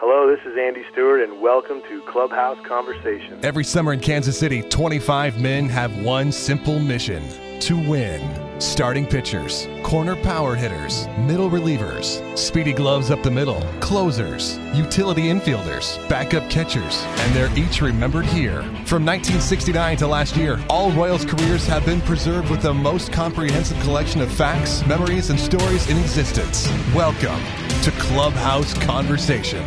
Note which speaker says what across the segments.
Speaker 1: Hello, this is Andy Stewart, and welcome to Clubhouse Conversation.
Speaker 2: Every summer in Kansas City, 25 men have one simple mission to win. Starting pitchers, corner power hitters, middle relievers, speedy gloves up the middle, closers, utility infielders, backup catchers, and they're each remembered here. From 1969 to last year, all Royals careers have been preserved with the most comprehensive collection of facts, memories, and stories in existence. Welcome to Clubhouse Conversation.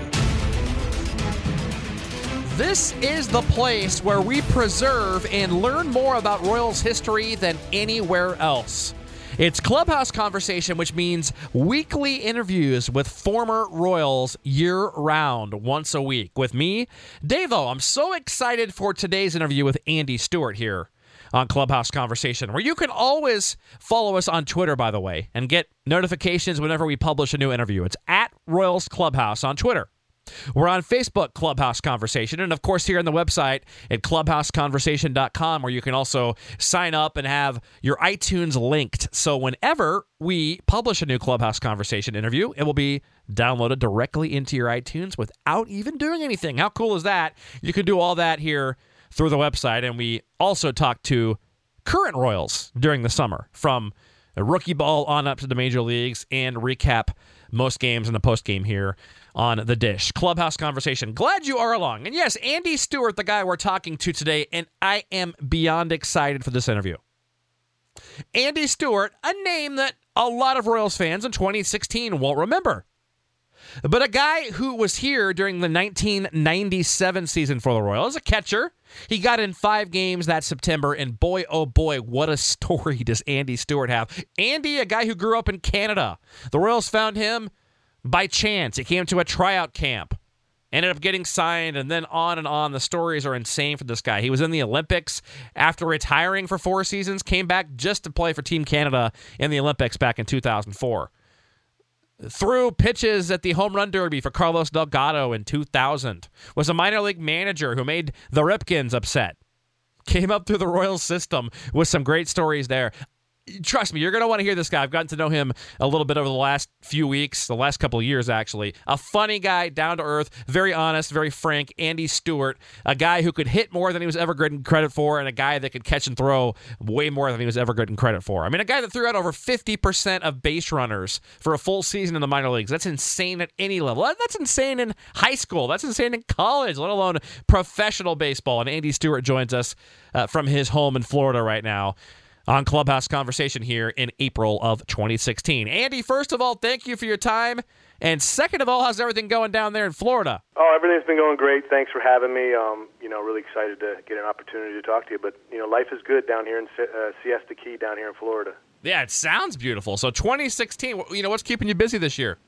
Speaker 3: This is the place where we preserve and learn more about Royals history than anywhere else. It's Clubhouse Conversation, which means weekly interviews with former Royals year round, once a week. With me, Davo. I'm so excited for today's interview with Andy Stewart here on Clubhouse Conversation, where you can always follow us on Twitter, by the way, and get notifications whenever we publish a new interview. It's at Royals Clubhouse on Twitter. We're on Facebook, Clubhouse Conversation, and of course, here on the website at clubhouseconversation.com, where you can also sign up and have your iTunes linked. So, whenever we publish a new Clubhouse Conversation interview, it will be downloaded directly into your iTunes without even doing anything. How cool is that? You can do all that here through the website, and we also talk to current Royals during the summer from rookie ball on up to the major leagues and recap most games in the post game here on the dish. Clubhouse conversation. Glad you are along. And yes, Andy Stewart, the guy we're talking to today, and I am beyond excited for this interview. Andy Stewart, a name that a lot of Royals fans in 2016 won't remember. But a guy who was here during the 1997 season for the Royals, a catcher. He got in five games that September, and boy, oh boy, what a story does Andy Stewart have. Andy, a guy who grew up in Canada. The Royals found him by chance. He came to a tryout camp, ended up getting signed, and then on and on. The stories are insane for this guy. He was in the Olympics after retiring for four seasons, came back just to play for Team Canada in the Olympics back in 2004 threw pitches at the home run derby for Carlos Delgado in 2000. Was a minor league manager who made the Ripkens upset. Came up through the Royals system with some great stories there trust me, you're going to want to hear this guy. I've gotten to know him a little bit over the last few weeks, the last couple of years, actually. A funny guy, down to earth, very honest, very frank. Andy Stewart, a guy who could hit more than he was ever getting credit for, and a guy that could catch and throw way more than he was ever getting credit for. I mean, a guy that threw out over 50% of base runners for a full season in the minor leagues. That's insane at any level. That's insane in high school. That's insane in college, let alone professional baseball. And Andy Stewart joins us uh, from his home in Florida right now on Clubhouse Conversation here in April of 2016. Andy, first of all, thank you for your time. And second of all, how's everything going down there in Florida?
Speaker 1: Oh, everything's been going great. Thanks for having me. Um, you know, really excited to get an opportunity to talk to you. But you know, life is good down here in uh, Siesta Key, down here in Florida.
Speaker 3: Yeah, it sounds beautiful. So 2016, you know, what's keeping you busy this year?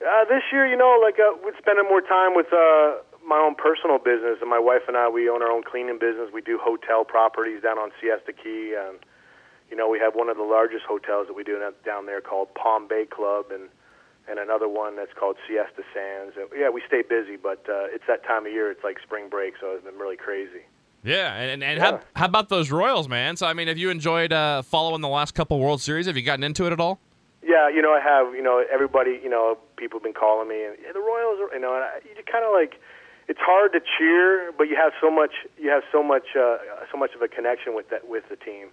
Speaker 1: Uh, this year, you know, like uh, we're spending more time with uh, my own personal business, and my wife and I, we own our own cleaning business. We do hotel properties down on Siesta Key, and you know, we have one of the largest hotels that we do down there called Palm Bay Club, and and another one that's called Siesta Sands. And yeah, we stay busy, but uh, it's that time of year. It's like spring break, so it's been really crazy.
Speaker 3: Yeah, and, and yeah. How, how about those Royals, man? So I mean, have you enjoyed uh, following the last couple World Series? Have you gotten into it at all?
Speaker 1: Yeah, you know, I have. You know, everybody, you know, people have been calling me, and yeah, the Royals are, you know, and I, you kind of like. It's hard to cheer, but you have so much. You have so much. Uh, so much of a connection with that with the team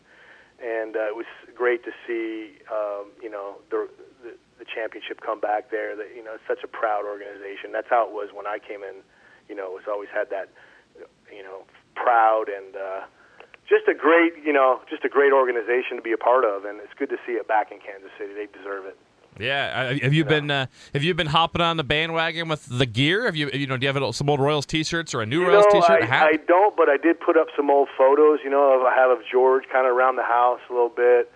Speaker 1: and uh, it was great to see um, you know the, the the championship come back there. That you know, it's such a proud organization. That's how it was when I came in. You know, it's always had that you know proud and uh, just a great you know just a great organization to be a part of, and it's good to see it back in Kansas City. They deserve it.
Speaker 3: Yeah, have you been uh, have you been hopping on the bandwagon with the gear? Have you you know do you have some old Royals T-shirts or a new
Speaker 1: you
Speaker 3: Royals
Speaker 1: know,
Speaker 3: T-shirt?
Speaker 1: I, I don't, but I did put up some old photos. You know, I have of George kind of around the house a little bit,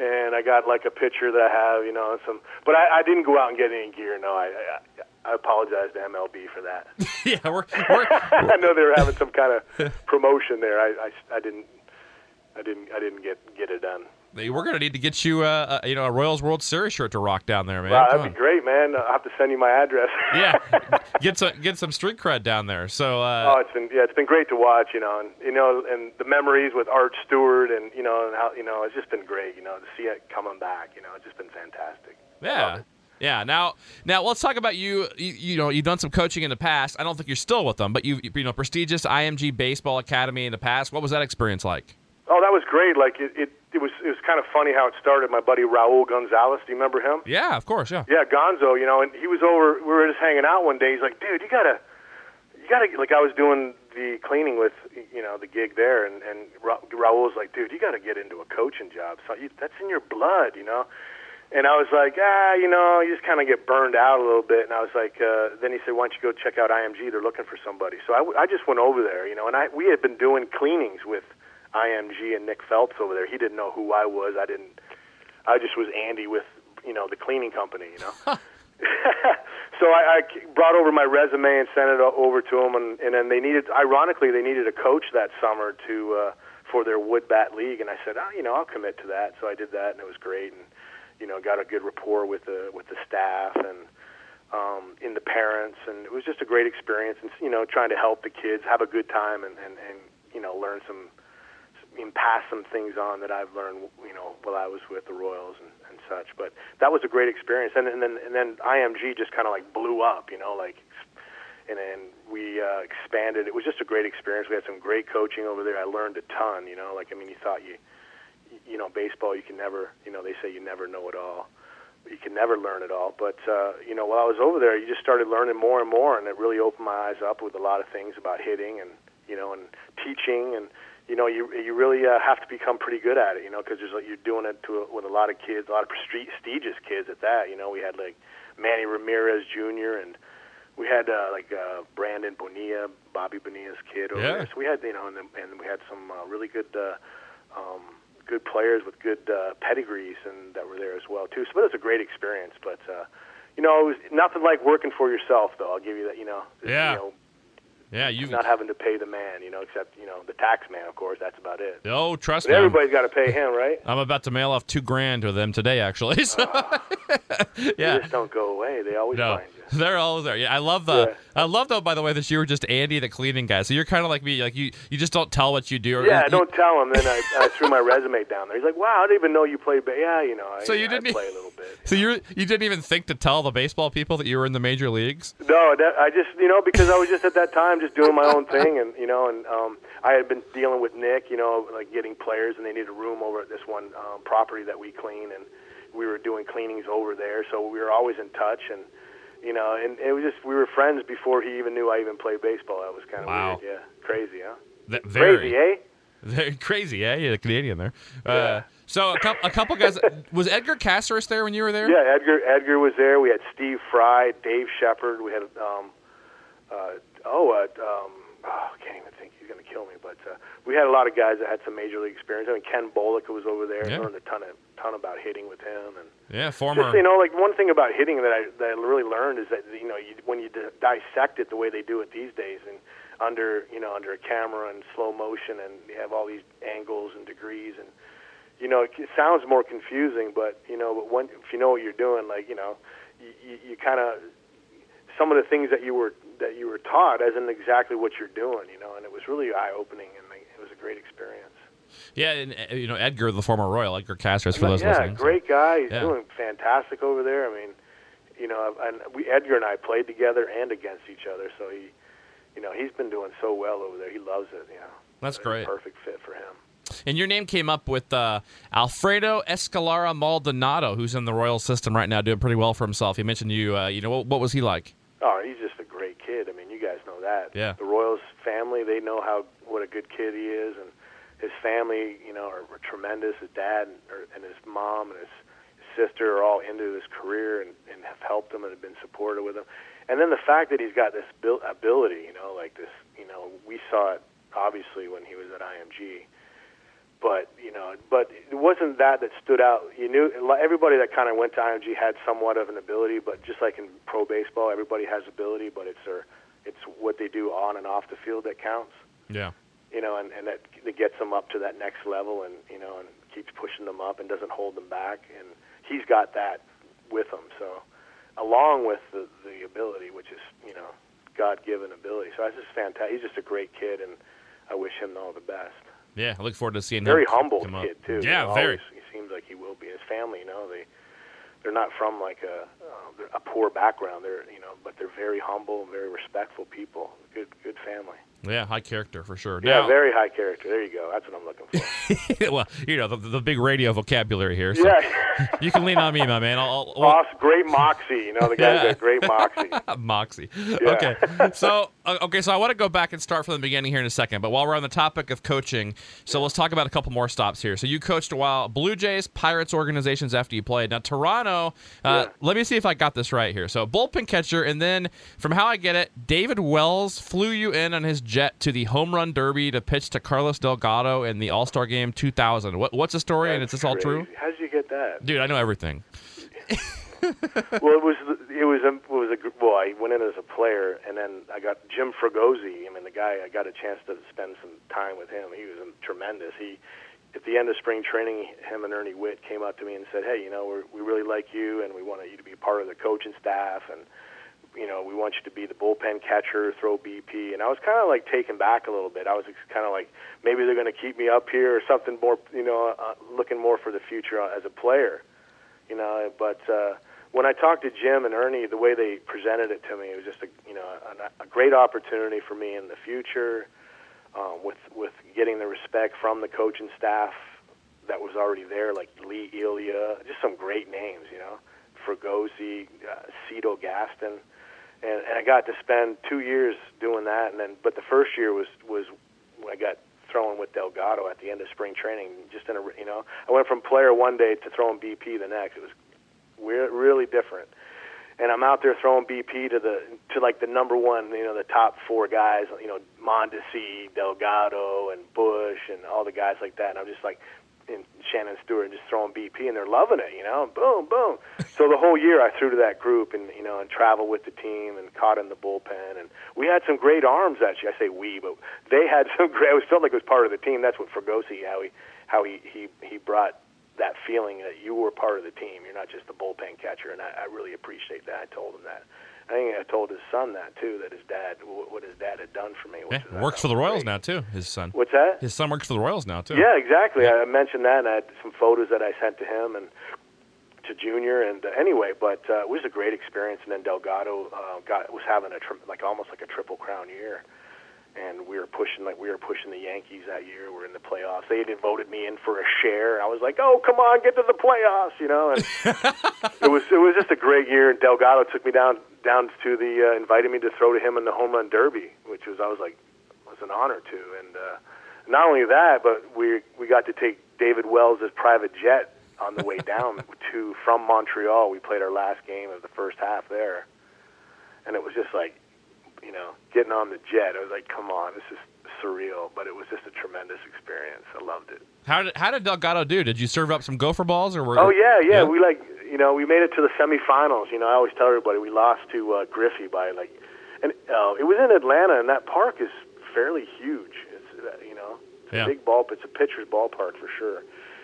Speaker 1: and I got like a picture that I have. You know, some, but I, I didn't go out and get any gear. No, I, I, I apologize to MLB for that.
Speaker 3: yeah, we're, we're,
Speaker 1: I know they were having some kind of promotion there. I, I, I didn't, I didn't, I didn't get get it done.
Speaker 3: We're gonna need to get you, uh, a, you know, a Royals World Series shirt to rock down there, man.
Speaker 1: Wow, that'd be great, man. I'll have to send you my address.
Speaker 3: yeah, get some get some street cred down there. So.
Speaker 1: Uh, oh, it's been yeah, it's been great to watch, you know, and you know, and the memories with Art Stewart, and you know, and how you know, it's just been great, you know, to see it coming back, you know, it's just been fantastic.
Speaker 3: Yeah. Yeah. Now, now let's talk about you. you. You know, you've done some coaching in the past. I don't think you're still with them, but you, you know, prestigious IMG Baseball Academy in the past. What was that experience like?
Speaker 1: Oh, that was great. Like it, it, it was. It was kind of funny how it started. My buddy Raul Gonzalez. Do you remember him?
Speaker 3: Yeah, of course. Yeah.
Speaker 1: Yeah, Gonzo. You know, and he was over. We were just hanging out one day. He's like, "Dude, you gotta, you gotta." Like I was doing the cleaning with, you know, the gig there, and and Ra- Raul was like, "Dude, you gotta get into a coaching job. So you, that's in your blood, you know." And I was like, ah, you know, you just kind of get burned out a little bit. And I was like, uh, then he said, why don't you go check out IMG? They're looking for somebody. So I, w- I just went over there, you know, and I we had been doing cleanings with IMG and Nick Phelps over there. He didn't know who I was. I didn't. I just was Andy with, you know, the cleaning company, you know. so I, I brought over my resume and sent it over to them, and, and then they needed, ironically, they needed a coach that summer to uh, for their wood bat league, and I said, oh, you know, I'll commit to that. So I did that, and it was great, and you know, got a good rapport with the with the staff and um, in the parents, and it was just a great experience, and you know, trying to help the kids have a good time and and, and you know, learn some and pass some things on that I've learned, you know, while I was with the Royals and, and such. But that was a great experience, and, and then and then IMG just kind of like blew up, you know, like, and then we uh, expanded. It was just a great experience. We had some great coaching over there. I learned a ton, you know, like I mean, you thought you, you know, baseball you can never, you know, they say you never know it all. You can never learn it all, but uh, you know, while I was over there, you just started learning more and more, and it really opened my eyes up with a lot of things about hitting and you know, and teaching and you know, you you really uh, have to become pretty good at it, you know, because you're doing it to a, with a lot of kids, a lot of prestigious kids at that. You know, we had like Manny Ramirez Jr. and we had uh, like uh, Brandon Bonilla, Bobby Bonilla's kid over
Speaker 3: Yeah.
Speaker 1: there. So we had you know, and then, and we had some uh, really good. Uh, um, Good players with good uh, pedigrees and that were there as well too. So it was a great experience. But uh, you know, it was nothing like working for yourself, though. I'll give you that. You know,
Speaker 3: Yeah.
Speaker 1: You know,
Speaker 3: Yeah. You.
Speaker 1: not having to pay the man, you know, except you know the tax man, of course. That's about it.
Speaker 3: Oh, trust
Speaker 1: But
Speaker 3: me.
Speaker 1: Everybody's got to pay him, right?
Speaker 3: I'm about to mail off two grand to them today, actually. So, ah.
Speaker 1: They
Speaker 3: yeah.
Speaker 1: just don't go away. They always
Speaker 3: No,
Speaker 1: find you.
Speaker 3: they're all there. Yeah, I love the.
Speaker 1: Yeah.
Speaker 3: I love though. By the way, that you were just Andy, the cleaning guy. So you're kind of like me. Like you, you just don't tell what you do. Or
Speaker 1: Yeah,
Speaker 3: you,
Speaker 1: don't tell him. Then I, I threw my resume down there. He's like, "Wow, I didn't even know you played." But yeah, you know, I,
Speaker 3: So you didn't e-
Speaker 1: play a little bit.
Speaker 3: So you you didn't even think to tell the baseball people that you were in the major leagues.
Speaker 1: No, that, I just you know because I was just at that time just doing my own thing, and you know, and um, I had been dealing with Nick, you know, like getting players, and they needed a room over at this one um, property that we clean, and we were doing cleanings over there, so we were always in touch, and you know, and it was just we were friends before he even knew I even played baseball. That was kind of
Speaker 3: Wow.
Speaker 1: weird, yeah, crazy, huh?
Speaker 3: That, very,
Speaker 1: Crazy, eh?
Speaker 3: very crazy. Yeah, you're a Canadian there.
Speaker 1: Yeah.
Speaker 3: Uh, so a couple, a couple guys. Was Edgar Caceres there when you were there?
Speaker 1: Yeah, Edgar Edgar was there. We had Steve Fry, Dave Shepard. We had um, uh, oh, uh, um, oh, I can't even think. He's going to kill me. But uh, we had a lot of guys that had some major league experience. I mean, Ken Bullock was over there.
Speaker 3: Yeah.
Speaker 1: Learned a ton of ton about hitting with him, and
Speaker 3: Yeah, former.
Speaker 1: just you know, like one thing about hitting that I that I really learned is that you know you, when you di- dissect it the way they do it these days, and under you know under a camera and slow motion, and you have all these angles and degrees, and you know it, it sounds more confusing, but you know, but when if you know what you're doing, like you know, you, you, you kind of some of the things that you were that you were taught isn't exactly what you're doing, you know, and it was really eye opening, and it was a great experience.
Speaker 3: yeah, and, uh, you know Edgar, the former Royal, Edgar Caceres, for those
Speaker 1: yeah,
Speaker 3: listening.
Speaker 1: Yeah, great guy. He's
Speaker 3: Yeah.
Speaker 1: doing fantastic over there. I mean, you know, and we Edgar and I played together and against each other, so he, you know, he's been doing so well over there. He loves it. You know,
Speaker 3: That's
Speaker 1: It's
Speaker 3: great.
Speaker 1: Perfect fit for him.
Speaker 3: And your name came up with uh, Alfredo Escalera Maldonado, who's in the Royal system right now, doing pretty well for himself. He mentioned you. Uh, you know, what, what was he like?
Speaker 1: Oh, he's just a great kid. I mean, you guys know that.
Speaker 3: Yeah.
Speaker 1: The Royals family, they know how what a good kid he is, and his family, you know, are, are tremendous. His dad and, or, and his mom and his, his sister are all into his career and, and have helped him and have been supportive with him. And then the fact that he's got this abil- ability, you know, like this, you know, we saw it obviously when he was at IMG. But you know, but it wasn't that that stood out. You knew everybody that kind of went to IMG had somewhat of an ability, but just like in pro baseball, everybody has ability, but it's their, it's what they do on and off the field that counts.
Speaker 3: Yeah.
Speaker 1: You know, and and that, that gets them up to that next level, and you know, and keeps pushing them up and doesn't hold them back. And he's got that with him. So, along with the the ability, which is you know, God given ability. So that's just fantastic. He's just a great kid, and I wish him all the best.
Speaker 3: Yeah, I look forward to seeing
Speaker 1: very
Speaker 3: him.
Speaker 1: Very humble
Speaker 3: come up.
Speaker 1: kid too.
Speaker 3: Yeah,
Speaker 1: You know,
Speaker 3: very.
Speaker 1: always- He seems like he will be. His family, you know, they they're not from like a uh, a poor background. They're you know, but they're very humble, very respectful people. Good good family.
Speaker 3: Yeah, high character for sure.
Speaker 1: Yeah,
Speaker 3: Now-
Speaker 1: very high character. There you go. That's what I'm looking for.
Speaker 3: well, you know the, the big radio vocabulary here. So
Speaker 1: yeah,
Speaker 3: you can lean on me, my man. I'll, I'll,
Speaker 1: awesome. Great moxie. You know, the guy's
Speaker 3: Yeah.
Speaker 1: great moxie.
Speaker 3: Moxie. Okay. So okay, so I want to go back and start from the beginning here in a second. But while we're on the topic of coaching, so let's talk about a couple more stops here. So you coached a while Blue Jays, Pirates organizations after you played. Now Toronto. Uh,
Speaker 1: Yeah.
Speaker 3: Let me see if I got this right here. So bullpen catcher, and then from how I get it, David Wells flew you in on his jet to the home run derby to pitch to Carlos Delgado in the All Star Game 2000. What, what's the story? and is this all true?
Speaker 1: How did you get that?
Speaker 3: Dude, I know everything.
Speaker 1: well, it was it was a, it was a well. I went in as a player, and then I got Jim Fregosi. I mean, the guy I got a chance to spend some time with him. He was tremendous. He at the end of spring training, him and Ernie Whitt came up to me and said, "Hey, you know, we're, we really like you, and we want you to be part of the coaching staff, and you know, we want you to be the bullpen catcher, throw BP." And I was kind of like taken back a little bit. I was kind of like, maybe they're going to keep me up here or something more, you know, uh, looking more for the future uh, as a player you know. But uh, when I talked to Jim and Ernie, the way they presented it to me, it was just a you know a, a great opportunity for me in the future, um, with with getting the respect from the coaching staff that was already there, like Lee Elia, just some great names, you know, Fregosi, uh, Cito Gaston. And, and I got to spend two years doing that, and then but the first year was was when I got throwing with Delgado at the end of spring training. Just in a you know, I went from player one day to throwing BP the next. It was we're really different. And I'm out there throwing BP to the to like the number one, you know, the top four guys, you know, Mondesi, Delgado, and Bush, and all the guys like that. And I'm just like, and Shannon Stewart, and just throwing BP, and they're loving it, you know, boom, boom. So the whole year I threw to that group, and you know, and traveled with the team, and caught in the bullpen, and we had some great arms. Actually, I say we, but they had some great. I was felt like it was part of the team. That's what Fregosi, how he how he he he brought that feeling that you were part of the team. You're not just the bullpen catcher, and I, I really appreciate that. I told him that. I think I told his son that too. That his dad, wh- what his dad had done for me. Which
Speaker 3: Yeah, works for the Royals
Speaker 1: great.
Speaker 3: now too. His son.
Speaker 1: What's that?
Speaker 3: His son works for the Royals now too.
Speaker 1: Yeah, exactly. I mentioned that, and I had some photos that I sent to him and to Junior. And uh, anyway, but uh, it was a great experience. And then Delgado uh, got was having a tri- like almost like a triple crown year, and we were pushing like we were pushing the Yankees that year. We're in the playoffs. They had voted me in for a share. I was like, oh come on, get to the playoffs, you know. And it was it was just a great year. And Delgado took me down down to the uh, invited me to throw to him in the home run derby, which was I was like was an honor to. And uh, not only that, but we we got to take David Wells' private jet on the way down to from Montreal. We played our last game of the first half there, and it was just like, you know, getting on the jet. I was like, come on, this is surreal, but it was just a tremendous experience. I loved it.
Speaker 3: How did how did Delgado do? Did you serve up some gopher balls or were?
Speaker 1: Oh yeah, yeah,
Speaker 3: Yeah?
Speaker 1: We like, you know, we made it to the semifinals. You know, I always tell everybody we lost to uh, Griffey by like, and uh, it was in Atlanta, and that park is fairly huge. It's uh, you know, it's
Speaker 3: Yeah.
Speaker 1: a big ball. It's a pitcher's ballpark for sure.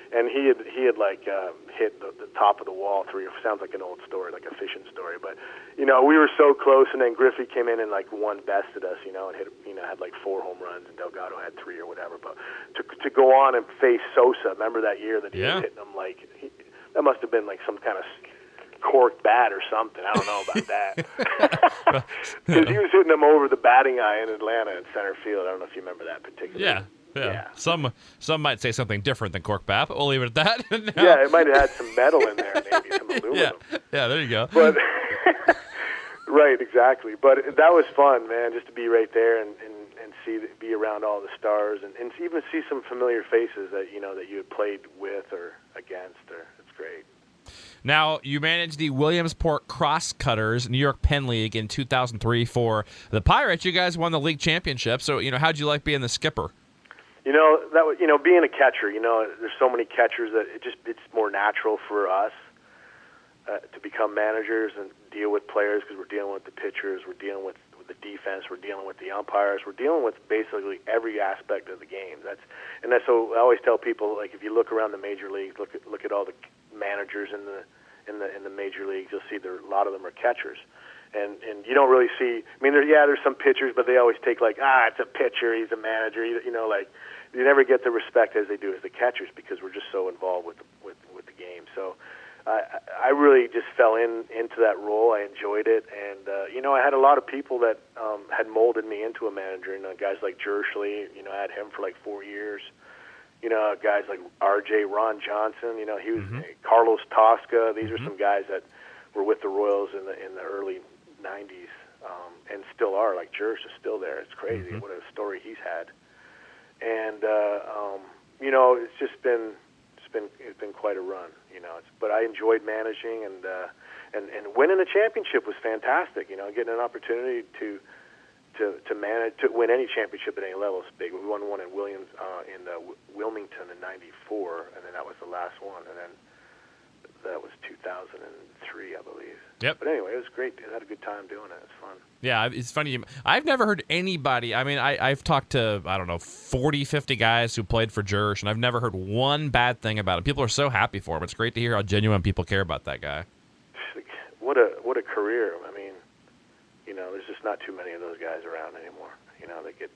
Speaker 1: And he had he had like uh, hit the, the top of the wall three. Sounds like an old story, like a fishing story. But you know, we were so close, and then Griffey came in and like one bested us. You know, and hit you know had like four home runs, and Delgado had three or whatever. But to to go on and face Sosa, remember that year that he
Speaker 3: Yeah.
Speaker 1: was hitting him like he, that must have been like some kind of cork bat or something. I don't know about that. Because he was hitting him over the batting eye in Atlanta in center field. I don't know if you remember that particular.
Speaker 3: Yeah, yeah.
Speaker 1: Yeah.
Speaker 3: Some some might say something different than cork but we'll leave it at that.
Speaker 1: Yeah, it might have had some metal in there, maybe some aluminum.
Speaker 3: yeah, yeah. There you go.
Speaker 1: But right, exactly. But that was fun, man, just to be right there and and, and see be around all the stars and, and even see some familiar faces that you know that you had played with or against. Or it's great.
Speaker 3: Now, you managed the Williamsport Crosscutters New York Penn League in 2003 for the Pirates. You guys won the league championship. So, you know, how'd you like being the skipper?
Speaker 1: You know that you know being a catcher. You know, there's so many catchers that it just it's more natural for us uh, to become managers and deal with players because we're dealing with the pitchers, we're dealing with, with the defense, we're dealing with the umpires, we're dealing with basically every aspect of the game. That's and that's so I always tell people like if you look around the major leagues, look at look at all the managers in the in the in the major leagues, you'll see there a lot of them are catchers. And and you don't really see. I mean, there, yeah, there's some pitchers, but they always take like, ah, it's a pitcher, he's a manager. You know, like you never get the respect as they do as the catchers because we're just so involved with the, with with the game. So I I really just fell in into that role. I enjoyed it, and uh, you know I had a lot of people that um, had molded me into a manager. You know, guys like Jirschele. You know, I had him for like four years. You know, guys like R.J. Ron Johnson. You know, he was
Speaker 3: Mhm.
Speaker 1: Carlos Tosca. These
Speaker 3: Mhm.
Speaker 1: are some guys that were with the Royals in the in the early '90s um, and still are. Like Jersh is still there. It's crazy
Speaker 3: Mhm.
Speaker 1: what a story he's had. And uh, um, you know, it's just been it's been it's been quite a run. You know, it's, but I enjoyed managing and uh, and and winning a championship was fantastic. You know, getting an opportunity to to to manage to win any championship at any level is big. We won one in Williams uh, in uh, Wilmington in '94, and then that was the last one, and then that was 2003, I believe.
Speaker 3: Yep.
Speaker 1: But anyway, it was great. I had a good time doing it. It's fun.
Speaker 3: Yeah, it's funny. I've never heard anybody. I mean, I, I've talked to, I don't know, 40, 50 guys who played for Jersh, and I've never heard one bad thing about him. People are so happy for him. It's great to hear how genuine people care about that guy.
Speaker 1: What a what a career. I mean, you know, there's just not too many of those guys around anymore. You know, that get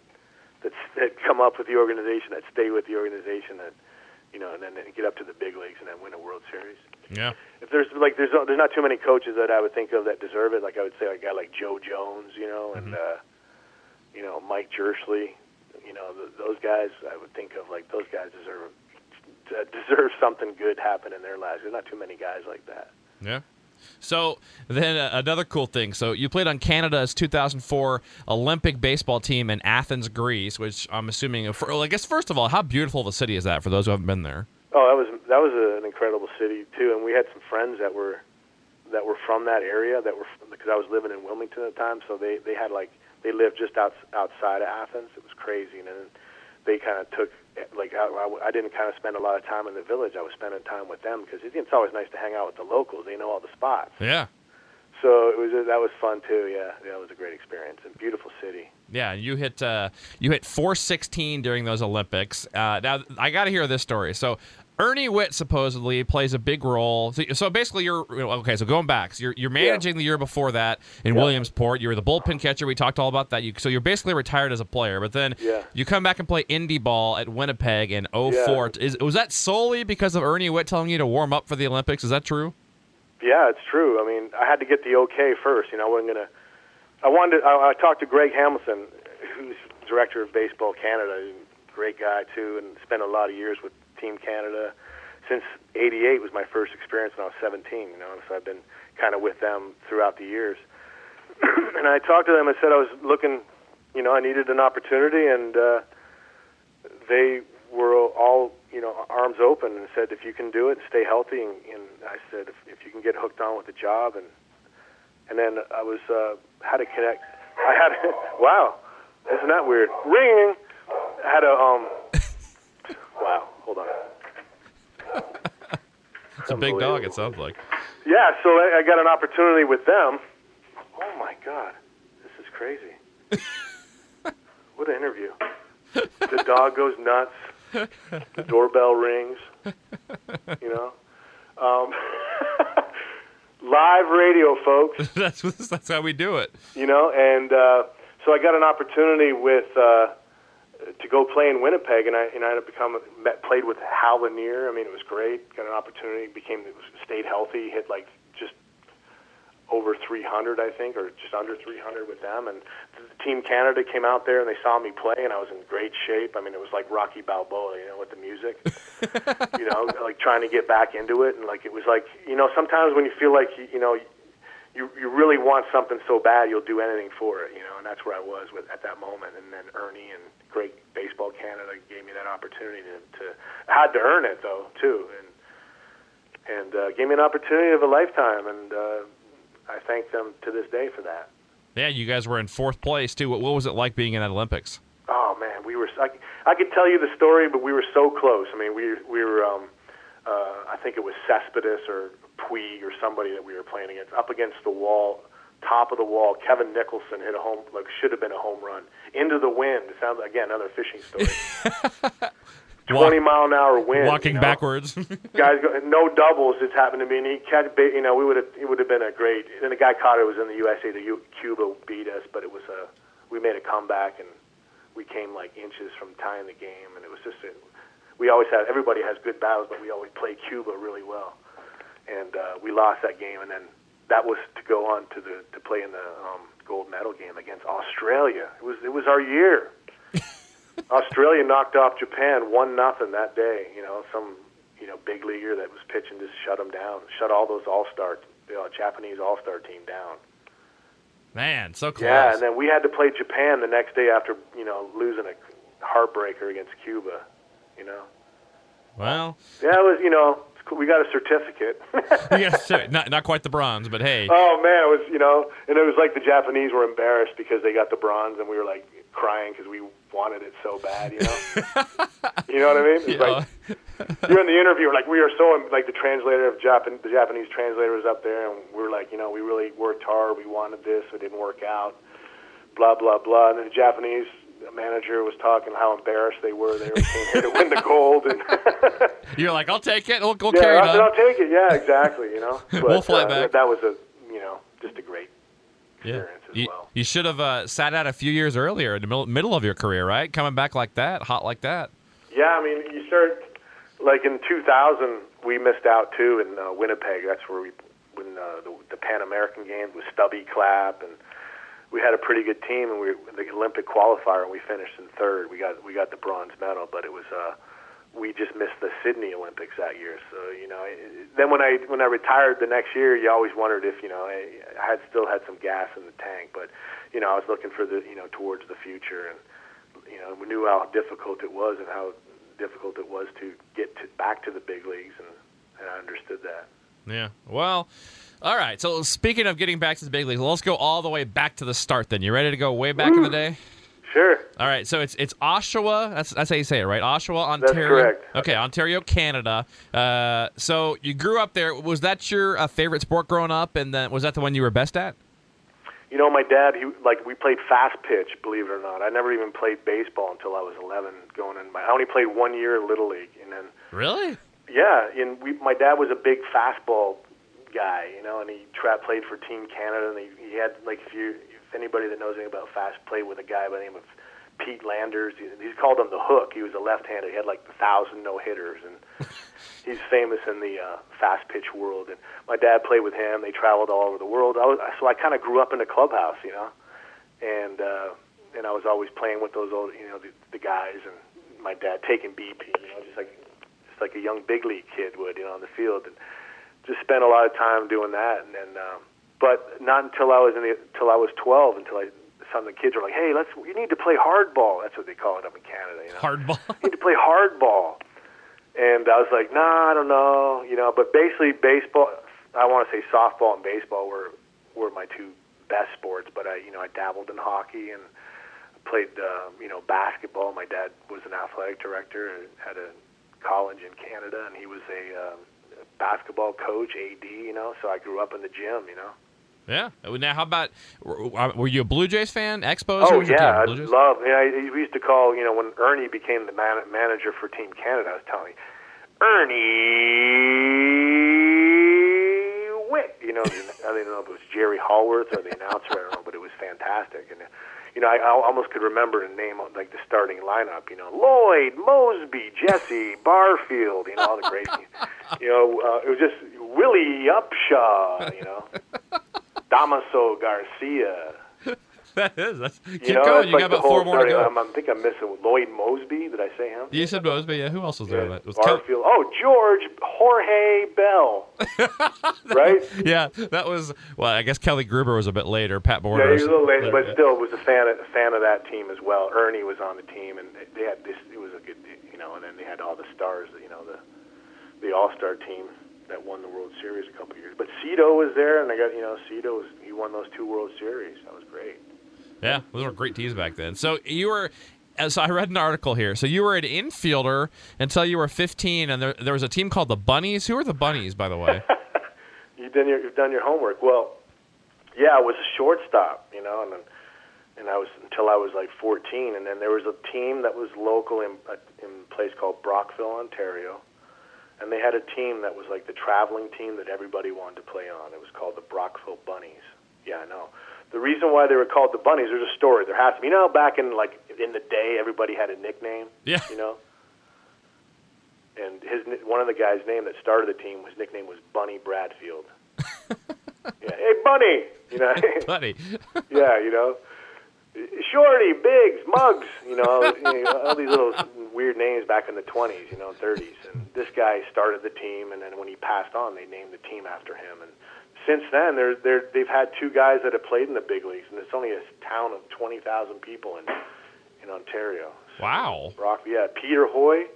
Speaker 1: that that come up with the organization, that stay with the organization, that you know, and then get up to the big leagues and then win a World Series.
Speaker 3: Yeah.
Speaker 1: If there's like there's there's not too many coaches that I would think of that deserve it. Like I would say a guy like Joe Jones, you know, and uh, you know Mike Jirschele, you know th- those guys. I would think of like those guys deserve deserve something good happen in their lives. There's not too many guys like that.
Speaker 3: Yeah. So then uh, another cool thing. So you played on Canada's 2004 Olympic baseball team in Athens, Greece, which I'm assuming. For, well, I guess first of all, how beautiful of a city is that for those who haven't been there?
Speaker 1: Oh, that was that was an incredible city too, and we had some friends that were that were from that area that were because I was living in Wilmington at the time, so they they had like they lived just out, outside of Athens. It was crazy, and then they kind of took like I, I, I didn't kind of spend a lot of time in the village. I was spending time with them because it's always nice to hang out with the locals. They know all the spots.
Speaker 3: Yeah.
Speaker 1: So it was that was fun too. Yeah, yeah, it was a great experience and beautiful city.
Speaker 3: Yeah, you hit uh, you hit 416 during those Olympics. Uh, now I got to hear this story. So Ernie Whitt supposedly plays a big role. So, so basically, you're okay. So going back, so you're you're managing the year before that in
Speaker 1: Yeah.
Speaker 3: Williamsport. You were the bullpen catcher. We talked all about that. You, so you're basically retired as a player, but then
Speaker 1: Yeah.
Speaker 3: you come back and play indie ball at Winnipeg in 04. Is was that solely because of Ernie Whitt telling you to warm up for the Olympics? Is that true?
Speaker 1: Yeah, it's true. I mean, I had to get the okay first. You know, I wasn't gonna. I wanted. To, I, I talked to Greg Hamilton, who's director of Baseball Canada. Great guy too, and spent a lot of years with Team Canada. Since '88 was my first experience when I was 17. You know, so I've been kind of with them throughout the years. and I talked to them. I said I was looking. You know, I needed an opportunity, and uh, they were all you know arms open and said if you can do it stay healthy and, and I said if, if you can get hooked on with the job and and then I was uh, had to connect I had wow isn't that weird ringing I had a um wow hold on.
Speaker 3: It's a big dog. It sounds like.
Speaker 1: yeah so I, I got an opportunity with them. Oh my god. This is crazy. What an interview. The dog goes nuts. The doorbell rings. You know? Um, live radio folks.
Speaker 3: That's that's how we do it.
Speaker 1: you know and uh, so I got an opportunity with uh, to go play in Winnipeg and I and I up becoming met, played with Hal Lanier I mean it was great. Got an opportunity became stayed healthy hit like just over 300 I think or just under 300 with them. And Team Canada came out there and they saw me play and I was in great shape. I mean it was like Rocky Balboa you know with the music. You know like trying to get back into it and like it was like you know sometimes when you feel like you, you know you you really want something so bad you'll do anything for it, you know, and that's where I was with at that moment. And then Ernie and Great Baseball Canada gave me that opportunity to, to I had to earn it though too, and and uh, gave me an opportunity of a lifetime, and uh, I thank them to this day for that.
Speaker 3: Yeah, you guys were in fourth place too. What, what was it like being in that Olympics?
Speaker 1: Oh man, we were. I, I could tell you the story, but we were so close. I mean, we we were. Um, uh, I think it was Cespedes or Puig or somebody that we were playing against, up against the wall, top of the wall. Kevin Nicholson hit a home, like should have been a home run into the wind. It sounds again another fishing story. Twenty mile an hour wind.
Speaker 3: Walking
Speaker 1: you know?
Speaker 3: backwards.
Speaker 1: guys go, no doubles just happened to me and he catch you know we would have it would have been a great and the guy caught it was in the USA the U, Cuba beat us but it was a we made a comeback and we came like inches from tying the game and it was just a, we always had everybody has good battles but we always play Cuba really well and uh, we lost that game, and then that was to go on to the to play in the um, gold medal game against Australia. It was it was our year. Australia knocked off Japan one nothing that day. You know, some you know big leaguer that was pitching just shut them down, shut all those all star you know, Japanese all star team down.
Speaker 3: Man, so close.
Speaker 1: Yeah, and then we had to play Japan the next day after you know losing a heartbreaker against Cuba. You know.
Speaker 3: Well,
Speaker 1: yeah, it was you know we got a certificate.
Speaker 3: yes, not not quite the bronze, but hey.
Speaker 1: Oh man, it was you know, and it was like the Japanese were embarrassed because they got the bronze, and we were like crying because we wanted it so bad, you know. you know what I mean? It's
Speaker 3: Yeah.
Speaker 1: like you're in the interview, like we are so um, like the translator of Japan, the Japanese translator was up there, and we were like, you know, we really worked hard, we wanted this, it didn't work out, blah blah blah, and then the Japanese manager was talking how embarrassed they were. They were came here to win the gold, and
Speaker 3: You're like, I'll take it. We'll, we'll
Speaker 1: yeah,
Speaker 3: carry it
Speaker 1: I'll,
Speaker 3: on.
Speaker 1: I'll take it. Yeah, exactly. You know, but,
Speaker 3: We'll fly
Speaker 1: uh,
Speaker 3: back.
Speaker 1: That was a you know just a great
Speaker 3: Yeah.
Speaker 1: experience as
Speaker 3: You,
Speaker 1: well.
Speaker 3: you should have uh, sat out a few years earlier in the middle, middle of your career, right? Coming back like that, hot like that.
Speaker 1: Yeah, I mean, you start like in 2000, we missed out too in uh, Winnipeg. That's where we when uh, the, the Pan American Games with Stubby Clapp, and we had a pretty good team, and we the Olympic qualifier, and we finished in third. We got we got the bronze medal, but it was uh, we just missed the Sydney Olympics that year. So you know, it, then when I when I retired the next year, you always wondered if you know I, I had still had some gas in the tank, but you know I was looking for the you know towards the future, and you know we knew how difficult it was and how difficult it was to get to, back to the big leagues, and, and I understood that.
Speaker 3: Yeah. Well, all right. So speaking of getting back to the big leagues, let's go all the way back to the start. Then you ready to go way back in the day?
Speaker 1: Sure.
Speaker 3: All right. So it's it's Oshawa. That's that's how you say it, right? Oshawa, Ontario.
Speaker 1: correct.
Speaker 3: Okay, Ontario, Canada. Uh, so you grew up there. Was that your uh, favorite sport growing up? And then was that the one you were best at?
Speaker 1: You know, my dad, he like we played fast pitch. Believe it or not, I never even played baseball until I was 11. Going in, my, I only played one year in little league, and then
Speaker 3: Really?
Speaker 1: yeah, and we, my dad was a big fastball guy, you know, and he tra- played for Team Canada, and he, he had like if you if anybody that knows anything about fast played with a guy by the name of Pete Landers. He, he's called him the Hook. He was a left-hander. He had like a thousand no hitters, and he's famous in the uh, fast pitch world. And my dad played with him. They traveled all over the world. I was, so I kind of grew up in the clubhouse, you know, and uh, and I was always playing with those old, you know, the, the guys, and my dad taking BP, you know, just like just like a young big league kid would, you know, on the field, and just spent a lot of time doing that. And then, um, but not until I was in the until I was 12 until I some of the kids were like, hey, let's you need to play hardball. That's what they call it up in Canada, you know
Speaker 3: Hardball.
Speaker 1: you need to play hardball. And I was like, nah, I don't know, you know. But basically, baseball. I want to say softball and baseball were were my two best sports. But I, you know, I dabbled in hockey and played, uh, you know, basketball. My dad was an athletic director had a college in Canada, and he was a um, basketball coach, AD. You know, so I grew up in the gym. You know.
Speaker 3: yeah. Now, how about were you a Blue Jays fan? Expos?
Speaker 1: Oh
Speaker 3: Who was your
Speaker 1: yeah, I
Speaker 3: team? Blue Jays?
Speaker 1: love. Yeah, I- we used to call you know when Ernie became the man, manager for Team Canada. I was telling you, Ernie Whitt. You know, I don't know if it was Jerry Howarth or the announcer. I don't know, but it was fantastic. And you know, I, I almost could remember the name of like the starting lineup. You know, Lloyd, Moseby, Jesse, Barfield. You know, all the great. You know, uh, it was just Willie Upshaw. You know, Damaso Garcia.
Speaker 3: that is. That's, keep
Speaker 1: You know,
Speaker 3: going. You
Speaker 1: like
Speaker 3: got about four more to go.
Speaker 1: I'm, um, I think I'm missing Lloyd Moseby. Did I say him?
Speaker 3: you said Moseby. Yeah. Who else was there?
Speaker 1: Yeah.
Speaker 3: That was Kel-
Speaker 1: Barfield. Oh, George Jorge Bell. right?
Speaker 3: yeah, that was. Well, I guess Kelly Gruber was a bit later. Pat
Speaker 1: Yeah,
Speaker 3: Borders.
Speaker 1: he was a little late, but still was a fan of, a fan of that team as well. Ernie was on the team, and they- had this. It was a good, you know. And then they had all the stars, you know, the the All Star team that won the World Series a couple of years. But Cito was there, and I got you know Cito was he won those two World Series. That was great.
Speaker 3: Yeah, those were great teams back then. So you were. uh, So I read an article here. So you were an infielder until you were 15, and there, there was a team called the Bunnies. Who are the Bunnies, by the way?
Speaker 1: You've done your you've done your homework. Well, yeah, I was a shortstop, you know, and then, and I was until I was like 14, and then there was a team that was local in a, in a place called Brockville, Ontario, and they had a team that was like the traveling team that everybody wanted to play on. It was called the Brockville Bunnies. Yeah, I know. The reason why they were called the Bunnies, there's a story. There has to be. You know, back in like in the day, everybody had a nickname.
Speaker 3: Yeah.
Speaker 1: You know. and his one of the guys' name that started the team, his nickname was Bunny Bradfield. yeah, hey Bunny, you know,
Speaker 3: Bunny.
Speaker 1: yeah, you know, Shorty, Biggs, Mugs, you know, you know, all these little weird names back in the 20s, you know, 30s. And this guy started the team, and then when he passed on, they named the team after him. And since then, they're, they're, they've had two guys that have played in the big leagues, and it's only a town of 20,000 people in in Ontario.
Speaker 3: Wow.
Speaker 1: Brock, yeah, Peter Hoy,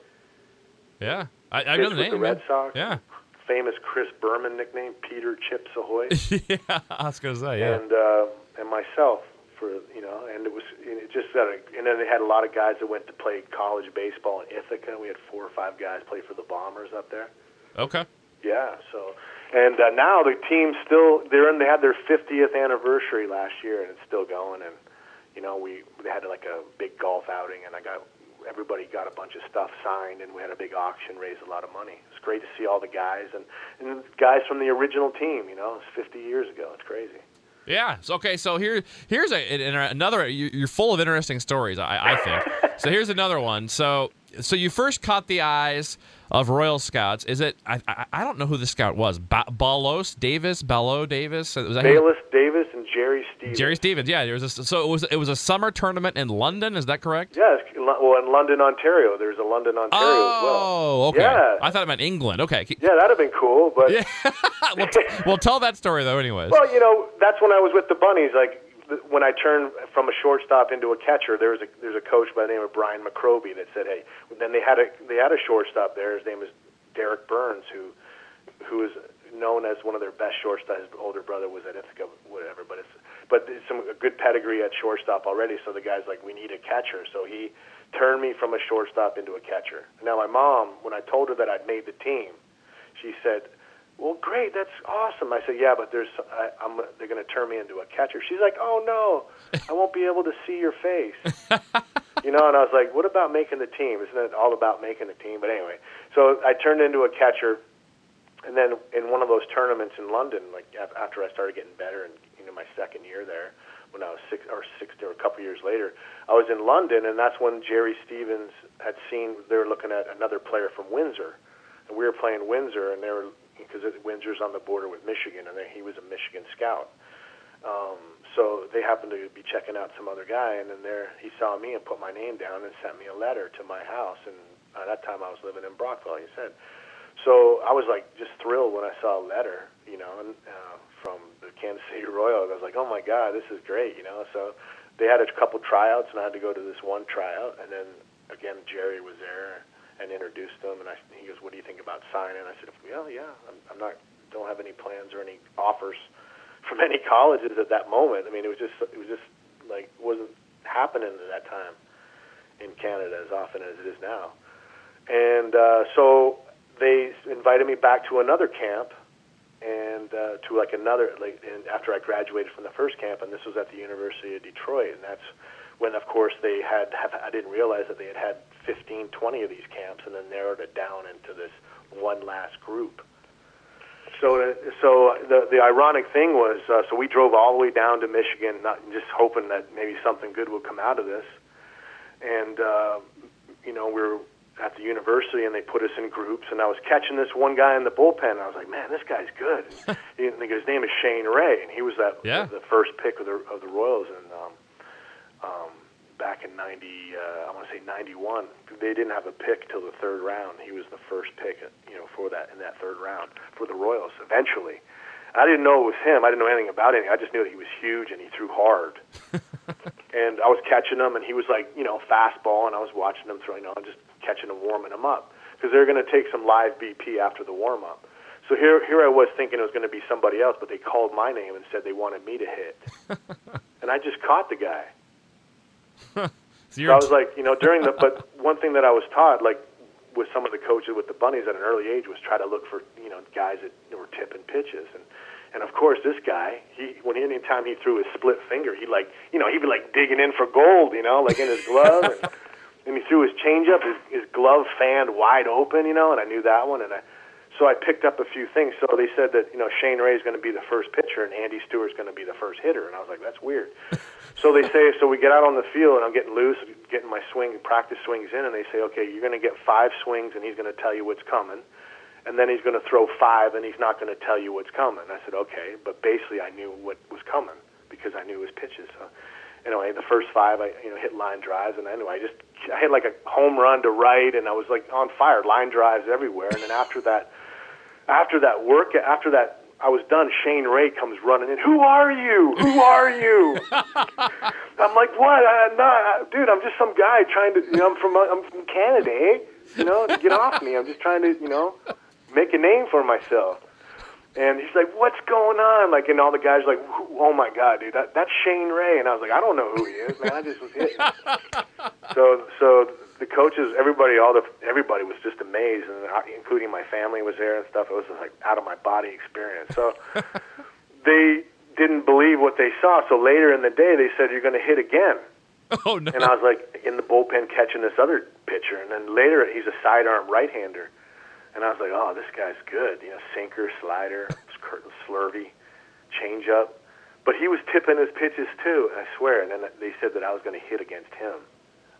Speaker 3: Yeah. I, I know the name.
Speaker 1: the Red. Sox.
Speaker 3: Yeah.
Speaker 1: Famous Chris Berman nickname, Peter Chips Ahoy.
Speaker 3: yeah. I was gonna say yeah.
Speaker 1: and uh, and myself for you know, and it was it just a, and then they had a lot of guys that went to play college baseball in Ithaca. We had four or five guys play for the Bombers up there.
Speaker 3: Okay.
Speaker 1: Yeah, so and uh, now the team's still they're in. They had their 50th anniversary last year, and it's still going. And you know, we they had like a big golf outing, and I got everybody got a bunch of stuff signed, and we had a big auction, raised a lot of money. It's great to see all the guys and and guys from the original team. You know, it's 50 years ago. It's crazy.
Speaker 3: Yeah. So, okay. So here, here's a, an- another. you- You're full of interesting stories. I, I think. so here's another one. So, so you first caught the eyes of Royal Scouts. Is it? I, I, I don't know who the scout was. Ba- Balos Davis, Ballo Davis. Was?
Speaker 1: Bayless Davis and Jerry Stevens.
Speaker 3: Jerry Stevens. Yeah. There was a, so it was it was a summer tournament in London. Is that correct?
Speaker 1: Yes, well, in London, Ontario. There's a London, Ontario as well.
Speaker 3: Oh, okay.
Speaker 1: Yeah.
Speaker 3: I thought it meant England. Okay.
Speaker 1: Yeah, that'd have been cool, but
Speaker 3: Yeah. well, t- well, tell that story though. Anyways.
Speaker 1: well, you know, that's when I was with the Bunnies. Like when I turned from a shortstop into a catcher, there was a there's a coach by the name of Brian McCroby that said, "Hey." Then they had a they had a shortstop there. His name is Derek Burns, who who is known as one of their best shortstops. His older brother was at Ithaca, whatever. But it's but it's some a good pedigree at shortstop already. So the guy's like, we need a catcher. So he turned me from a shortstop into a catcher. Now my mom, when I told her that I'd made the team, she said, "Well, great, that's awesome." I said, "Yeah, but there's I, I'm they're going to turn me into a catcher." She's like, "Oh no, I won't be able to see your face." you know, and I was like, "What about making the team? Isn't it all about making the team?" But anyway, so I turned into a catcher, and then in one of those tournaments in London, like after I started getting better and you know my second year there, when I was six or six or a couple years later, I was in London, and that's when Jerry Stevens had seen they were looking at another player from Windsor, and we were playing Windsor, and they were because Windsor's on the border with Michigan, and he was a Michigan scout. Um, so they happened to be checking out some other guy, and then there he saw me and put my name down and sent me a letter to my house. And at that time, I was living in Brockville. He said, so I was like just thrilled when I saw a letter, you know, and, uh, from the Kansas City Royals. I was like, oh my God, this is great, you know. So they had a couple tryouts, and I had to go to this one tryout, and then again Jerry was there and introduced him, and I, he goes, what do you think about signing? I said, well, yeah, I'm, I'm not don't have any plans or any offers from any colleges at that moment. I mean, it was just it was just like wasn't happening at that time in Canada as often as it is now. And uh, so they invited me back to another camp and uh, to like another like and after I graduated from the first camp, and this was at the University of Detroit, and that's when of course they had have, I didn't realize that they had had 15, 20 of these camps, and then narrowed it down into this one last group. So, uh, so the the ironic thing was, uh, so we drove all the way down to Michigan, not just hoping that maybe something good would come out of this. And uh, you know, we were at the university, and they put us in groups, and I was catching this one guy in the bullpen. And I was like, man, this guy's good. and his name is Shane Ray, and he was that
Speaker 3: Yeah.
Speaker 1: the first pick of the of the Royals, and um, um, back in ninety, uh, I want to say ninety one. They didn't have a pick till the third round. He was the first pick, you know, for that in that third round for the Royals. Eventually, I didn't know it was him. I didn't know anything about anything. I just knew that he was huge and he threw hard. and I was catching him, and he was like, you know, fastball, and I was watching him throw, you know, just catching him, warming him up because they're going to take some live BP after the warm up. So here, here I was thinking it was going to be somebody else, but they called my name and said they wanted me to hit, and I just caught the guy.
Speaker 3: So
Speaker 1: So I was like, you know, during the but one thing that I was taught, like with some of the coaches with the bunnies at an early age, was try to look for you know guys that were tipping pitches, and and of course this guy, he when any time he threw his split finger, he like you know he'd be like digging in for gold, you know, like in his glove, and, and he threw his changeup, his his glove fanned wide open, you know, and I knew that one, and I. So I picked up a few things. So they said that you know Shane Ray is going to be the first pitcher and Andy Stewart's going to be the first hitter, and I was like, that's weird. So they say, so we get out on the field and I'm getting loose, getting my swing practice swings in, and they say, okay, you're going to get five swings, and he's going to tell you what's coming, and then he's going to throw five, and he's not going to tell you what's coming. I said, okay, but basically I knew what was coming because I knew his pitches. So anyway, the first five I you know hit line drives, and anyway, I just I had like a home run to right, and I was like on fire, line drives everywhere. And then after that, after that work, after that I was done, Shane Ray comes running in. Who are you? Who are you? I'm like, what? I'm not, dude. I'm just some guy trying to. You know, I'm from I'm from Canada. Eh? You know, get off me. I'm just trying to, you know, make a name for myself. And he's like, "What's going on?" Like, and all the guys are like, "Oh my god, dude, that, that's Shane Ray." And I was like, "I don't know who he is, man. I just was hitting." so, so the coaches, everybody, all the everybody was just amazed, and I, including my family was there and stuff. It was just like out of my body experience. So they didn't believe what they saw. So later in the day, they said, "You're going to hit again."
Speaker 3: Oh no!
Speaker 1: And I was like in the bullpen catching this other pitcher, and then later he's a sidearm right-hander. And I was like, oh, this guy's good. You know, sinker, slider, curtain slurvy, changeup. But he was tipping his pitches too. I swear. And then they said that I was going to hit against him.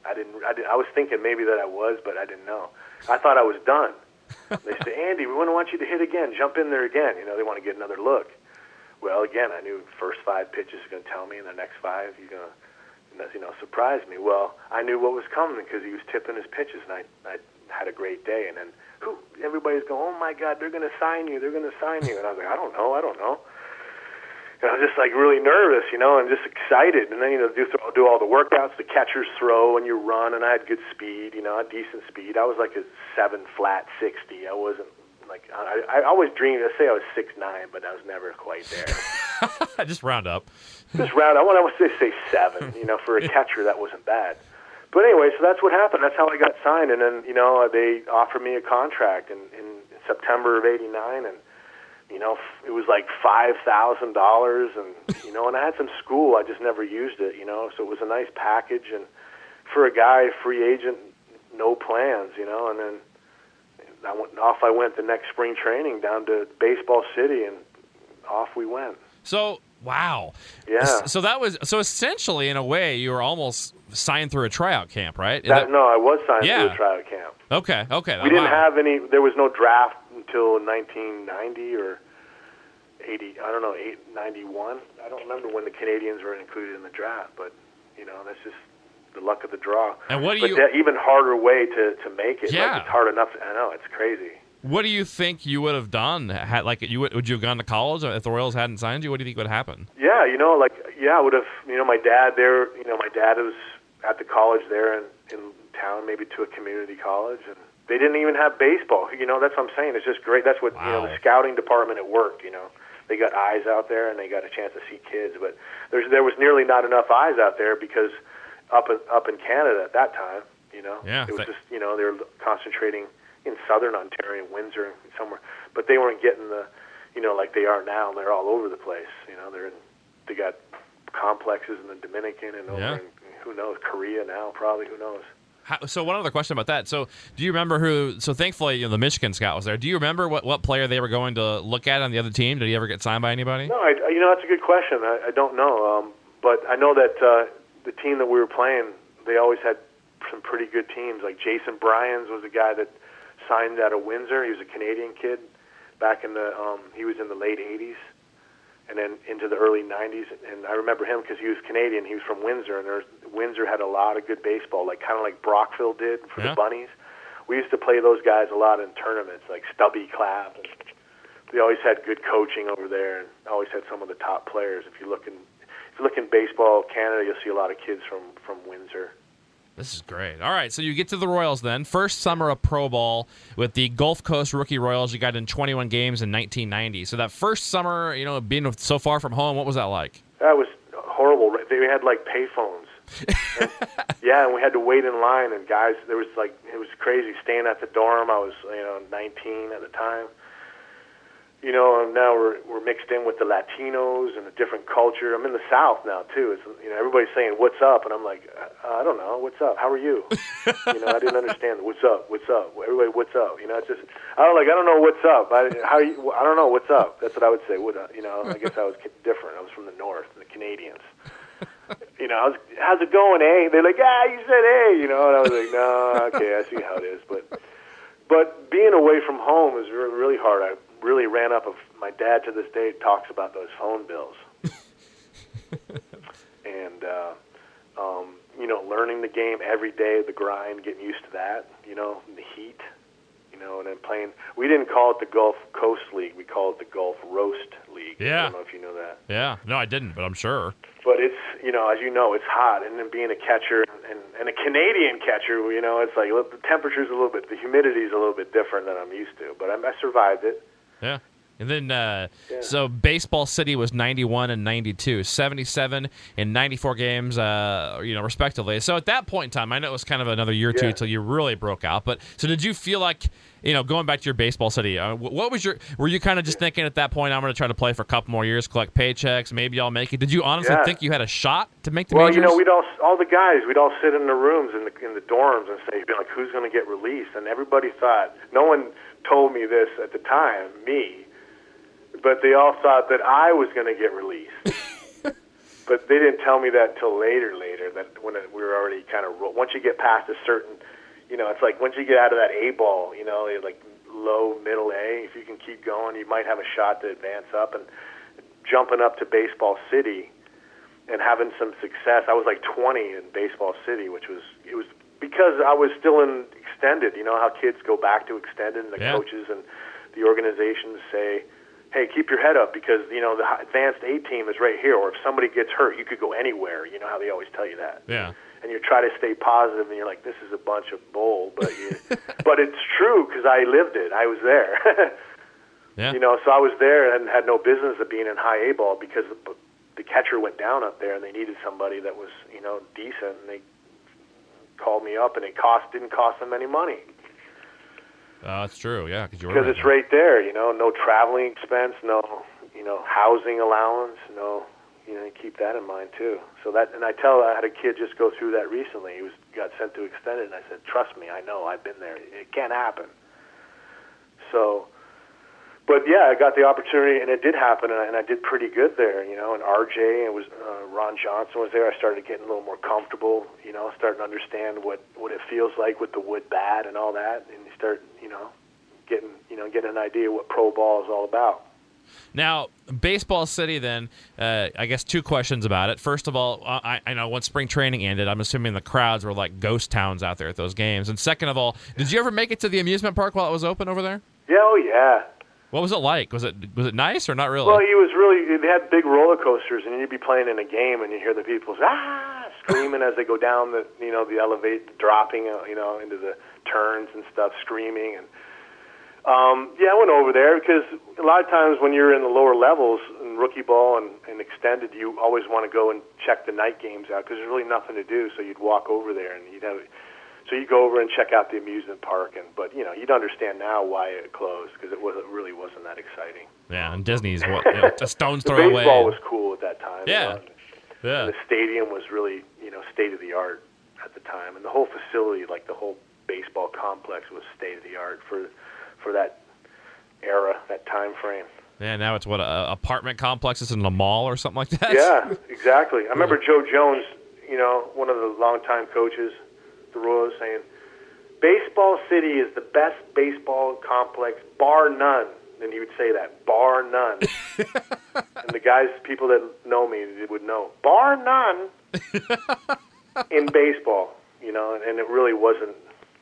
Speaker 1: I didn't. I, didn't, I was thinking maybe that I was, but I didn't know. I thought I was done. they said, Andy, we want to want you to hit again. Jump in there again. You know, they want to get another look. Well, again, I knew first five pitches are going to tell me, and the next five you're going to, you know, surprise me. Well, I knew what was coming because he was tipping his pitches, and I, I had a great day. And then who everybody's going, oh my God, they're going to sign you, they're going to sign you, and I was like, I don't know, I don't know. And I was just like really nervous, you know, and just excited. And then you know, do th- do all the workouts, the catcher's throw, and you run. And I had good speed, you know, a decent speed. I was like a seven flat sixty. I wasn't like I, I always dreamed. I say I was six nine, but I was never quite there.
Speaker 3: just round up.
Speaker 1: just round. I want to say seven. You know, for a catcher, that wasn't bad. But anyway, so that's what happened. That's how I got signed, and then you know they offered me a contract in, in September of '89, and you know it was like five thousand dollars, and you know, and I had some school. I just never used it, you know. So it was a nice package, and for a guy, free agent, no plans, you know. And then I went off. I went the next spring training down to Baseball City, and off we went.
Speaker 3: So wow,
Speaker 1: yeah.
Speaker 3: So that was so essentially, in a way, you were almost signed through a tryout camp, right?
Speaker 1: That, that, no, I was signed yeah. through a tryout camp.
Speaker 3: Okay, okay.
Speaker 1: We didn't have any. There was no draft until 1990 or 80. I don't know, 8, 91. I don't remember when the Canadians were included in the draft, but you know that's just the luck of the draw.
Speaker 3: And what do
Speaker 1: but
Speaker 3: you?
Speaker 1: That even harder way to to make it.
Speaker 3: Yeah,
Speaker 1: like it's hard enough. To, I know it's crazy.
Speaker 3: What do you think you would have done? Had like you would, would you have gone to college if the Royals hadn't signed you? What do you think would happen?
Speaker 1: Yeah, you know, like yeah, I would have. You know, my dad there. You know, my dad was at the college there in, in town, maybe to a community college, and they didn't even have baseball. You know, that's what I'm saying. It's just great. That's what
Speaker 3: wow.
Speaker 1: you know. The scouting department it worked. You know, they got eyes out there and they got a chance to see kids. But there's there was nearly not enough eyes out there because up in, up in Canada at that time, you know,
Speaker 3: yeah,
Speaker 1: it was just you know they were concentrating in southern Ontario, Windsor, somewhere, but they weren't getting the, you know, like they are now. They're all over the place. You know, they're in, they got complexes in the Dominican and over
Speaker 3: yeah.
Speaker 1: in who knows Korea now, probably who knows.
Speaker 3: How, so one other question about that. So do you remember who? So thankfully, you know, the Michigan scout was there. Do you remember what, what player they were going to look at on the other team? Did he ever get signed by anybody?
Speaker 1: No, I, you know that's a good question. I, I don't know, um, but I know that uh, the team that we were playing, they always had some pretty good teams. Like Jason Bryans was a guy that signed out of Windsor. He was a Canadian kid back in the. Um, he was in the late '80s and then into the early 90s. And I remember him because he was Canadian. He was from Windsor, and there Windsor had a lot of good baseball, like kind of like Brockville did for
Speaker 3: yeah.
Speaker 1: the Bunnies. We used to play those guys a lot in tournaments, like Stubby Clapp. And they always had good coaching over there, and always had some of the top players. If you look in, if you look in baseball Canada, you'll see a lot of kids from from Windsor.
Speaker 3: This is great. All right, so you get to the Royals then. First summer of pro ball with the Gulf Coast Rookie Royals. You got in 21 games in 1990. So that first summer, you know, being so far from home, what was that like?
Speaker 1: That was horrible. They had like payphones. and, yeah, and we had to wait in line. And guys, there was like it was crazy. Staying at the dorm, I was you know 19 at the time. You know, now we're we're mixed in with the Latinos and a different culture. I'm in the South now too. It's you know everybody's saying what's up, and I'm like I, I don't know what's up. How are you? you know I didn't understand what's up. What's up? Everybody what's up? You know it's just I don't like I don't know what's up. I how you I don't know what's up. That's what I would say. What uh, you know I guess I was different. I was from the North, the Canadians. You know, I was, how's it going, eh? They're like, ah, you said, eh, you know, and I was like, no, okay, I see how it is, but, but being away from home is really hard. I really ran up of my dad to this day talks about those phone bills, and uh, um, you know, learning the game every day, the grind, getting used to that, you know, the heat, you know, and then playing. We didn't call it the Gulf Coast League; we called it the Gulf Roast League.
Speaker 3: Yeah.
Speaker 1: I don't know if you know that.
Speaker 3: Yeah. No, I didn't, but I'm sure.
Speaker 1: But it's you know, as you know, it's hot, and then being a catcher and, and a Canadian catcher, you know, it's like the temperature's a little bit, the humidity's a little bit different than I'm used to. But I, I survived it.
Speaker 3: Yeah. And then, uh,
Speaker 1: Yeah.
Speaker 3: so Baseball City was 91 and 92, 77 and 94 games, uh, you know, respectively. So at that point in time, I know it was kind of another year or two until you really broke out. But so did you feel like, you know, going back to your Baseball City, uh, what was your, were you kind of just thinking at that point, I'm going to try to play for a couple more years, collect paychecks, maybe I'll make it? Did you honestly
Speaker 1: Yeah.
Speaker 3: think you had a shot to make the
Speaker 1: Well,
Speaker 3: majors?
Speaker 1: you know, we'd all all the guys, we'd all sit in the rooms in the in the dorms and say, be like, who's going to get released? And everybody thought. No one told me this at the time, me, but they all thought that I was going to get released. but they didn't tell me that till later. Later, that when it, we were already kind of once you get past a certain, you know, it's like once you get out of that A ball, you know, like low middle A. If you can keep going, you might have a shot to advance up and jumping up to baseball city and having some success. I was like 20 in Baseball City, which was it was because I was still in extended. You know how kids go back to extended, and the
Speaker 3: Yeah.
Speaker 1: coaches and the organizations say, "Hey, keep your head up because you know the advanced A team is right here. Or if somebody gets hurt, you could go anywhere. You know how they always tell you that."
Speaker 3: yeah.
Speaker 1: and you try to stay positive, and you're like, "This is a bunch of bull," but you, but it's true because I lived it. I was there.
Speaker 3: Yeah.
Speaker 1: You know, so I was there and had no business of being in high A ball because the, the catcher went down up there and they needed somebody that was, you know, decent. And they called me up and it cost didn't cost them any money
Speaker 3: Uh, that's true. Yeah. Cause you were
Speaker 1: because
Speaker 3: right
Speaker 1: it's
Speaker 3: there.
Speaker 1: right there. You know, no traveling expense, no, you know, housing allowance, no. You know, you keep that in mind too. So that, and I tell, I had a kid just go through that recently. He was got sent to extended, and I said, "Trust me, I know. I've been there. It can't happen." So, but yeah, I got the opportunity, and it did happen, and I, and I did pretty good there. You know, and RJ and it was uh, Ron Johnson was there. I started getting a little more comfortable. You know, starting to understand what what it feels like with the wood bat and all that, and you start, you know, getting you know getting an idea what pro ball is all about.
Speaker 3: Now, Baseball City, then, uh, I guess two questions about it. First of all, I, I know once spring training ended, I'm assuming the crowds were like ghost towns out there at those games. And second of all, did you ever make it to the amusement park while it was open over there?
Speaker 1: Yeah, oh yeah.
Speaker 3: What was it like? Was it was it nice or not really?
Speaker 1: Well, he was really. They had big roller coasters, and you'd be playing in a game, and you hear the people ah screaming as they go down the, you know, the elevate, dropping, uh, you know, into the turns and stuff, screaming. And um, yeah, I went over there because a lot of times when you're in the lower levels in rookie ball and, and extended, you always want to go and check the night games out because there's really nothing to do. So you'd walk over there, and you'd have. So you go over and check out the amusement park, and but you know you'd understand now why it closed because it was it really wasn't that exciting.
Speaker 3: yeah, and Disney's what, you know, a stone's
Speaker 1: The
Speaker 3: throw away.
Speaker 1: baseball was cool at that time.
Speaker 3: Yeah. yeah.
Speaker 1: and the stadium was really you know state of the art at the time, and the whole facility, like the whole baseball complex, was state of the art for for that era, that time frame.
Speaker 3: Yeah, now it's what a apartment complexes in a mall or something like that.
Speaker 1: Yeah, exactly. I remember Joe Jones, you know, one of the longtime coaches, saying, "Baseball City is the best baseball complex, bar none." And he would say that, bar none. and the guys, people that know me, they would know, bar none in baseball. You know, and it really wasn't.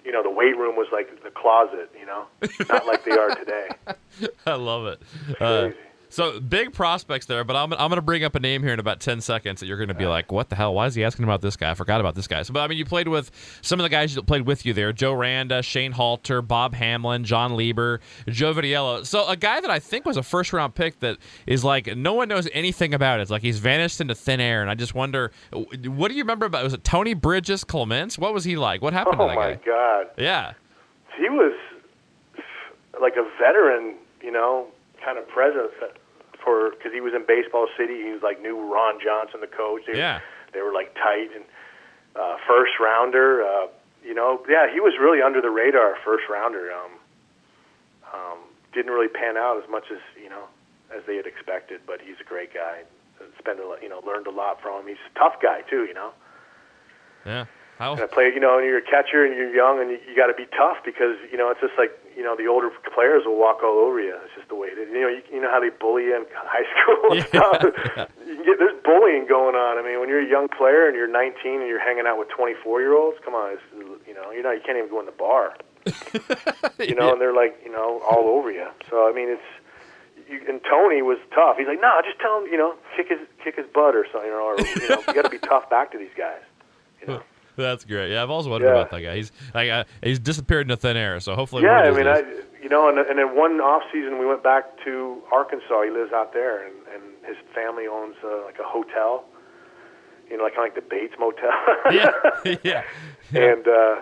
Speaker 1: You know, the weight room was like the closet. You know, not like they are today.
Speaker 3: I love it. Uh. So big prospects there, but I'm, I'm going to bring up a name here in about 10 seconds that you're going to be like, what the hell? Why is he asking about this guy? I forgot about this guy. So, but I mean, you played with some of the guys that played with you there Joe Randa, Shane Halter, Bob Hamelin, Jon Lieber, Joe Vitiello. So, a guy that I think was a first round pick that is like, no one knows anything about. It's like he's vanished into thin air. And I just wonder, what do you remember about? Was it Tony Bridges Clements? What was he like? What happened
Speaker 1: Oh
Speaker 3: to that guy? Oh, my?
Speaker 1: God.
Speaker 3: Yeah.
Speaker 1: he was like a veteran, you know, kind of presence for because he was in baseball city. He was like knew Ron Johnson, the coach. They,
Speaker 3: Yeah.
Speaker 1: they were like tight and uh, first rounder. Uh, you know, yeah, he was really under the radar first rounder. Um, um, didn't really pan out as much as you know as they had expected, but he's a great guy. Spent a lot, you know, learned a lot from him. He's a tough guy too, you know.
Speaker 3: Yeah. How,
Speaker 1: And I play, you know, and you're a catcher and you're young and you, you got to be tough because you know it's just like you know the older players will walk all over you. It's just the way it is. You know, you, you know how they bully you in high school and
Speaker 3: Yeah.
Speaker 1: stuff. You can get, there's bullying going on. I mean, when you're a young player and you're 19 and you're hanging out with 24 year olds, come on, it's, you know, you're not, you can't even go in the bar. You know, and they're like, you know, all over you. So I mean, it's. You, and Tony was tough. He's like, no, just tell him, you know, kick his kick his butt or something, or you know, you got to be tough back to these guys. You know?
Speaker 3: That's great. Yeah, I've always wondered
Speaker 1: Yeah.
Speaker 3: about that guy. He's like uh, he's disappeared into thin air. So hopefully,
Speaker 1: Yeah, I mean, I, you know, and, and then one off season we went back to Arkansas. He lives out there, and, and his family owns uh, like a hotel, you know, like kind of like the Bates Motel.
Speaker 3: yeah, yeah, yeah.
Speaker 1: and uh,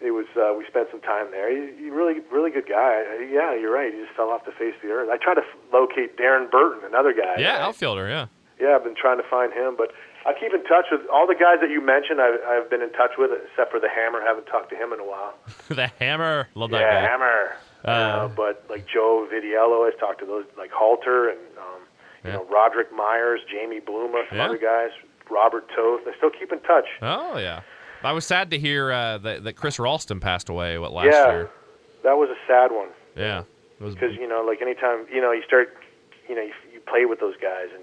Speaker 1: it was uh, we spent some time there. He, he really, really good guy. Yeah, you're right. He just fell off the face of the earth. I tried to f- locate Darren Burton, another guy.
Speaker 3: yeah, outfielder. Yeah,
Speaker 1: yeah, I've been trying to find him, but I keep in touch with all the guys that you mentioned. I've, I've been in touch with, except for the Hammer. I Haven't talked to him in a while.
Speaker 3: the hammer. Love that
Speaker 1: yeah,
Speaker 3: guy.
Speaker 1: Hammer.
Speaker 3: Uh,
Speaker 1: Uh, but like Joe Vitiello, I've talked to those like Halter and um, you
Speaker 3: Yeah.
Speaker 1: know Roderick Myers, Jamie Bluma, some
Speaker 3: Yeah.
Speaker 1: other guys, Robert Toth. I still keep in touch.
Speaker 3: Oh yeah. I was sad to hear uh, that, that Chris Ralston passed away. What last
Speaker 1: yeah,
Speaker 3: year?
Speaker 1: that was a sad one
Speaker 3: Yeah,
Speaker 1: because you know like anytime you know you start you know you, you play with those guys and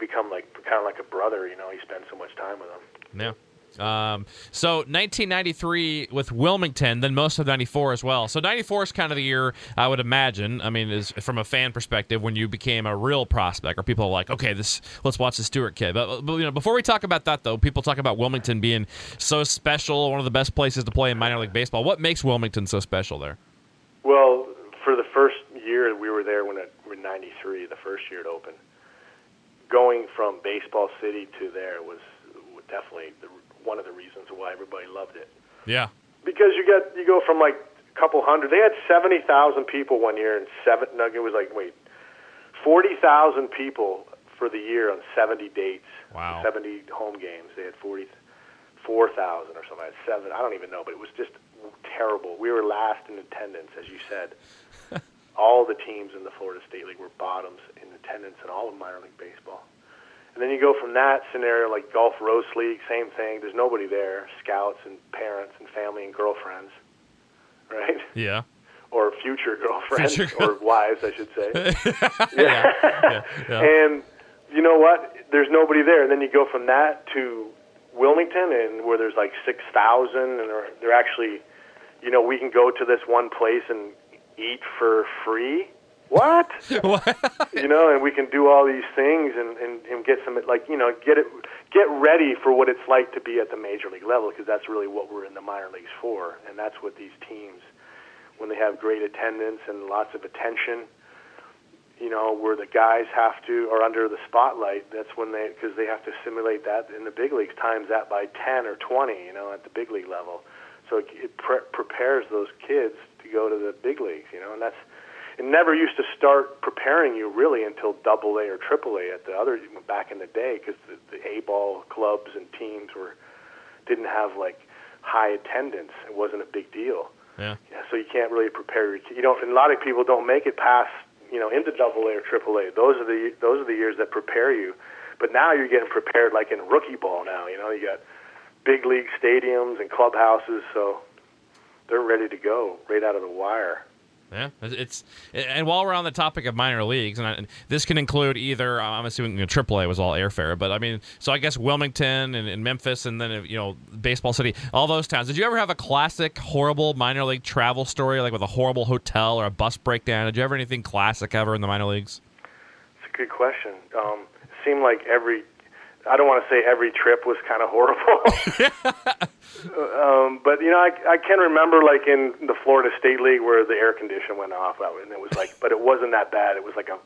Speaker 1: you, you know you, you become like kind of like a brother. You know you spend so much time with them.
Speaker 3: Yeah. Um, so 1993 with Wilmington, then most of 94 as well. So 94 is kind of the year I would imagine. I mean, is from a fan perspective when you became a real prospect, or people are like, okay, this let's watch the Stewart kid. But, but you know, before we talk about that though, people talk about Wilmington being so special, one of the best places to play in minor league baseball. What makes Wilmington so special there?
Speaker 1: Well, for the first year we were there when it were '93, the first year it opened. Going from baseball city to there was definitely the, one of the reasons why everybody loved it.
Speaker 3: Yeah.
Speaker 1: Because you get you go from like a couple hundred. They had seventy thousand people one year, and seven. No, it was like wait, forty thousand people for the year on seventy dates.
Speaker 3: Wow.
Speaker 1: Seventy home games. They had forty four thousand or something. I had seven. I don't even know, but it was just terrible. We were last in attendance, as you said. all the teams in the Florida State League were bottoms in attendance in all of minor league baseball. And then you go from that scenario, like Gulf Roast League, same thing. There's nobody there, scouts and parents and family and girlfriends, right?
Speaker 3: Yeah.
Speaker 1: Or future girlfriends
Speaker 3: Future
Speaker 1: or wives, I should say.
Speaker 3: yeah. yeah. yeah.
Speaker 1: And you know what? There's nobody there. And then you go from that to Wilmington, and where there's like six thousand, and they're, they're actually, you know, we can go to this one place and eat for free. What? you know, and we can do all these things and, and, and get some like you know get it get ready for what it's like to be at the major league level because that's really what we're in the minor leagues for, and that's what these teams when they have great attendance and lots of attention you know, where the guys have to are under the spotlight. That's when they because they have to simulate that in the big leagues times that by ten or twenty. You know, at the big league level, so it, it pre- prepares those kids to go to the big leagues. You know, and that's it. Never used to start preparing you really until Double A or Triple A at the other back in the day because the, the A ball clubs and teams were didn't have like high attendance. It wasn't a big deal.
Speaker 3: Yeah.
Speaker 1: Yeah, so you can't really prepare your. You don't. And a lot of people don't make it past you know into Double A or Triple A. Those are the those are the years that prepare you. But now you're getting prepared like in rookie ball. Now you know you got big league stadiums and clubhouses, so they're ready to go right out of the wire.
Speaker 3: Yeah, it's and while we're on the topic of minor leagues, and, I, and this can include either I'm assuming you know, AAA was all airfare, but I mean, so I guess Wilmington and, and Memphis, and then you know Baseball City, all those towns. Did you ever have a classic horrible minor league travel story, like with a horrible hotel or a bus breakdown? Did you ever anything classic ever in the minor leagues?
Speaker 1: It's a good question. Um, it seemed like every, I don't want to say every trip was kind of horrible. um, but, you know, I, I can remember like in the Florida State League where the air condition went off. And it was like, but it wasn't that bad. It was like a,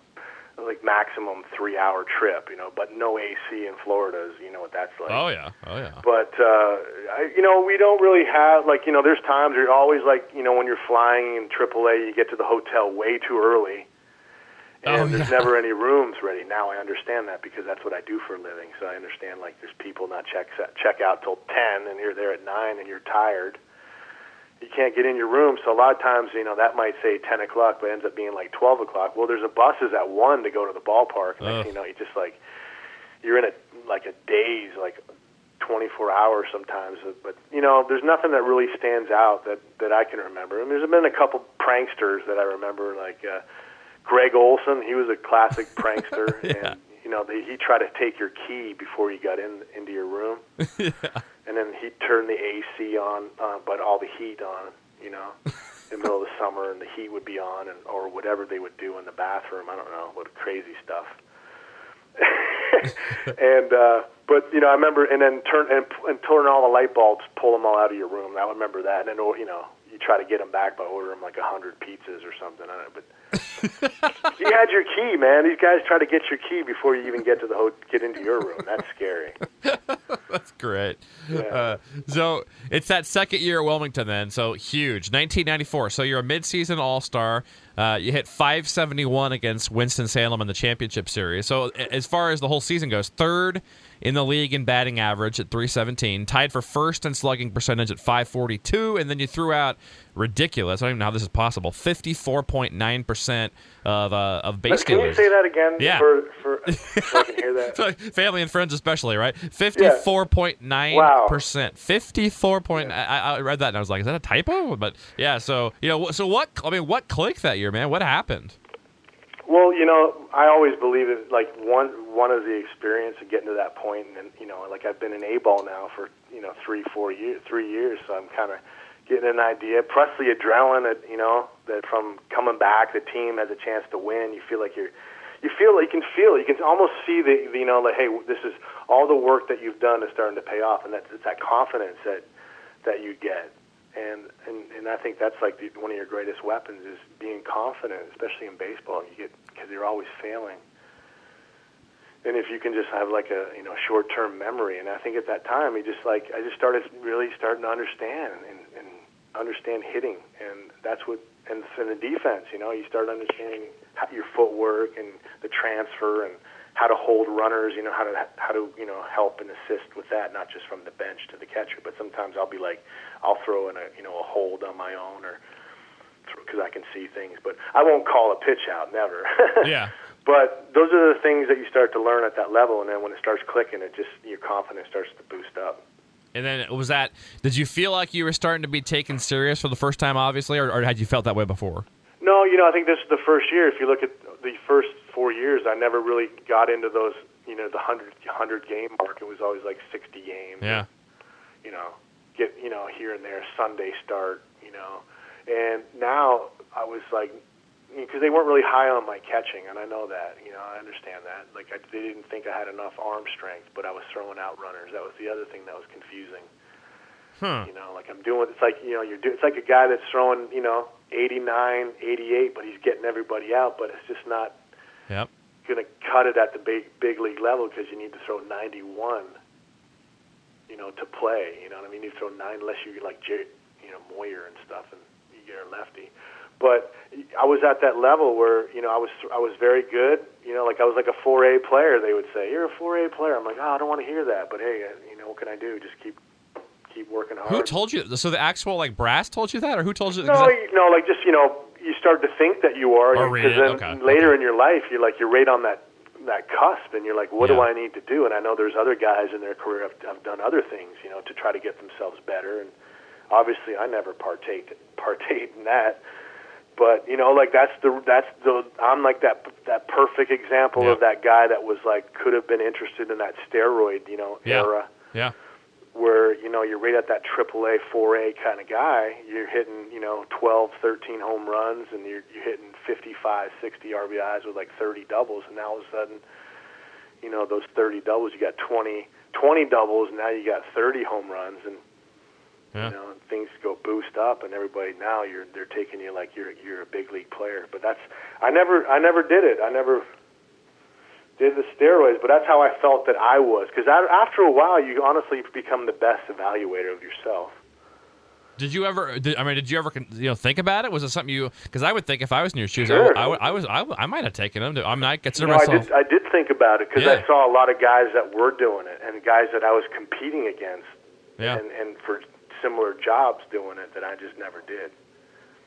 Speaker 1: like maximum three hour trip, you know, but no AC in Florida is, you know what that's like.
Speaker 3: Oh yeah, oh yeah.
Speaker 1: But uh, I, you know, we don't really have like you know. There's times where you're always like you know when you're flying in AAA, you get to the hotel way too early, and
Speaker 3: Oh,
Speaker 1: there's
Speaker 3: yeah.
Speaker 1: never any rooms ready. Now I understand that because that's what I do for a living. So I understand like there's people not check check out till ten, and you're there at nine, and you're tired. You can't get in your room, so a lot of times, you know, that might say ten o'clock, but it ends up being like twelve o'clock. Well, there's a buses at one to go to the ballpark, and
Speaker 3: Ugh.
Speaker 1: you know, you just like you're in a like a daze, like 24 hours sometimes. But you know, there's nothing that really stands out that that I can remember. I mean, there's been a couple pranksters that I remember, like uh, Greg Olson. He was a classic prankster,
Speaker 3: Yeah.
Speaker 1: and you know, they, he tried to take your key before you got in into your room, and then he'd turn the AC on, uh, but all the heat on. You know. In the middle of the summer, and the heat would be on, and or whatever they would do in the bathroom. I don't know what crazy stuff and uh, but you know, I remember, and then turn and, and turn all the light bulbs, pull them all out of your room. I remember that, and then you know, you try to get them back by ordering like a hundred pizzas or something. I don't know, but you had your key, man. These guys try to get your key before you even get to the ho- get into your room. That's scary.
Speaker 3: That's great.
Speaker 1: Yeah.
Speaker 3: Uh, so it's that second year at Wilmington, then. So huge. 1994. So you're a midseason All Star. Uh, you hit 571 against Winston Salem in the championship series. So as far as the whole season goes, third in the league in batting average at 317, tied for first in slugging percentage at 542, and then you threw out ridiculous. I don't even know how this is possible. 54.9 percent of uh, of base
Speaker 1: Can you say that again?
Speaker 3: Yeah.
Speaker 1: For, for so I can hear that.
Speaker 3: So, family and friends especially, right? Fifty four point nine percent. Fifty-four point. I, I read that and I was like, "Is that a typo?" But yeah. So you know, so what? I mean, what clicked that year, man? What happened?
Speaker 1: Well, you know, I always believe it. Like one one of the experience of getting to that point, and you know, like I've been in A ball now for you know three, four years, three years. So I'm kind of getting an idea. Plus the adrenaline, that you know, that from coming back, the team has a chance to win. You feel like you're, you feel like you can feel, you can almost see the, the you know, like hey, this is all the work that you've done is starting to pay off, and that's it's that confidence that that you get. And, and and I think that's like the, one of your greatest weapons is being confident, especially in baseball. You get because you're always failing. And if you can just have like a you know short term memory, and I think at that time, he just like I just started really starting to understand and, and understand hitting, and that's what and in the defense, you know, you start understanding how, your footwork and the transfer and how to hold runners, you know, how to how to you know help and assist with that, not just from the bench to the catcher, but sometimes I'll be like, I'll throw in a you know a hold on my own or because I can see things, but I won't call a pitch out, never.
Speaker 3: Yeah.
Speaker 1: But those are the things that you start to learn at that level, and then when it starts clicking, it just your confidence starts to boost up.
Speaker 3: And then was that? Did you feel like you were starting to be taken serious for the first time, obviously, or, or had you felt that way before?
Speaker 1: No, you know, I think this is the first year. If you look at the first four years, I never really got into those, you know, the 100, 100 game mark. It was always like 60 games.
Speaker 3: Yeah.
Speaker 1: You know, get, you know, here and there, Sunday start, you know. And now I was like, because they weren't really high on my catching, and I know that, you know, I understand that. Like, I, they didn't think I had enough arm strength, but I was throwing out runners. That was the other thing that was confusing.
Speaker 3: Huh.
Speaker 1: You know, like I'm doing. It's like you know, you're. Do, it's like a guy that's throwing, you know, 89, 88, but he's getting everybody out. But it's just not
Speaker 3: Yep.
Speaker 1: going to cut it at the big big league level because you need to throw 91. You know, to play. You know what I mean? You throw nine unless you're like you know Moyer and stuff, and you're a lefty. But I was at that level where you know I was I was very good. You know, like I was like a 4A player. They would say you're a 4A player. I'm like, oh, I don't want to hear that. But hey, uh, you know, what can I do? Just keep keep working hard.
Speaker 3: Who told you? So the actual like brass told you that, or who told you?
Speaker 1: No, you, no, like just you know, you start to think that you are,
Speaker 3: Or
Speaker 1: and-
Speaker 3: read
Speaker 1: 'cause
Speaker 3: it,
Speaker 1: then
Speaker 3: okay,
Speaker 1: later
Speaker 3: okay.
Speaker 1: in your life, you're like you're right on that that cusp, and you're like, what do I need to do? And I know there's other guys in their career have, have done other things, you know, to try to get themselves better. And obviously, I never partake partake in that. But you know, like that's the that's the I'm like that that perfect example
Speaker 3: Yeah.
Speaker 1: of that guy that was like could have been interested in that steroid, you know,
Speaker 3: Yeah.
Speaker 1: era
Speaker 3: Yeah.
Speaker 1: where you know you're right at that AAA, 4A kind of guy. You're hitting you know 12, 13 home runs, and you're you're hitting 55, 60 RBIs with like 30 doubles, and now all of a sudden, you know those 30 doubles, you got 20, 20 doubles, and now you got 30 home runs, and
Speaker 3: Yeah.
Speaker 1: you know and things go boost up, and everybody now you're they're taking you like you're you're a big league player. But that's I never I never did it. I never did the steroids, but that's how I felt that I was. Because after a while, you honestly become the best evaluator of yourself.
Speaker 3: Did you ever? Did, I mean, did you ever you know think about it? Was it something you? Because I would think if I was in your shoes,
Speaker 1: Sure.
Speaker 3: I, I, I was I, I might have taken them. To, I mean, I consider
Speaker 1: No, I
Speaker 3: myself.
Speaker 1: did. I did think about it because
Speaker 3: Yeah.
Speaker 1: I saw a lot of guys that were doing it, and guys that I was competing against,
Speaker 3: Yeah.
Speaker 1: and, and for similar jobs doing it that I just never did.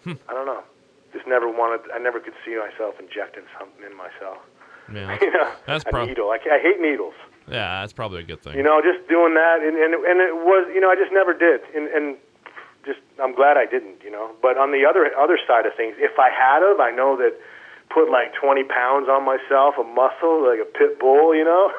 Speaker 3: Hmm.
Speaker 1: I don't know. Just never wanted. I never could see myself injecting something in myself.
Speaker 3: yeah,
Speaker 1: You know,
Speaker 3: That's
Speaker 1: a needle. I, I hate needles.
Speaker 3: yeah, that's probably a good thing.
Speaker 1: You know, just doing that, and and and it was, you know, I just never did, and and just I'm glad I didn't, you know. But on the other other side of things, if I had of, I know that put like 20 pounds on myself, a muscle like a pit bull, you know,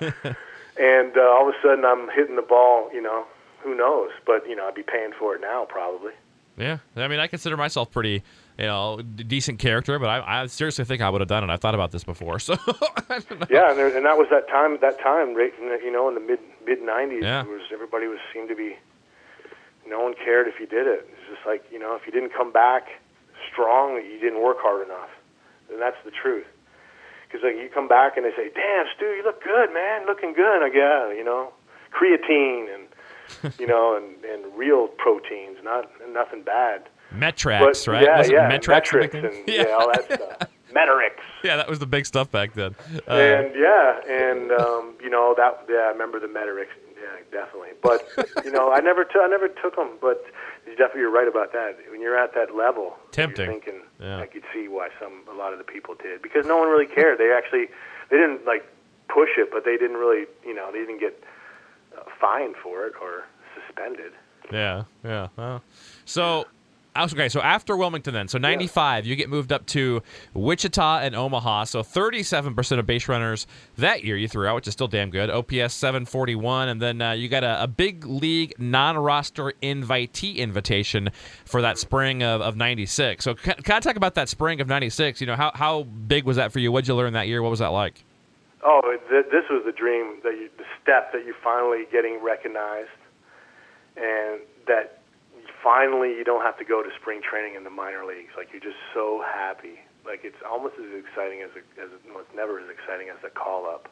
Speaker 1: and uh, all of a sudden I'm hitting the ball, you know. Who knows? But you know, I'd be paying for it now probably.
Speaker 3: Yeah, I mean, I consider myself pretty, you know, d- decent character, but I, I seriously think I would have done it. I've thought about this before, so I.
Speaker 1: Yeah, and, there, and that was that time. That time, right? In the, you know, in the mid mid '90s,
Speaker 3: Yeah.
Speaker 1: was everybody was seemed to be. No one cared if you did it. It's just like you know, if you didn't come back strong, you didn't work hard enough, and that's the truth. Because like you come back and they say, "Damn, Stu, you look good, man, looking good." Like yeah, you know, creatine and you know, and and real proteins, not nothing bad.
Speaker 3: Metrax,
Speaker 1: But
Speaker 3: right?
Speaker 1: yeah,
Speaker 3: Was it
Speaker 1: yeah,
Speaker 3: Metrax
Speaker 1: metrics and yeah. all that stuff. Metrics.
Speaker 3: Yeah, that was the big stuff back then. Uh,
Speaker 1: and yeah, and um, you know that yeah, I remember the Metrics. Yeah, definitely. But you know, I never t- I never took them. But you definitely you're right about that. When you're at that level,
Speaker 3: Tempting.
Speaker 1: Thinking
Speaker 3: Yeah.
Speaker 1: I could see why some a lot of the people did because no one really cared. They actually they didn't like push it, but they didn't really you know they didn't get fined for it or suspended.
Speaker 3: yeah, yeah. Well, so, okay, so after Wilmington, then, so 95, you get moved up to Wichita and Omaha. So 37% of base runners that year you threw out, which is still damn good. OPS 741. And then uh, you got a, a big league non roster invitee invitation for that spring of, of 96. So, can I talk about that spring of 96. You know, how, how big was that for you? What'd you learn that year? What was that like?
Speaker 1: Oh, th- this was the dream that you, the step that you finally getting recognized, and that finally you don't have to go to spring training in the minor leagues. Like you're just so happy. Like it's almost as exciting as a, as well, it's never as exciting as a call up,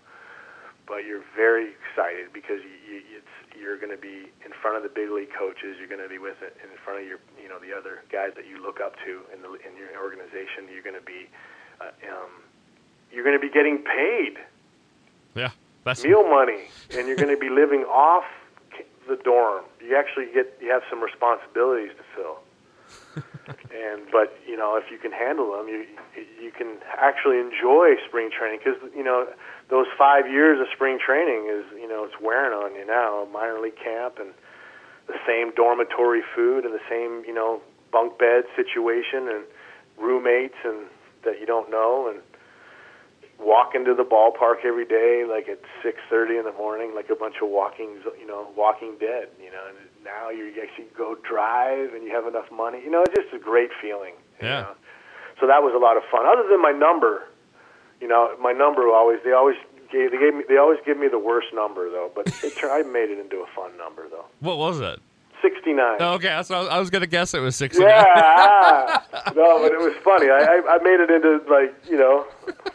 Speaker 1: but you're very excited because you, you, it's you're going to be in front of the big league coaches. You're going to be with it in front of your you know the other guys that you look up to in the in your organization. You're going to be uh, um, you're going to be getting paid
Speaker 3: Yeah. That's
Speaker 1: meal money, and you're going to be living off the dorm. You actually get you have some responsibilities to fill. and but you know if you can handle them, you you can actually enjoy spring training because you know those five years of spring training is you know it's wearing on you now. Minor league camp and the same dormitory food and the same you know bunk bed situation and roommates and that you don't know and walking to the ballpark every day, like at six thirty in the morning, like a bunch of walking, you know, Walking Dead, you know. And now you actually go drive, and you have enough money, you know. It's just a great feeling.
Speaker 3: Yeah.
Speaker 1: Know? So that was a lot of fun. Other than my number, you know, my number always they always gave they gave me they always give me the worst number though, but it, I made it into a fun number though.
Speaker 3: What was
Speaker 1: that?
Speaker 3: 69. Okay, so I was going to guess it was 69.
Speaker 1: Yeah. Ah. no, but it was funny. I, I, made it into, like, you know,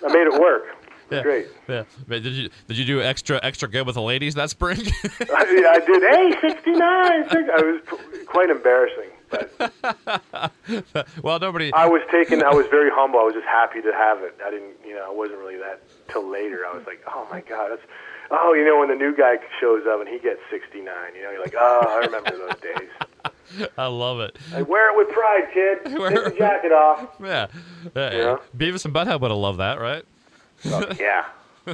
Speaker 1: I made it work.
Speaker 3: Yeah.
Speaker 1: Great.
Speaker 3: Yeah. Did you did you do extra extra good with the ladies that spring?
Speaker 1: I, I, did. Hey, 69. I was quite embarrassing.
Speaker 3: well, nobody.
Speaker 1: I was taken. I was very humble. I was just happy to have it. I didn't, you know, I wasn't really that till later. I was like, oh my god, that's Oh, you know, when the new guy shows up and he gets 69, you know, you're like, oh, I remember those days.
Speaker 3: I love it.
Speaker 1: Like, wear it with pride, kid.
Speaker 3: Wear
Speaker 1: Take the jacket off.
Speaker 3: Yeah. Uh,
Speaker 1: Yeah.
Speaker 3: Beavis and Butthead would have loved that, right?
Speaker 1: Oh, yeah.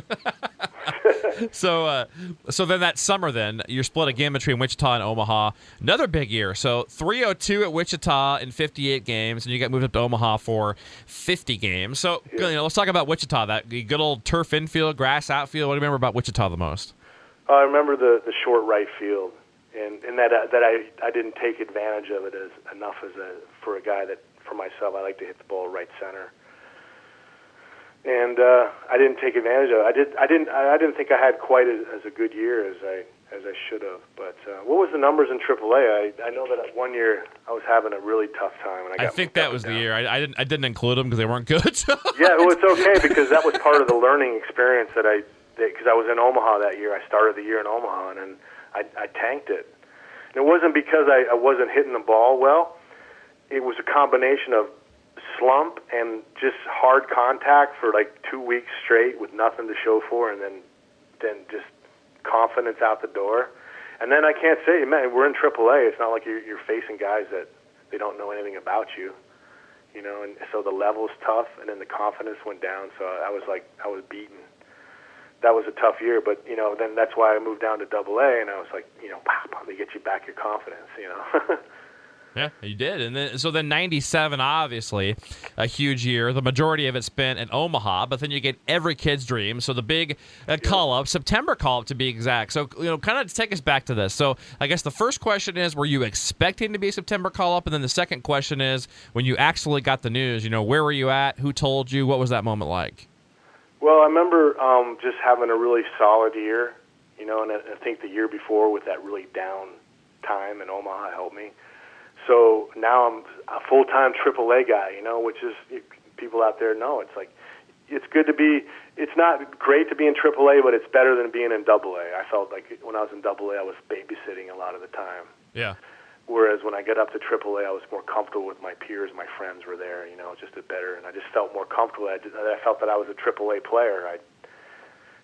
Speaker 3: So, uh, so then that summer, then you're split again between Wichita and Omaha. Another big year. So 302 at Wichita in 58 games, and you got moved up to Omaha for 50 games. So you know, let's talk about Wichita. That good old turf infield, grass outfield. What do you remember about Wichita the most?
Speaker 1: I remember the the short right field, and and that uh, that I I didn't take advantage of it as enough as a for a guy that for myself I like to hit the ball right center, and uh, I didn't take advantage of it. I did I didn't I didn't think I had quite as, as a good year as I as I should have. But uh, what was the numbers in AAA? I I know that one year I was having a really tough time, and I
Speaker 3: I think that was the year. I, I didn't. I didn't include them because they weren't good. So.
Speaker 1: Yeah, well, it's okay because that was part of the learning experience that I because I was in Omaha that year. I started the year in Omaha and then I, I tanked it, And it wasn't because I, I wasn't hitting the ball well. It was a combination of slump and just hard contact for like two weeks straight with nothing to show for, and then then just confidence out the door. And then I can't say, man, we're in AAA. It's not like you're, you're facing guys that they don't know anything about you, you know. And so the level's tough, and then the confidence went down. So I was like, I was beaten. That was a tough year, but you know, then that's why I moved down to Double A, and I was like, you know, pop, they get you back your confidence, you know.
Speaker 3: Yeah, you did, and then so then '97, obviously, a huge year. The majority of it spent in Omaha, but then you get every kid's dream. So the big uh, call up, September call up to be exact. So you know, kind of take us back to this. So I guess the first question is, were you expecting to be a September call up? And then the second question is, when you actually got the news, you know, where were you at? Who told you? What was that moment like?
Speaker 1: Well, I remember um, just having a really solid year, you know, and I, I think the year before with that really down time in Omaha helped me. So now I'm a full time AAA guy, you know, which is people out there know it's like it's good to be. It's not great to be in AAA, but it's better than being in AA. I felt like when I was in AA, I was babysitting a lot of the time.
Speaker 3: Yeah.
Speaker 1: Whereas when I get up to AAA, I was more comfortable with my peers. My friends were there, you know, just a better, and I just felt more comfortable. I, just, I felt that I was a AAA player. I,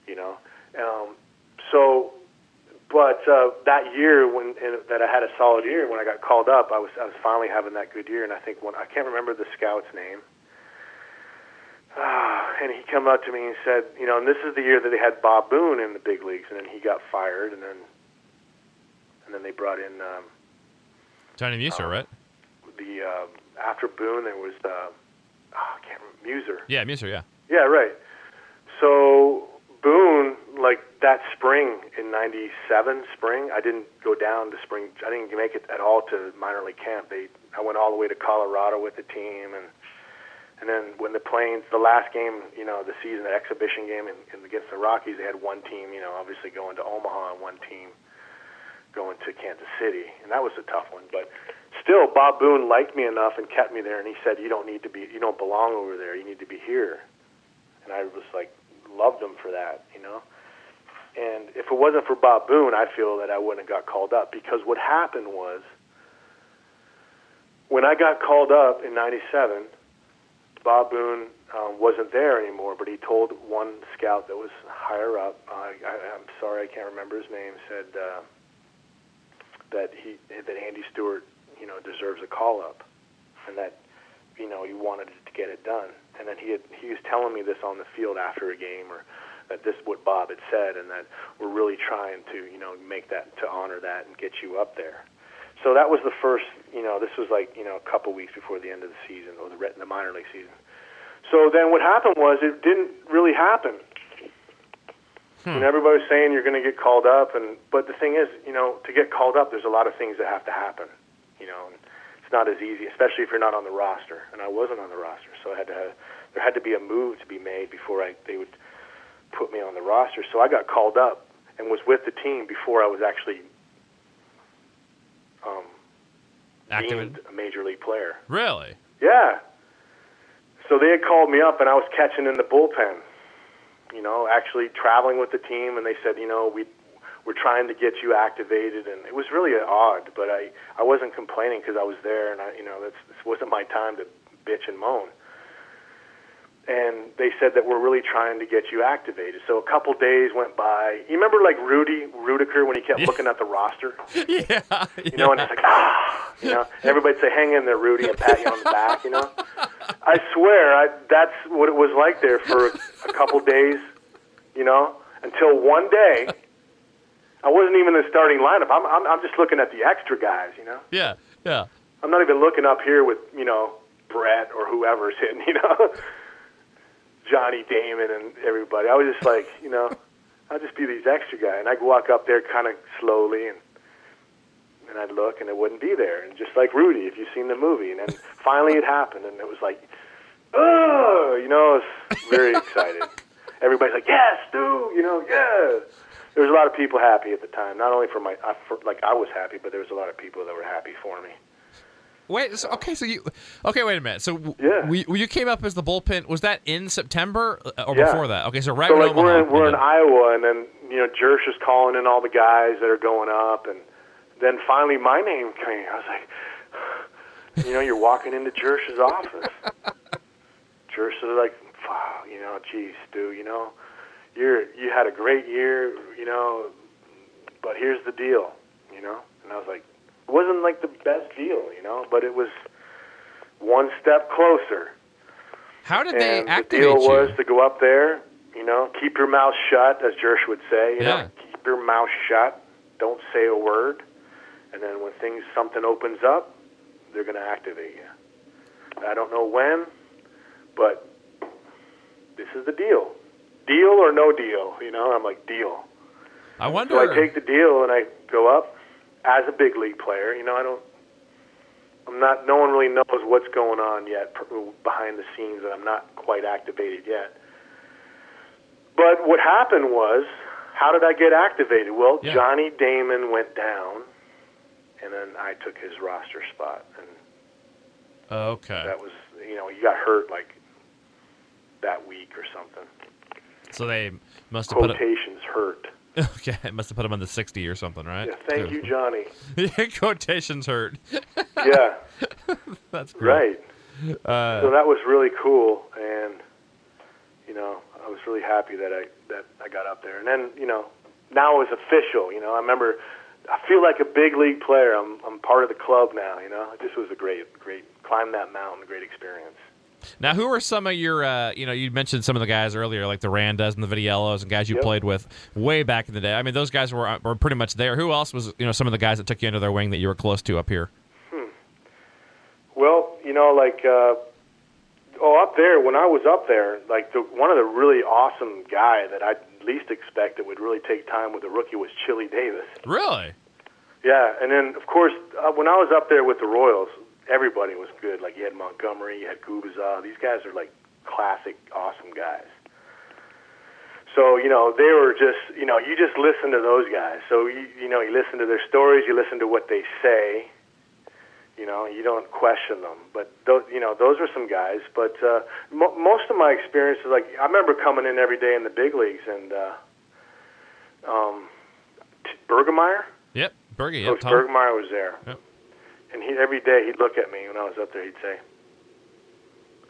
Speaker 1: you know, um, so but uh, that year when in, that I had a solid year when I got called up, I was I was finally having that good year, and I think when I can't remember the scout's name, uh, and he come up to me and said, you know, and this is the year that they had Bob Boone in the big leagues, and then he got fired, and then and then they brought in um,
Speaker 3: Tony Muser,
Speaker 1: um,
Speaker 3: right?
Speaker 1: The uh, after Boone, there was uh, oh, I can't remember Muser.
Speaker 3: Yeah, Muser. Yeah.
Speaker 1: Yeah, right. So Boone, like that spring in '97, spring, I didn't go down to spring. I didn't make it at all to minor league camp. They, I went all the way to Colorado with the team, and and then when the Plains, the last game, you know, the season, the exhibition game in, in against the Rockies, they had one team, you know, obviously going to Omaha and one team going to Kansas City, and that was a tough one. But still, Bob Boone liked me enough and kept me there, and he said, "You don't need to be, you don't belong over there. You need to be here." And I was like, loved him for that, you know. And if it wasn't for Bob Boone, I feel that I wouldn't have got called up because what happened was when I got called up in '97, Bob Boone um, wasn't there anymore, but he told one scout that was higher up. Uh, I, I'm sorry, I can't remember his name. Said uh, that he that Andy Stewart, you know, deserves a call up, and that you know he wanted to get it done and then he had, he was telling me this on the field after a game, or that this is what Bob had said, and that we're really trying to you know make that to honor that and get you up there. So that was the first, you know, this was like you know a couple weeks before the end of the season or the the minor league season. So then what happened was it didn't really happen. Hmm. And everybody was saying you're going to get called up, and but the thing is, you know, to get called up, there's a lot of things that have to happen, you know. And, it's not as easy, especially if you're not on the roster. And I wasn't on the roster, so I had to have, there had to be a move to be made before I they would put me on the roster. So I got called up and was with the team before I was actually um, deemed a major league player.
Speaker 3: Really?
Speaker 1: Yeah. So they had called me up, and I was catching in the bullpen. You know, actually traveling with the team, and they said, you know, we we're trying to get you activated, and it was really odd. But I I wasn't complaining because I was there, and I you know that's, this wasn't my time to bitch and moan. And they said that we're really trying to get you activated. So a couple days went by. You remember like Rudy Ruettiger when he kept
Speaker 3: yeah.
Speaker 1: looking at the roster?
Speaker 3: Yeah.
Speaker 1: You know, and it's like ah, you know, everybody'd say, "Hang in there, Rudy," and pat you on the back. You know, I swear, I, that's what it was like there for a couple days. You know, until one day I wasn't even in the starting lineup. I'm, I'm I'm just looking at the extra guys, you know.
Speaker 3: Yeah, yeah.
Speaker 1: I'm not even looking up here with you know Brett or whoever's hitting, you know, Johnny Damon and everybody. I was just like, you know, I'll just be these extra guys, and I'd walk up there kind of slowly and. And I'd look, and it wouldn't be there. And just like Rudy, if you've seen the movie, and then finally it happened, and it was like, oh, you know, I was very excited. Everybody's like, yes, Stu, you know, yeah there was a lot of people happy at the time. Not only for my, I, for, like I was happy, but there was a lot of people that were happy for me.
Speaker 3: Wait, so, okay, so you, okay, wait a minute. So
Speaker 1: yeah.
Speaker 3: we, you came up as the bullpen. Was that in September uh, or
Speaker 1: yeah.
Speaker 3: before that? Okay, so right
Speaker 1: so like we're in, we're in Iowa, and then you know Jersh is calling in all the guys that are going up, and then finally my name came. I was like, you know, you're walking into Jersh's office. Jersh is like, wow, you know, geez, Stu, you know, you're you had a great year, you know, but here's the deal, you know. And I was like, wasn't like the best deal, you know, but it was one step closer.
Speaker 3: How did they
Speaker 1: and
Speaker 3: activate
Speaker 1: the deal
Speaker 3: you?
Speaker 1: was to go up there, you know, keep your mouth shut, as Jersh would say. You
Speaker 3: Yeah.
Speaker 1: know, keep your mouth shut. Don't say a word. And then when things something opens up, they're going to activate you. I don't know when, but this is the deal. Deal or no deal, you know? I'm like deal.
Speaker 3: I wonder.
Speaker 1: So I take the deal and I go up as a big league player. You know, I don't. I'm not. No one really knows what's going on yet behind the scenes, and I'm not quite activated yet. But what happened was, how did I get activated? Well,
Speaker 3: Yeah.
Speaker 1: Johnny Damon went down, and then I took his roster spot, and
Speaker 3: okay.
Speaker 1: that was, you know, he got hurt like that week or something.
Speaker 3: So they must have put it.
Speaker 1: Quotations hurt.
Speaker 3: Okay, it must have put him on the sixty or something, right?
Speaker 1: Yeah, thank you, Johnny.
Speaker 3: Quotations hurt.
Speaker 1: Yeah,
Speaker 3: That's great.
Speaker 1: right.
Speaker 3: Uh,
Speaker 1: so that was really cool, and you know, I was really happy that I that I got up there. And then you know, now it's official. You know, I remember I feel like a big league player. I'm I'm part of the club now. You know, this was a great great climb that mountain, great experience.
Speaker 3: Now, who are some of your, uh, you know, you mentioned some of the guys earlier, like the Randas and the Vitiellos and guys you
Speaker 1: Yep.
Speaker 3: played with way back in the day. I mean, those guys were were pretty much there. Who else was, you know, some of the guys that took you under their wing that you were close to up here? Hmm.
Speaker 1: Well, you know, like uh, oh, up there when I was up there, like the one of the really awesome guy that I least expected would really take time with the rookie was Chili Davis.
Speaker 3: Really?
Speaker 1: Yeah, and then of course uh, when I was up there with the Royals, everybody was good. Like you had Montgomery, you had Gubicza. These guys are like classic, awesome guys. So you know they were just you know you just listen to those guys. So you you know you listen to their stories, you listen to what they say. You know you don't question them. But those you know those are some guys. But uh, mo- most of my experiences, like I remember coming in every day in the big leagues and uh, um, t- Burgmeier.
Speaker 3: Yep. Berge. Yep.
Speaker 1: Coach
Speaker 3: Tom.
Speaker 1: Burgmeier was there.
Speaker 3: Yep.
Speaker 1: And he every day he'd look at me when I was up there. He'd say,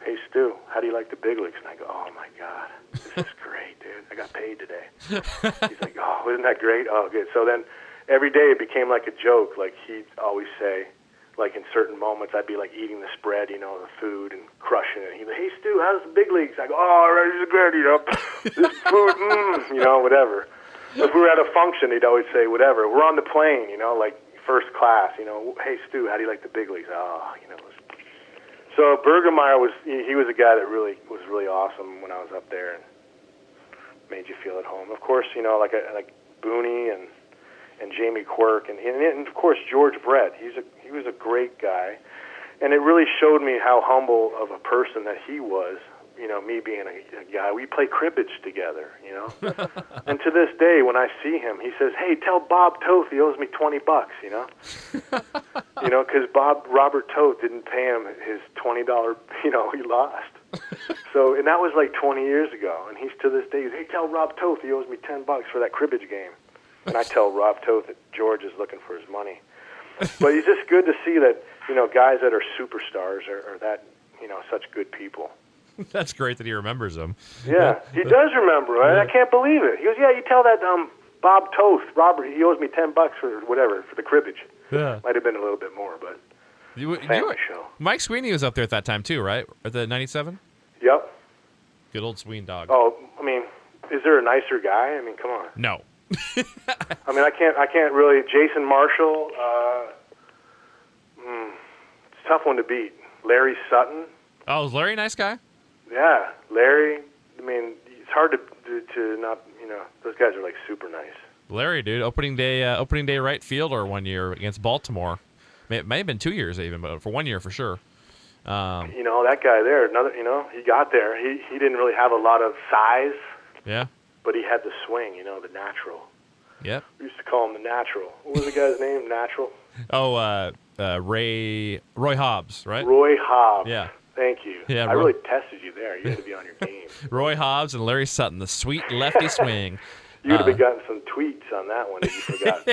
Speaker 1: "Hey Stu, how do you like the big leagues?" And I go, "Oh my God, this is great, dude. I got paid today." He's like, "Oh, isn't that great? Oh, good." So then every day it became like a joke. Like he'd always say, like in certain moments, I'd be like eating the spread, you know, the food and crushing it. He'd be, "Hey Stu, how's the big leagues?" I go, "Oh, this is good, you know, this food, mm, you know, whatever." If we were at a function, he'd always say, "Whatever." We're on the plane, you know, like first class, you know. Hey Stu, how do you like the big leagues? Oh, you know. So Burgmeier was he was a guy that really was really awesome when I was up there and made you feel at home. Of course, you know, like a, like Booney and and Jamie Quirk and, and and of course George Brett. He's a he was a great guy, and it really showed me how humble of a person that he was. You know, me being a, a guy, we play cribbage together. You know, and to this day, when I see him, he says, "Hey, tell Bob Toth he owes me twenty bucks." You know, you know, because Bob Robert Toth didn't pay him his twenty dollar. You know, he lost. so, and that was like twenty years ago, and he's to this day. Hey, tell Rob Toth he owes me ten bucks for that cribbage game. And I tell Rob Toth that George is looking for his money. But it's just good to see that you know guys that are superstars are, are that you know such good people.
Speaker 3: That's great that he remembers them.
Speaker 1: Yeah, he does remember. Right? I can't believe it. He goes, "Yeah, you tell that um Bob Toth, Robert, he owes me ten bucks for whatever for the cribbage.
Speaker 3: Yeah.
Speaker 1: Might have been a little bit more, but
Speaker 3: You, you,
Speaker 1: family show.
Speaker 3: Mike Sweeney was up there at that time too, right? At the '97.
Speaker 1: Yep.
Speaker 3: Good old Sween dog.
Speaker 1: Oh, I mean, is there a nicer guy? I mean, come on.
Speaker 3: No.
Speaker 1: I mean, I can't. I can't really. Jason Marshall. Uh, mm, it's a tough one to beat. Larry Sutton.
Speaker 3: Oh, is Larry a nice guy?
Speaker 1: Yeah, Larry. I mean, it's hard to to, not. You know, those guys are like super nice.
Speaker 3: Larry, dude, opening day, uh, opening day right fielder one year against Baltimore. May, it may have been two years even, but for one year for sure. Um,
Speaker 1: You know, that guy there. Another. You know, he got there. He he didn't really have a lot of size,
Speaker 3: yeah.
Speaker 1: but he had the swing. You know, the natural.
Speaker 3: Yeah.
Speaker 1: We used to call him the natural. What was the guy's name? Natural.
Speaker 3: Oh, uh, uh, Ray Roy Hobbs, right?
Speaker 1: Roy Hobbs.
Speaker 3: Yeah.
Speaker 1: Thank you.
Speaker 3: Yeah,
Speaker 1: I
Speaker 3: Roy-
Speaker 1: really tested you there. You had to be on your game.
Speaker 3: Roy Hobbs and Larry Sutton, the sweet lefty swing.
Speaker 1: You'd have
Speaker 3: Uh,
Speaker 1: gotten some tweets on that one if you forgot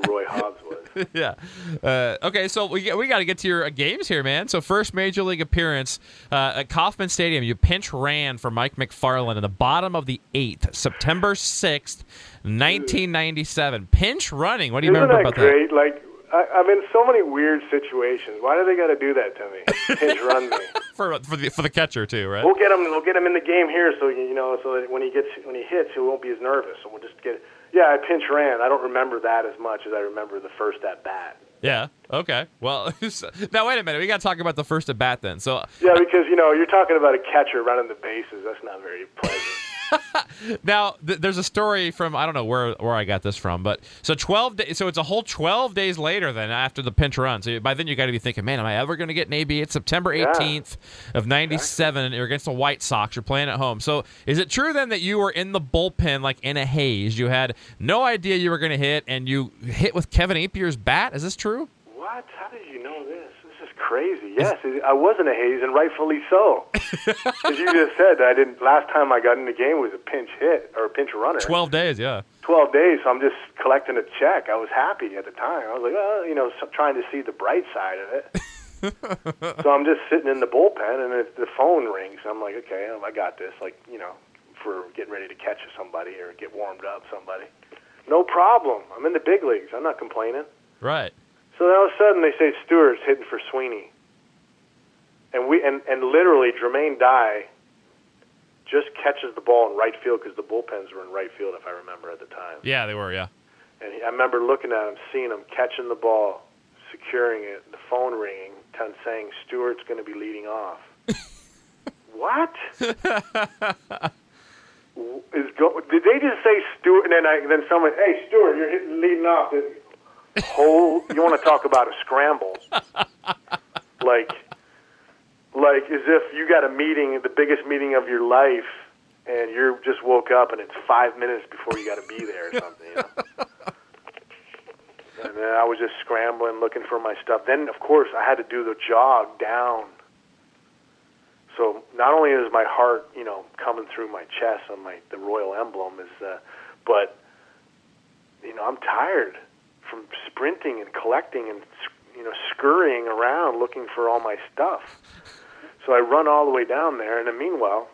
Speaker 1: who Roy Hobbs was.
Speaker 3: yeah. Uh, okay, so we we got to get to your uh, games here, man. So first major league appearance uh, at Kauffman Stadium, you pinch ran for Mike Macfarlane in the bottom of the eighth, September sixth, nineteen ninety seven. Pinch running. What do you
Speaker 1: Isn't
Speaker 3: remember
Speaker 1: that
Speaker 3: about
Speaker 1: great? Like I, I'm in so many weird situations. Why do they got to do that to me? Pinch run me.
Speaker 3: for for the for the catcher too, right?
Speaker 1: We'll get him. We'll get him in the game here, so you know, so that when he gets when he hits, he won't be as nervous. So we'll just get. Yeah, I pinch ran. I don't remember that as much as I remember the first at bat.
Speaker 3: Yeah. Okay. Well, now wait a minute. We got to talk about the first at bat then. So
Speaker 1: Yeah, because you know you're talking about a catcher running the bases. That's not very pleasant.
Speaker 3: now th- there's a story from I don't know where where I got this from, but so 12 days. So it's a whole 12 days later than after the pinch run. So by then you got to be thinking, man, am I ever going to get an AB? It's September
Speaker 1: Yeah.
Speaker 3: 18th of '97. You're against the White Sox. You're playing at home. So is it true then that you were in the bullpen like in a haze? You had no idea you were going to hit, and you hit with Kevin Appier's bat. Is this true?
Speaker 1: what? How did you know this? This is crazy. Yes, I was in a haze, and rightfully so. As you just said, I didn't. Last time I got in the game was a pinch hit or a pinch runner.
Speaker 3: 12 days. Yeah.
Speaker 1: 12 days, so I'm just collecting a check. I was happy at the time. I was like, oh, you know, so trying to see the bright side of it. so I'm just sitting in the bullpen, and if the phone rings, I'm like, okay, oh, I got this. Like, you know, for getting ready to catch somebody or get warmed up somebody. No problem. I'm in the big leagues. I'm not complaining.
Speaker 3: Right.
Speaker 1: So then all of a sudden they say Stewart's hitting for Sweeney, and we and and literally Jermaine Dye just catches the ball in right field because the bullpens were in right field, if I remember at the time.
Speaker 3: Yeah, they were. Yeah.
Speaker 1: And he, I remember looking at him, seeing him catching the ball, securing it, the phone ringing, t- saying Stewart's going to be leading off. what? Is go- did they just say Stewart? And then I, then someone, hey Stewart, you're hitting, leading off. Whole you want to talk about a scramble? like, like as if you got a meeting, the biggest meeting of your life, and you just woke up and it's five minutes before you got to be there or something. You know? and then I was just scrambling, looking for my stuff. Then, of course, I had to do the jog down. So not only is my heart, you know, coming through my chest on my the royal emblem is, uh, but you know, I'm tired from sprinting and collecting and you know scurrying around looking for all my stuff. So I run all the way down there, and then meanwhile,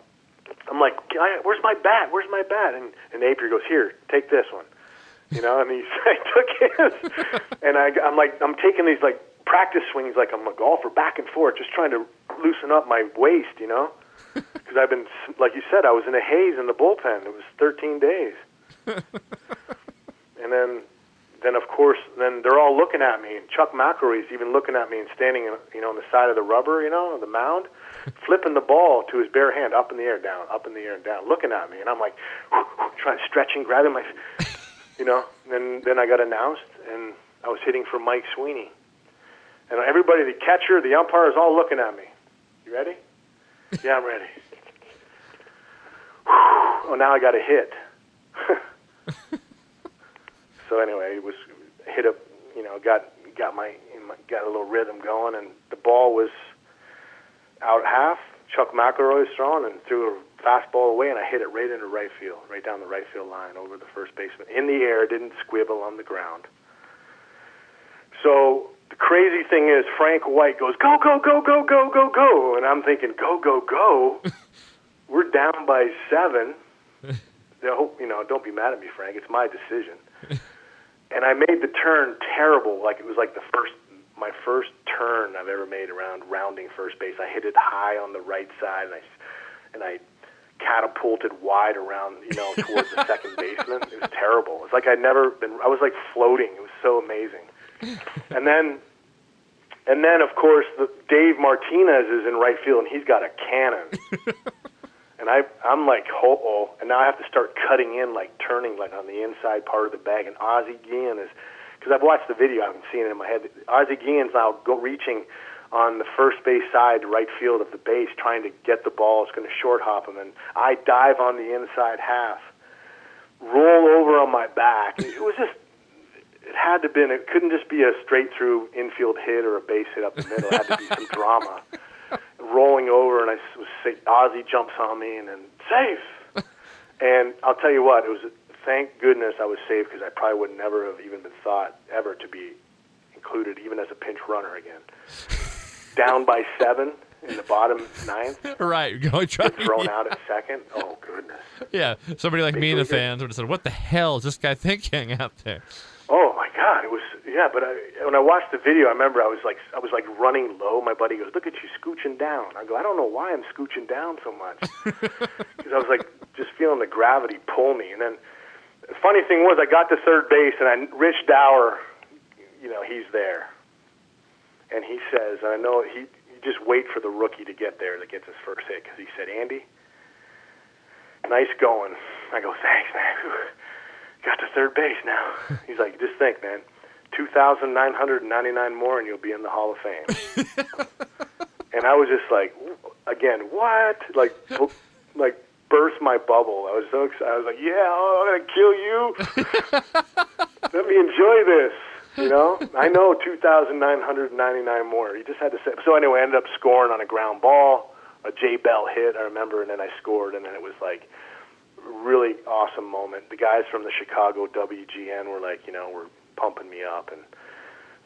Speaker 1: I'm like, I, "Where's my bat? Where's my bat?" And and Appier goes, "Here, take this one." You know, and he I took his, and I, I'm like, I'm taking these like practice swings like I'm a golfer, back and forth, just trying to loosen up my waist. You know, because I've been, like you said, I was in a haze in the bullpen. It was 13 days, and then then of course, then they're all looking at me, and Chuck McElroy's even looking at me and standing, you know, on the side of the rubber, you know, the mound, flipping the ball to his bare hand, up in the air, down, up in the air, and down, looking at me, and I'm like, trying stretching, grabbing my, you know. And then then I got announced, and I was hitting for Mike Sweeney, and everybody, the catcher, the umpire, is all looking at me. You ready? yeah, I'm ready. oh, now I got a hit. So anyway, it was hit up, you know, got got my, got a little rhythm going, and the ball was out half. Chuck McElroy was throwing and threw a fastball away, and I hit it right into right field, right down the right field line over the first baseman in the air. Didn't squibble on the ground. So the crazy thing is, Frank White goes go go go go go go go, and I'm thinking go go go. We're down by seven. No, you know, don't be mad at me, Frank. It's my decision and I made the turn terrible. Like it was like the first, my first turn I've ever made around rounding first base. I hit it high on the right side, and I, and I catapulted wide around, you know, towards the second baseman. It was terrible. It's like I'd never been. I was like floating. It was so amazing. And then, and then of course, the, Dave Martinez is in right field, and he's got a cannon. And I, I'm like, oh, and now I have to start cutting in, like turning, like on the inside part of the bag. And Ozzie Guillen is, because I've watched the video, I haven't seen it in my head. Ozzie Guillen's now go reaching on the first base side, right field of the base, trying to get the ball. It's going to short hop him, and I dive on the inside half, roll over on my back. It was just, it had to been. It couldn't just be a straight through infield hit or a base hit up the middle. It had to be some drama rolling over, and I was say, Ozzie jumps on me, and then safe. and I'll tell you what, it was thank goodness I was safe because I probably would never have even been thought ever to be included, even as a pinch runner again. Down by seven in the bottom ninth,
Speaker 3: Right. Go try.
Speaker 1: thrown out at second. Oh goodness.
Speaker 3: Yeah. Somebody like me and the fans would have said, "What the hell is this guy thinking out there?"
Speaker 1: Oh my God! It was yeah, but I, when I watched the video, I remember I was like I was like running low. My buddy goes, "Look at you scooching down." I go, "I don't know why I'm scooching down so much," because I was like just feeling the gravity pull me. And then the funny thing was, I got to third base, and I Rich Dauer, you know, he's there, and he says, and I know he you just wait for the rookie to get there that gets his first hit because he said, "Andy, nice going." I go, "Thanks, man." got to third base now. He's like, just think, man, 2,999 more and you'll be in the Hall of Fame. and I was just like, again, what? Like, like burst my bubble. I was so excited. I was like, yeah, oh, I'm going to kill you. Let me enjoy this. You know, I know 2,999 more. You just had to say. So anyway, I ended up scoring on a ground ball, a Jay Bell hit. I remember, and then I scored, and then it was like really awesome moment. The guys from the Chicago WGN were like, you know, were pumping me up and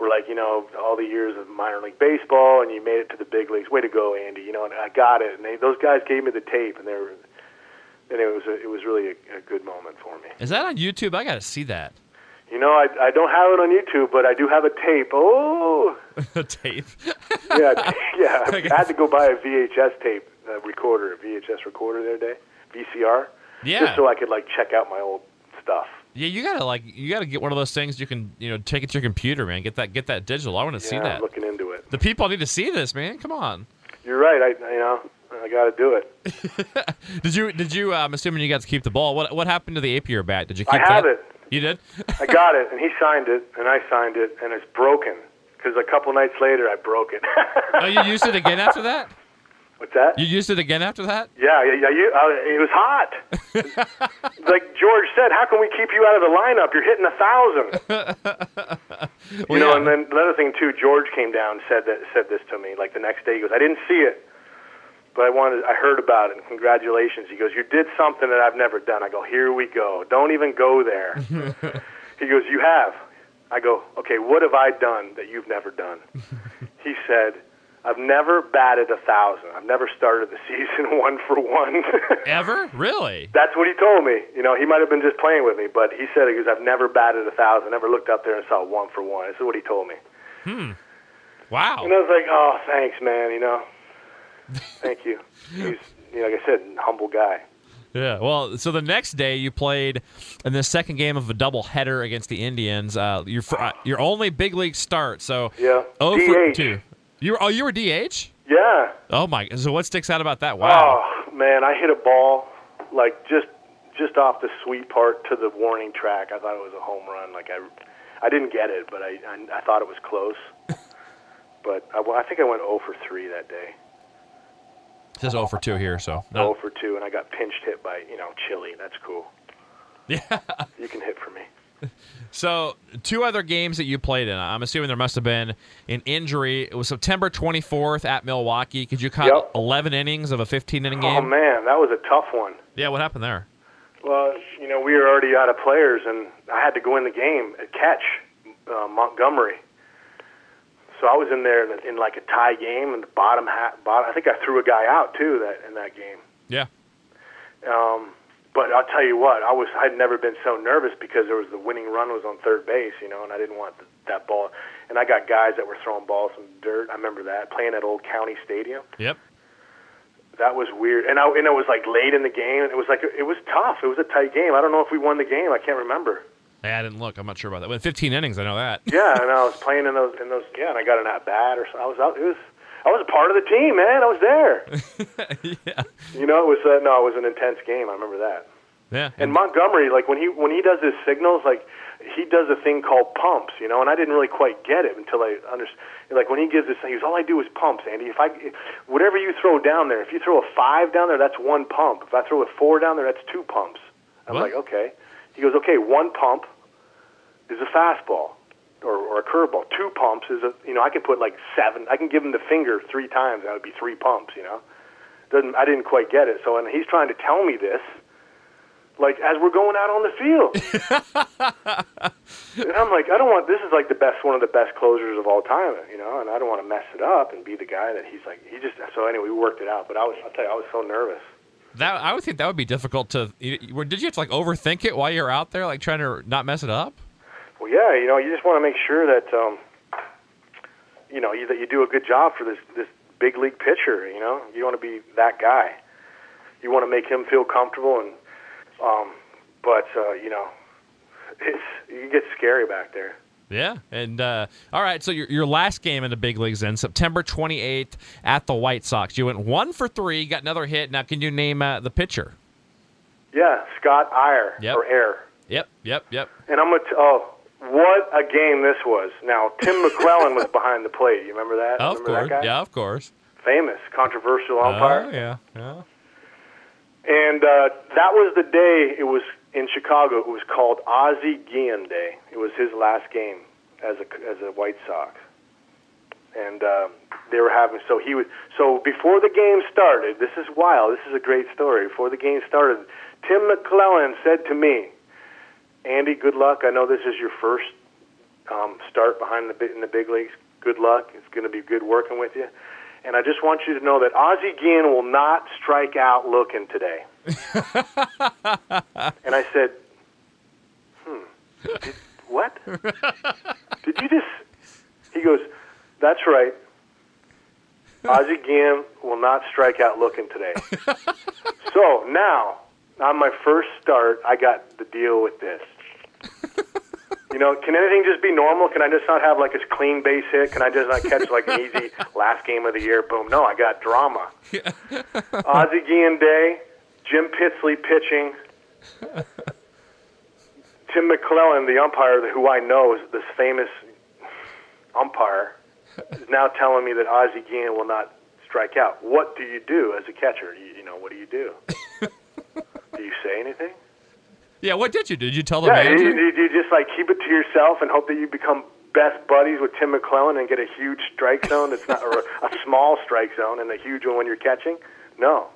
Speaker 1: we're like, you know, all the years of minor league baseball and you made it to the big leagues. Way to go, Andy. You know, and I got it. And they, those guys gave me the tape and they were and it was a, it was really a, a good moment for me.
Speaker 3: Is that on YouTube? I got to see that.
Speaker 1: You know, I I don't have it on YouTube, but I do have a tape. Oh, a
Speaker 3: tape.
Speaker 1: yeah, yeah. I had to go buy a VHS tape uh, recorder, a VHS recorder the other day, VCR.
Speaker 3: Yeah.
Speaker 1: Just so I could like check out my old stuff.
Speaker 3: Yeah, you gotta like you gotta get one of those things you can you know take it to your computer, man. Get that get that digital. I want to see that.
Speaker 1: I'm looking into it.
Speaker 3: The people need to see this, man. Come on.
Speaker 1: You're right. I you know I got to do it.
Speaker 3: Did you did you? I'm assuming you got to keep the ball. What what happened to the Appier bat? Did you keep
Speaker 1: I have
Speaker 3: that?
Speaker 1: it.
Speaker 3: You did.
Speaker 1: I got it, and he signed it, and I signed it, and it's broken. Because a couple nights later, I broke it.
Speaker 3: oh, you used it again after that.
Speaker 1: What's that?
Speaker 3: You used it again after that.
Speaker 1: Yeah, yeah, yeah. You, uh, it was hot. like George said, how can we keep you out of the lineup? You're hitting a thousand. you know,
Speaker 3: yeah.
Speaker 1: and then another thing too. George came down said that said this to me. Like the next day, he goes, "I didn't see it, but I wanted. I heard about it. And congratulations." He goes, "You did something that I've never done." I go, "Here we go. Don't even go there." he goes, "You have." I go, "Okay, what have I done that you've never done?" he said. I've never batted a thousand. I've never started the season one for one.
Speaker 3: Ever? Really?
Speaker 1: That's what he told me. You know, he might have been just playing with me, but he said it because I've never batted a thousand, never looked up there and saw one for one. This is what he told me. Hmm.
Speaker 3: Wow.
Speaker 1: And I was like, oh, thanks, man. You know, thank you. He's, you know, like I said, humble guy.
Speaker 3: Yeah. Well, so the next day you played in the second game of a doubleheader against the Indians. Uh, your uh, your only big league start. So
Speaker 1: Yeah.
Speaker 3: oh for
Speaker 1: DH.
Speaker 3: two. You were oh you were DH.
Speaker 1: Yeah.
Speaker 3: Oh my. So what sticks out about that? Wow.
Speaker 1: Oh man, I hit a ball like just just off the sweet part to the warning track. I thought it was a home run. Like I, I didn't get it, but I I, I thought it was close. but I, I think I went 0 for 3 that day.
Speaker 3: It says oh for two here. So
Speaker 1: 0 for 2, and I got pinched hit by you know Chili. That's cool.
Speaker 3: Yeah.
Speaker 1: You can hit for me.
Speaker 3: So two other games that you played in. I'm assuming there must have been an injury. It was September 24th at Milwaukee. Could you cut
Speaker 1: Yep.
Speaker 3: 11 innings of a 15 inning game?
Speaker 1: Oh man, that was a tough one.
Speaker 3: Yeah. What happened there?
Speaker 1: Well, you know, we were already out of players, and I had to go in the game and catch uh, Montgomery. So I was in there in, in like a tie game, in the bottom half. Bottom, I think I threw a guy out too that in that game.
Speaker 3: Yeah.
Speaker 1: Um, but I'll tell you what, I was I'd never been so nervous because there was the winning run was on third base, you know, and I didn't want th that ball. And I got guys that were throwing balls in dirt. I remember that playing at Old County Stadium.
Speaker 3: Yep.
Speaker 1: That was weird, and I and it was like late in the game. and It was like it was tough. It was a tight game. I don't know if we won the game. I can't remember.
Speaker 3: Yeah, I didn't look. I'm not sure about that. But 15 innings, I know that.
Speaker 1: Yeah, and I was playing in those in those. Yeah, and I got an at bat or so. I was out. It was. I was a part of the team, man. I was there.
Speaker 3: yeah.
Speaker 1: You know, it was uh, no, it was an intense game. I remember that.
Speaker 3: Yeah.
Speaker 1: And Montgomery, like when he when he does his signals, like he does a thing called pumps, you know, and I didn't really quite get it until I understood. Like when he gives this, he goes, "All I do is pumps, Andy. If I, whatever you throw down there, if you throw a five down there, that's one pump. If I throw a four down there, that's two pumps." I'm
Speaker 3: What?
Speaker 1: like, "Okay." He goes, "Okay, one pump is a fastball." Or, or a curveball. Two pumps is a you know I can put like seven. I can give him the finger three times. That would be three pumps. You know, doesn't I didn't quite get it. So when he's trying to tell me this, like as we're going out on the field. and I'm like, I don't want. This is like the best, one of the best closers of all time, you know. And I don't want to mess it up and be the guy that he's like. He just. So anyway, we worked it out. But I was, I'll tell you, I was so nervous.
Speaker 3: That I would think that would be difficult to. Did you have to like overthink it while you're out there, like trying to not mess it up?
Speaker 1: Well, yeah, you know, you just want to make sure that, um, you know, you, that you do a good job for this this big league pitcher. You know, you want to be that guy. You want to make him feel comfortable, and um, but uh, you know, it's you get scary back there.
Speaker 3: Yeah, and uh, all right. So your your last game in the big leagues then September 28th at the White Sox. You went one for three, got another hit. Now, can you name uh, the pitcher?
Speaker 1: Yeah, Scott Eyre
Speaker 3: Yep.
Speaker 1: or Air,
Speaker 3: Yep, yep, yep.
Speaker 1: and I'm gonna. T- oh, what a game this was! Now Tim McClelland was behind the plate. You remember that?
Speaker 3: Of
Speaker 1: remember
Speaker 3: course,
Speaker 1: that guy?
Speaker 3: yeah, of course.
Speaker 1: Famous, controversial umpire.
Speaker 3: Oh, yeah, yeah.
Speaker 1: And uh, that was the day it was in Chicago. It was called Ozzie Guillen Day. It was his last game as a as a White Sox, and uh, they were having. So he was. So before the game started, this is wild. This is a great story. Before the game started, Tim McClelland said to me, "Andy, good luck. I know this is your first um, start behind the in the big leagues. Good luck. It's going to be good working with you." And I just want you to know that Ozzie Guillen will not strike out looking today. and I said, hmm, did, what? Did you just. He goes, that's right. Ozzie Guillen will not strike out looking today. so now, on my first start, I got the deal with this. You know, can anything just be normal? Can I just not have like a clean base hit? Can I just not catch like an easy last game of the year? Boom. No, I got drama. Ozzie Guillen Day, Jim Pittsley pitching. Tim McClelland, the umpire who I know is this famous umpire, is now telling me that Ozzie Guillen will not strike out. What do you do as a catcher? You, you know, what do you do? do you say anything?
Speaker 3: Yeah, what did you do? Did you tell the
Speaker 1: Yeah,
Speaker 3: manager?
Speaker 1: you, you just like keep it to yourself and hope that you become best buddies with Tim McClelland and get a huge strike zone that's not or a, a small strike zone and a huge one when you're catching. No,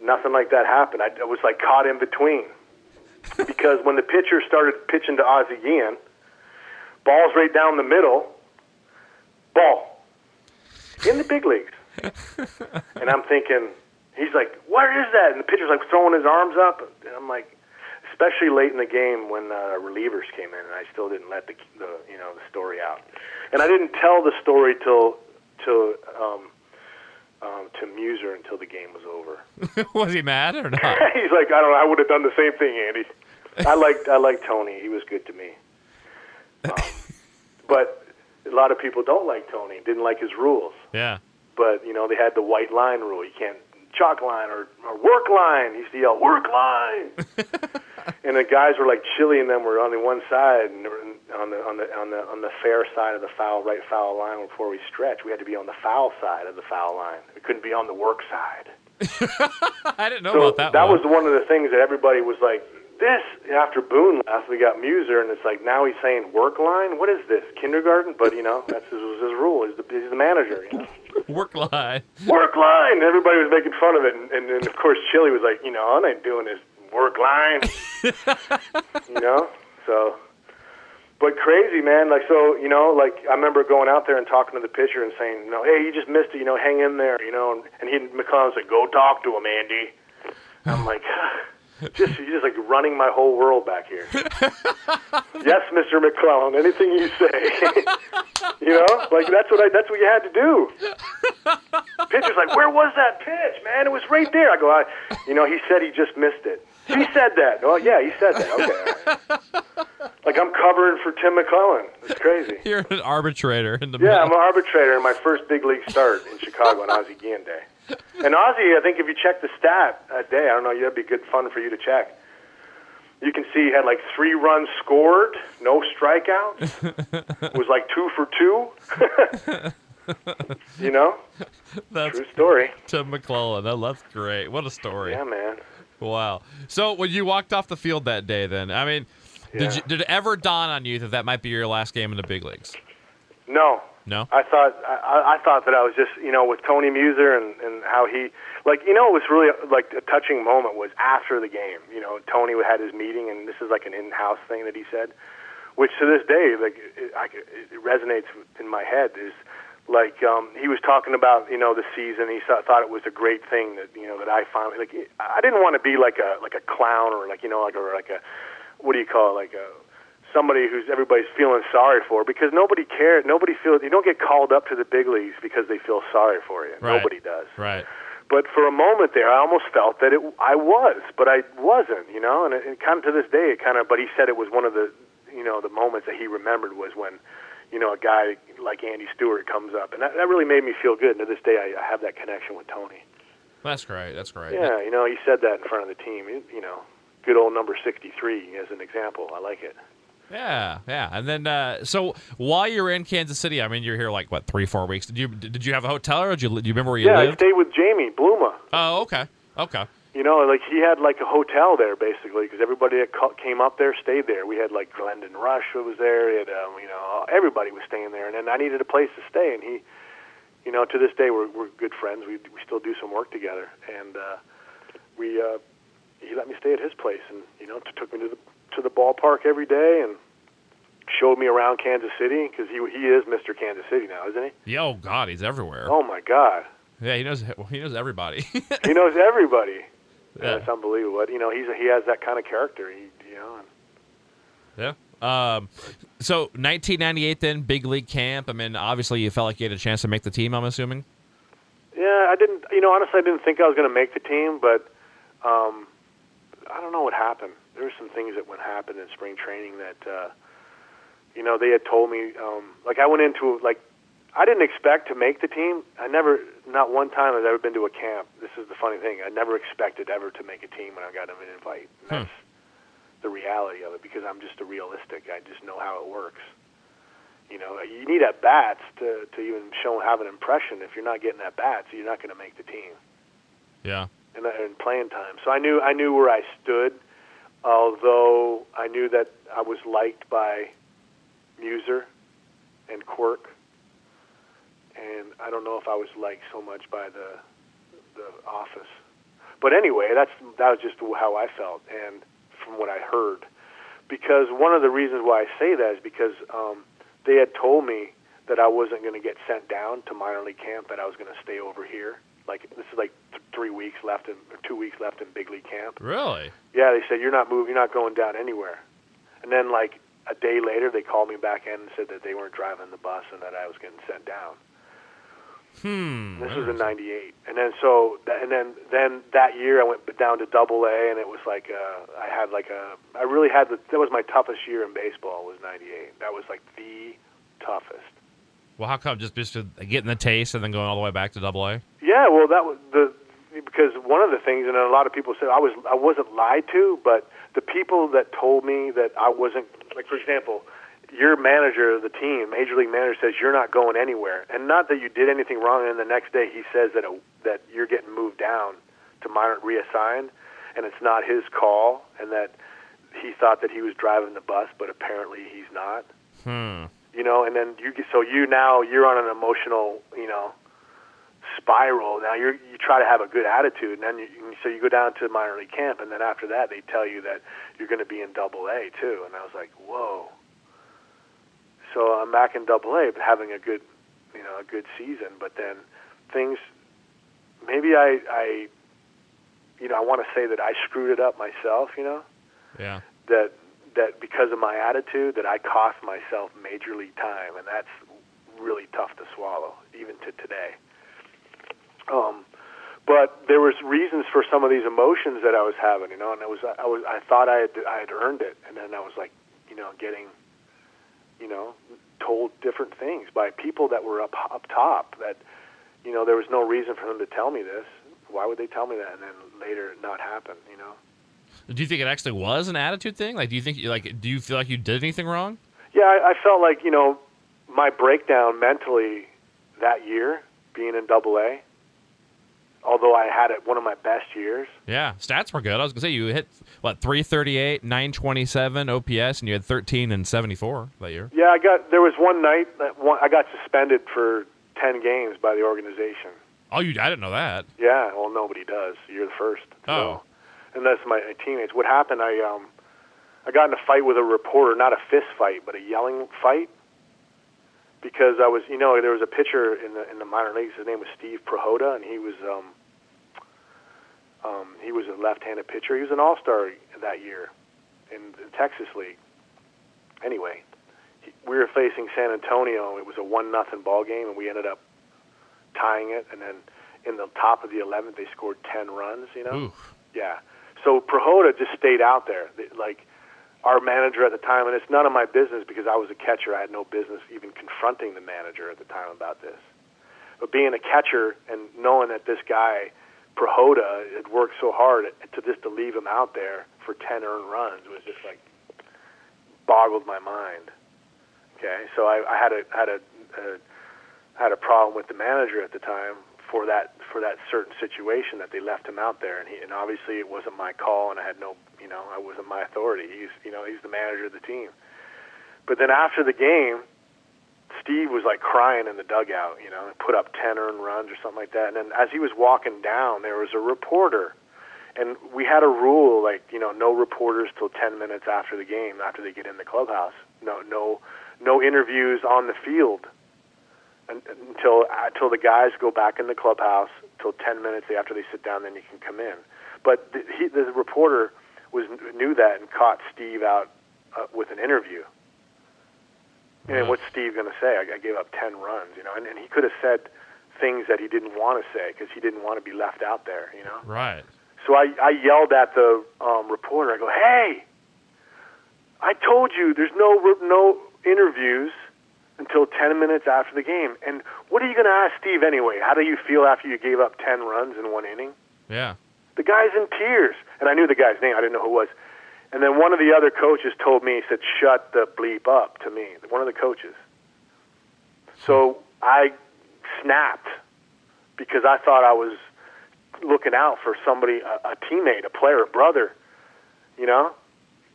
Speaker 1: nothing like that happened. I, I was like caught in between because when the pitcher started pitching to Ozzie Guillen, balls right down the middle, ball in the big leagues, and I'm thinking. He's like, "Where is that?" And the pitcher's like throwing his arms up, and I'm like, especially late in the game when uh, relievers came in, and I still didn't let the, the you know the story out, and I didn't tell the story till till um, um, to Muser until the game was over.
Speaker 3: was he mad or not?
Speaker 1: He's like, I don't know, I would have done the same thing, Andy. I liked I liked Tony. He was good to me, um, but a lot of people don't like Tony. Didn't like his rules
Speaker 3: yeah.
Speaker 1: but you know they had the white line rule. You can't chalk line or, or work line. He used to yell work line, and the guys were like Chili and them were on the one side and on the on the on the on the fair side of the foul right foul line before we stretch. We had to be on the foul side of the foul line. We couldn't be on the work side.
Speaker 3: I didn't know
Speaker 1: So
Speaker 3: about that, one.
Speaker 1: was one of the things that everybody was like. This after Boone left, we got Muser, and it's like now he's saying work line. What is this kindergarten? But you know that's his, his rule. He's the, he's the manager. You know?
Speaker 3: work line.
Speaker 1: work line. Everybody was making fun of it, and, and, and of course Chili was like, you know, I ain't doing this work line. you know, so. But crazy, man. Like so, you know, like I remember going out there and talking to the pitcher and saying, you know, hey, you just missed it. You know, hang in there. You know, and, and he McClelland said, go talk to him, Andy. I'm like. Just you're just like running my whole world back here. yes, Mr. McClelland. Anything you say, you know, like that's what I that's what you had to do. Pitcher's like, where was that pitch, man? It was right there. I go, I, you know, he said he just missed it. He said that. Oh yeah, he said that. Okay. right. Like I'm covering for Tim McClelland. It's crazy.
Speaker 3: You're an arbitrator in the
Speaker 1: Yeah, I'm an arbitrator in my first big league start in Chicago on Ozzie Guillen Day. And Ozzie, I think if you check the stat that day, I don't know, that'd be good fun for you to check. You can see he had like three runs scored, no strikeouts. was like two for two. you know,
Speaker 3: That's
Speaker 1: true story.
Speaker 3: Tim McClelland. That, that's great. What a story.
Speaker 1: Yeah, man.
Speaker 3: Wow. So when you walked off the field that day, then I mean, did you, did it ever dawn on you that that might be your last game in the big leagues?
Speaker 1: No,
Speaker 3: No.
Speaker 1: I thought I, I thought that I was just you know with Tony Muser and and how he like you know it was really like a touching moment was after the game. You know Tony had his meeting and this is like an in-house thing that he said, which to this day like it, I, it resonates in my head is like um, he was talking about you know the season. He thought, thought it was a great thing that you know that I finally like. I didn't want to be like a like a clown or like you know like a like a what do you call it like a somebody who's everybody's feeling sorry for because nobody cares. Nobody feels you don't get called up to the big leagues because they feel sorry for you.
Speaker 3: Right.
Speaker 1: Nobody does.
Speaker 3: Right.
Speaker 1: But for a moment there, I almost felt that it I was, but I wasn't. You know, and it, it kind of to this day, it kind of. But he said it was one of the you know the moments that he remembered was when you know, a guy like Andy Stewart comes up, and that, that really made me feel good. And to this day, I, I have that connection with Tony.
Speaker 3: That's great. That's great.
Speaker 1: Yeah, you know, he said that in front of the team. You, you know, good old number sixty-three as an example. I like it.
Speaker 3: Yeah, yeah. And then, uh, so while you're in Kansas City, I mean, you're here like what three, four weeks. Did you did you have a hotel or did you do you remember where you
Speaker 1: yeah,
Speaker 3: lived?
Speaker 1: I stayed with Jamie Bluma.
Speaker 3: Oh, okay, okay.
Speaker 1: You know, like he had like a hotel there basically because everybody that ca- came up there stayed there. We had like Glendon Rusch who was there. He had, um, you know, everybody was staying there, and then I needed a place to stay, and he, you know, to this day we're we're good friends. We we still do some work together, and uh, we uh, he let me stay at his place, and you know, took me to the to the ballpark every day, and showed me around Kansas City because he he is Mr. Kansas City now, isn't he?
Speaker 3: Yeah, oh God, he's everywhere.
Speaker 1: Oh my God,
Speaker 3: Yeah, he knows. He knows everybody.
Speaker 1: he knows everybody.
Speaker 3: Yeah.
Speaker 1: It's unbelievable. You know, he's he has that kind of character. He, you know.
Speaker 3: Yeah. Um, so 1998, then big league camp. I mean, obviously, you felt like you had a chance to make the team. I'm assuming.
Speaker 1: Yeah, I didn't. You know, honestly, I didn't think I was going to make the team, but um, I don't know what happened. There were some things that went happen in spring training that, uh, you know, they had told me. Um, like I went into like, I didn't expect to make the team. I never, not one time I've ever been to a camp. This is the funny thing. I never expected ever to make a team when I got an invite. And
Speaker 3: Hmm.
Speaker 1: That's the reality of it because I'm just a realistic. I just know how it works. You know, you need at bats to to even show have an impression. If you're not getting at bats, you're not going to make the team
Speaker 3: Yeah.
Speaker 1: in, in playing time. So I knew I knew where I stood, although I knew that I was liked by Muser and Quirk, and I don't know if I was liked so much by the the office. But anyway, that's that was just how I felt, and from what I heard, because one of the reasons why I say that is because um, they had told me that I wasn't going to get sent down to minor league camp, that I was going to stay over here. Like this is like th- three weeks left in, or two weeks left in big league camp.
Speaker 3: Really?
Speaker 1: Yeah, they said you're not moving, you're not going down anywhere. And then like a day later, they called me back in and said that they weren't driving the bus and that I was getting sent down.
Speaker 3: Hmm.
Speaker 1: This was in '98, and then so and then then that year I went down to Double A, and it was like uh, I had like a I really had the that was my toughest year in baseball was '98. That was like the toughest.
Speaker 3: Well, how come just just getting the taste and then going all the way back to Double A?
Speaker 1: Yeah, well, that was the because one of the things, and a lot of people said I was I wasn't lied to, but the people that told me that I wasn't like, for example, your manager of the team, major league manager, says you're not going anywhere, and not that you did anything wrong, and the next day he says that it, that you're getting moved down to minor reassigned, and it's not his call, and that he thought that he was driving the bus, but apparently he's not
Speaker 3: Hmm.
Speaker 1: You know, and then you so you now you're on an emotional, you know, spiral. Now you're you try to have a good attitude, and then you, so you go down to minor league camp, and then after that they tell you that you're going to be in Double A too, and I was like, whoa. So I'm back in Double A, but having a good, you know, a good season, but then things, maybe I, I, you know, I want to say that I screwed it up myself, you know
Speaker 3: Yeah.
Speaker 1: that that because of my attitude that I cost myself major league time, and that's really tough to swallow even to today. Um, but there was reasons for some of these emotions that I was having, you know, and I was I was I thought I had I had earned it, and then I was like, you know, getting, you know, told different things by people that were up up top that, you know, there was no reason for them to tell me this. Why would they tell me that, and then later it not happen, you know?
Speaker 3: Do you think it actually was an attitude thing? Like, do you think like? Do you feel like you did anything wrong?
Speaker 1: Yeah, I, I felt like you know my breakdown mentally that year, being in Double A. although I had it one of my best years.
Speaker 3: Yeah, stats were good. I was gonna say you hit what 338, 927 OPS, and you had 13 and 74 that year.
Speaker 1: Yeah, I got there was one night that one, I got suspended for ten games by the organization.
Speaker 3: Oh, you? I didn't know that.
Speaker 1: Yeah, well, nobody does. You're the first.
Speaker 3: Oh.
Speaker 1: know. And that's my, teammates. What happened? I um, I got in a fight with a reporter, not a fist fight, but a yelling fight, because I was, you know, there was a pitcher in the in the minor leagues. His name was Steve Prihoda, and he was um, um, he was a left-handed pitcher. He was an All-Star that year in the Texas League. Anyway, he, we were facing San Antonio. It was a one nothing ball game, and we ended up tying it. And then in the top of the 11th, they scored 10 runs. You know.
Speaker 3: Ooh.
Speaker 1: Yeah. So Prihoda just stayed out there. Like our manager at the time, and it's none of my business because I was a catcher. I had no business even confronting the manager at the time about this. But being a catcher and knowing that this guy Prihoda had worked so hard to just to leave him out there for 10 earned runs was just like boggled my mind. Okay, so I, I had a had a, a had a problem with the manager at the time for that for that certain situation that they left him out there, and he and obviously it wasn't my call, and I had no you know I wasn't my authority. He's you know he's the manager of the team. But then after the game, Steve was like crying in the dugout, you know, and put up ten earned runs or something like that. And then as he was walking down, there was a reporter, and we had a rule like you know no reporters till ten minutes after the game after they get in the clubhouse. No no no interviews on the field until until the guys go back in the clubhouse till 10 minutes after they sit down then you can come in but the, he, the reporter was knew that and caught Steve out uh, with an interview and
Speaker 3: Ugh.
Speaker 1: what's Steve going to say I, I gave up 10 runs you know and, and he could have said things that he didn't want to say because he didn't want to be left out there you know
Speaker 3: Right.
Speaker 1: so I, I yelled at the um, reporter. I go, "Hey, I told you there's no no interviews until 10 minutes after the game. And what are you going to ask Steve anyway? How do you feel after you gave up 10 runs in one inning?"
Speaker 3: Yeah.
Speaker 1: The guy's in tears, and I knew the guy's name. I didn't know who it was. And then one of the other coaches told me, he said, "Shut the bleep up" to me. One of the coaches. So I snapped because I thought I was looking out for somebody, a, a teammate, a player, a brother, you know,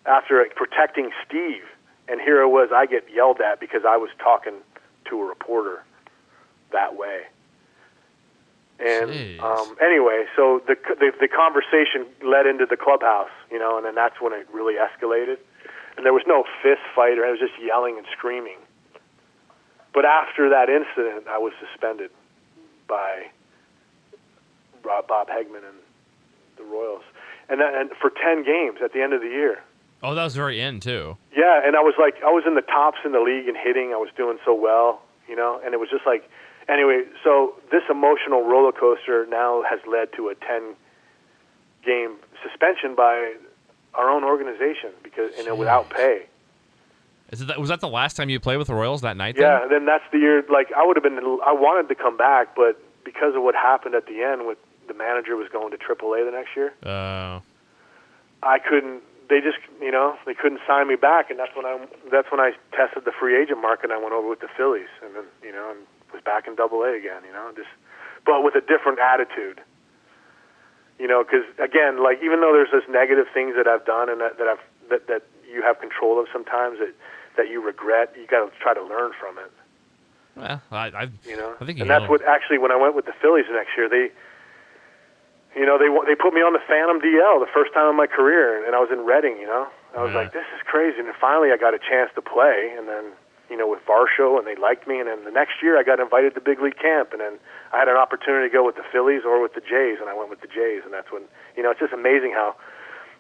Speaker 1: after protecting Steve. And here it was, I get yelled at because I was talking to a reporter that way. And
Speaker 3: Jeez.
Speaker 1: um, anyway, so the, the the conversation led into the clubhouse, you know, and then that's when it really escalated. And there was no fist fight, or I was just yelling and screaming. But after that incident, I was suspended by Bob Hegman and the Royals, and that, and for ten games at the end of the year.
Speaker 3: Oh, that was very end too.
Speaker 1: Yeah, and I was like, I was in the tops in the league and hitting. I was doing so well, you know, and it was just like, anyway. So this emotional roller coaster now has led to a ten game suspension by our own organization because and without pay.
Speaker 3: Is it that, was that the last time you played with the Royals that night?
Speaker 1: Yeah, and then that's the year. Like I would have been, I wanted to come back, but because of what happened at the end, with the manager was going to AAA the next year,
Speaker 3: Oh. Uh,
Speaker 1: I couldn't. They just, you know, they couldn't sign me back, and that's when I, that's when I tested the free agent market. and I went over with the Phillies, and then, you know, and was back in Double A again. You know, just, but with a different attitude. You know, because again, like even though there's this negative things that I've done and that, that I've that that you have control of sometimes that that you regret, you got to try to learn from it.
Speaker 3: well, I, I,
Speaker 1: You know,
Speaker 3: I think you
Speaker 1: and that's what actually when I went with the Phillies the next year, they, you know, they they put me on the Phantom DL the first time in my career, and I was in Reading. You know, I was
Speaker 3: Yeah.
Speaker 1: like, this is crazy. And finally, I got a chance to play, and then you know with Varsho, and they liked me. And then the next year, I got invited to big league camp, and then I had an opportunity to go with the Phillies or with the Jays, and I went with the Jays, and that's when you know it's just amazing how,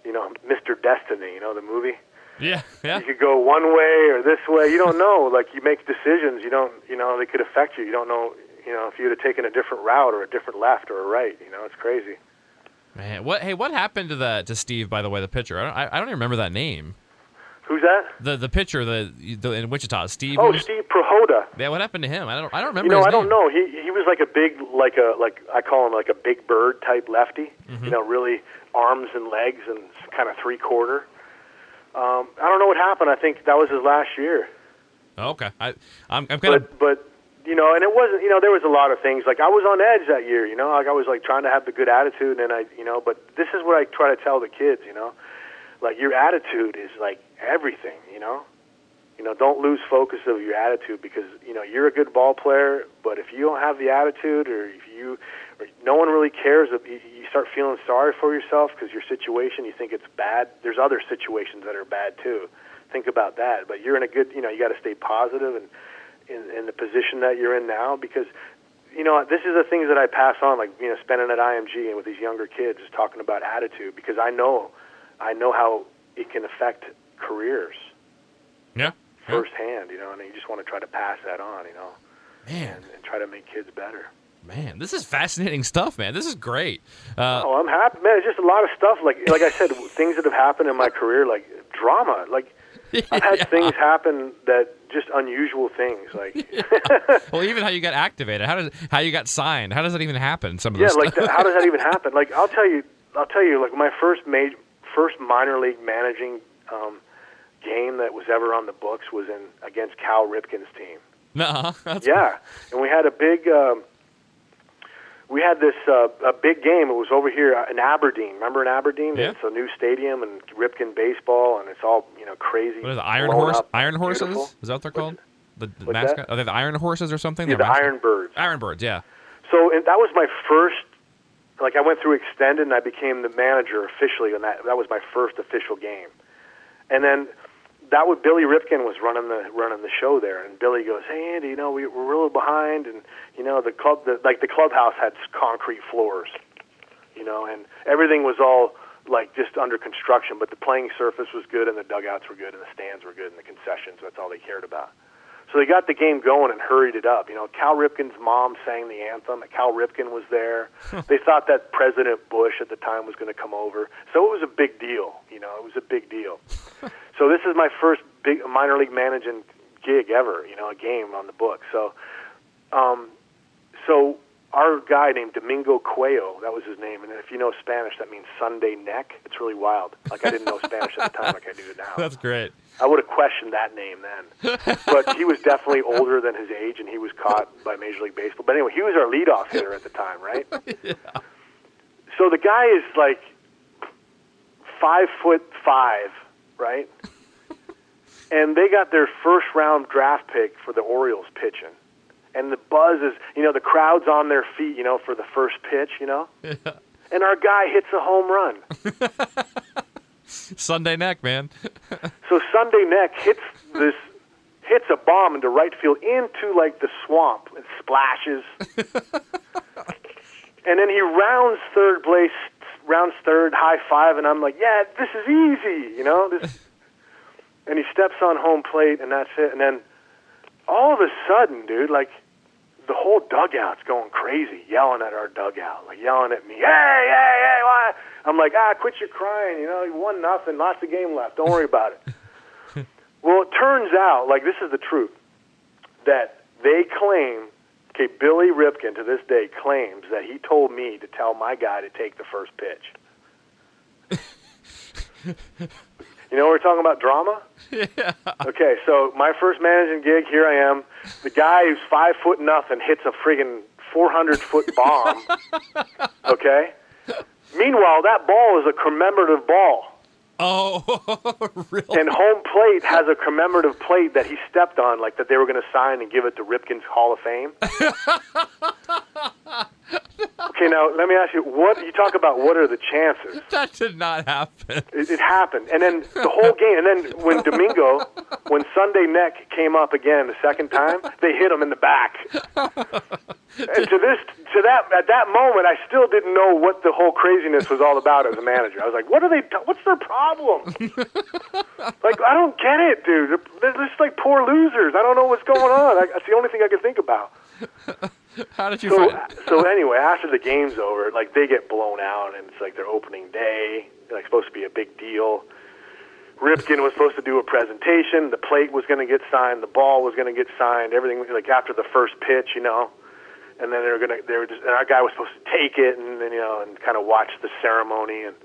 Speaker 1: you know, Mr. Destiny, you know, the movie
Speaker 3: yeah, yeah.
Speaker 1: you could go one way or this way. You don't know. Like you make decisions. You don't. You know they could affect you. You don't know. You know if you'd have taken a different route or a different left or a right. You know it's crazy.
Speaker 3: Man, what? Hey, what happened to the to Steve? By the way, the pitcher. I don't. I, I don't even remember that name.
Speaker 1: Who's that?
Speaker 3: The the pitcher, the, the in Wichita, Steve.
Speaker 1: Oh,
Speaker 3: was-
Speaker 1: Steve Prihoda.
Speaker 3: Yeah, what happened to him? I don't. I don't
Speaker 1: You
Speaker 3: remember.
Speaker 1: know
Speaker 3: his
Speaker 1: I don't know. He he was like a big like a like I call him like a big bird type lefty.
Speaker 3: Mm-hmm.
Speaker 1: You know really arms and legs and kind of three quarter. Um, I don't know what happened. I think that was his last year.
Speaker 3: Okay, I I'm, I'm kind of
Speaker 1: But but you know, and it wasn't, you know, there was a lot of things. Like I was on edge that year, you know, like I was like trying to have the good attitude, and I, you know, but this is what I try to tell the kids, you know, like your attitude is like everything, you know. You know, don't lose focus of your attitude because you know you're a good ball player, but if you don't have the attitude, or if you, or no one really cares, you, you start feeling sorry for yourself because your situation, you think it's bad. There's other situations that are bad too. Think about that. But you're in a good, you know, you got to stay positive and in, in the position that you're in now because you know this is the things that I pass on like you know spending at IMG and with these younger kids just talking about attitude because I know I know how it can affect careers
Speaker 3: Yeah.
Speaker 1: firsthand you know and you just want to try to pass that on you know
Speaker 3: Man,
Speaker 1: and, and try to make kids better
Speaker 3: man, this is fascinating stuff, man. This is great. Uh,
Speaker 1: oh I'm happy man it's just a lot of stuff like like I said things that have happened in my career like drama like I've had
Speaker 3: Yeah.
Speaker 1: things happen that just unusual things like
Speaker 3: well, even how you got activated, how did how you got signed, how does that even happen? Some of
Speaker 1: Yeah, like that, how does that even happen? Like I'll tell you, I'll tell you, like my first major, first minor league managing um, game that was ever on the books was in against Cal Ripken's team.
Speaker 3: Nuh-uh. That's
Speaker 1: Yeah, and we had a big, um, we had this uh, a big game. It was over here in Aberdeen. Remember in Aberdeen?
Speaker 3: Yeah.
Speaker 1: It's a new stadium and Ripken baseball, and it's all you know crazy.
Speaker 3: What is it? Iron horse?
Speaker 1: up,
Speaker 3: Iron horses?
Speaker 1: beautiful.
Speaker 3: Is that what they're called? The, the
Speaker 1: what's
Speaker 3: mascot?
Speaker 1: that?
Speaker 3: Are they the Iron Horses or something?
Speaker 1: Yeah, the
Speaker 3: mascot?
Speaker 1: Iron Birds.
Speaker 3: Iron Birds. Yeah.
Speaker 1: So and that was my first. Like I went through extended, and I became the manager officially, and that that was my first official game. And then that was Billy Ripken was running the running the show there, and Billy goes, "Hey Andy, you know we, we're really behind, and you know the club, the, like the clubhouse had concrete floors, you know, and everything was all like just under construction, but the playing surface was good, and the dugouts were good, and the stands were good, and the concessions. That's all they cared about." So they got the game going and hurried it up. You know, Cal Ripken's mom sang the anthem. Cal Ripken was there. they thought that President Bush at the time was going to come over. So it was a big deal. You know, it was a big deal. so this is my first big minor league managing gig ever. You know, a game on the book. So, um, so our guy named Domingo Cuello, that was his name, and if you know Spanish, that means Sunday neck. It's really wild. Like I didn't know Spanish at the time, like I do now.
Speaker 3: That's great.
Speaker 1: I would have questioned that name then. but he was definitely older than his age, and he was caught by Major League Baseball. But anyway, he was our leadoff hitter at the time, right? So the guy is like five foot five, right? And they got their first round draft pick for the Orioles pitching. And the buzz is, you know, the crowd's on their feet, you know, for the first pitch, you know? And our guy hits a home run.
Speaker 3: Sunday neck, man.
Speaker 1: So Sunday Neck hits this hits a bomb into right field into like the swamp and splashes. and then he rounds third place, rounds third, high five, and I'm like, yeah, this is easy, you know. This, and he steps on home plate, and that's it. And then all of a sudden, dude, like the whole dugout's going crazy, yelling at our dugout, like yelling at me, hey, hey, hey, why? I'm like, ah, quit your crying, you know, you won nothing, lots of game left, don't worry about it. well, it turns out, like this is the truth, that they claim, okay, Billy Ripken to this day claims that he told me to tell my guy to take the first pitch. You know, we're talking about drama.
Speaker 3: yeah.
Speaker 1: Okay, so my first managing gig, here I am. The guy who's five foot nothing hits a friggin' 400 foot bomb. Okay? Meanwhile, that ball is a commemorative ball.
Speaker 3: Oh, really?
Speaker 1: And home plate has a commemorative plate that he stepped on, like that they were going to sign and give it to Ripken's Hall of Fame. Okay, now let me ask you: What you talk about? What are the chances?
Speaker 3: that did not happen.
Speaker 1: It, it happened, and then the whole game. And then when Domingo, when Sunday Neck came up again the second time, they hit him in the back. And to this, to that, at that moment, I still didn't know what the whole craziness was all about as a manager. I was like, "What are they? What's their problem? like, I don't get it, dude. They're just like poor losers. I don't know what's going on. I, that's the only thing I can think about."
Speaker 3: How did you
Speaker 1: So,
Speaker 3: find?
Speaker 1: so anyway, after the game's over, like they get blown out, and it's like their opening day. Like supposed to be a big deal. Ripken was supposed to do a presentation. The plate was going to get signed. The ball was going to get signed. Everything like after the first pitch, you know. And then they were going to. They were just. And our guy was supposed to take it, and then you know, and kind of watch the ceremony. And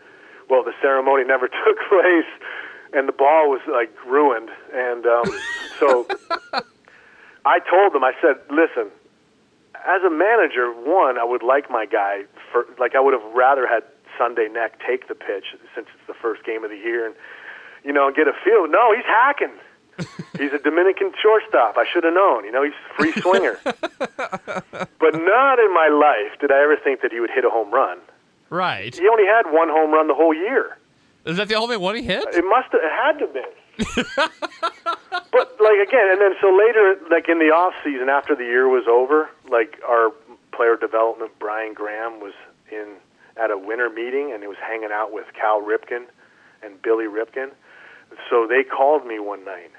Speaker 1: well, the ceremony never took place, and the ball was like ruined. And um, so I told them, I said, listen, as a manager, one, I would like my guy for like I would have rather had Sunday Neck take the pitch since it's the first game of the year and you know get a feel. No, he's hacking. he's a Dominican shortstop. I should have known. You know, he's a free swinger. but not in my life did I ever think that he would hit a home run.
Speaker 3: Right.
Speaker 1: He only had one home run the whole year.
Speaker 3: Is that the only one he hit?
Speaker 1: It must have, it had to have been. but like again, and then so later, like in the off season after the year was over, like our player development Brian Graham was in at a winter meeting and he was hanging out with Cal Ripken and Billy Ripken. So they called me one night.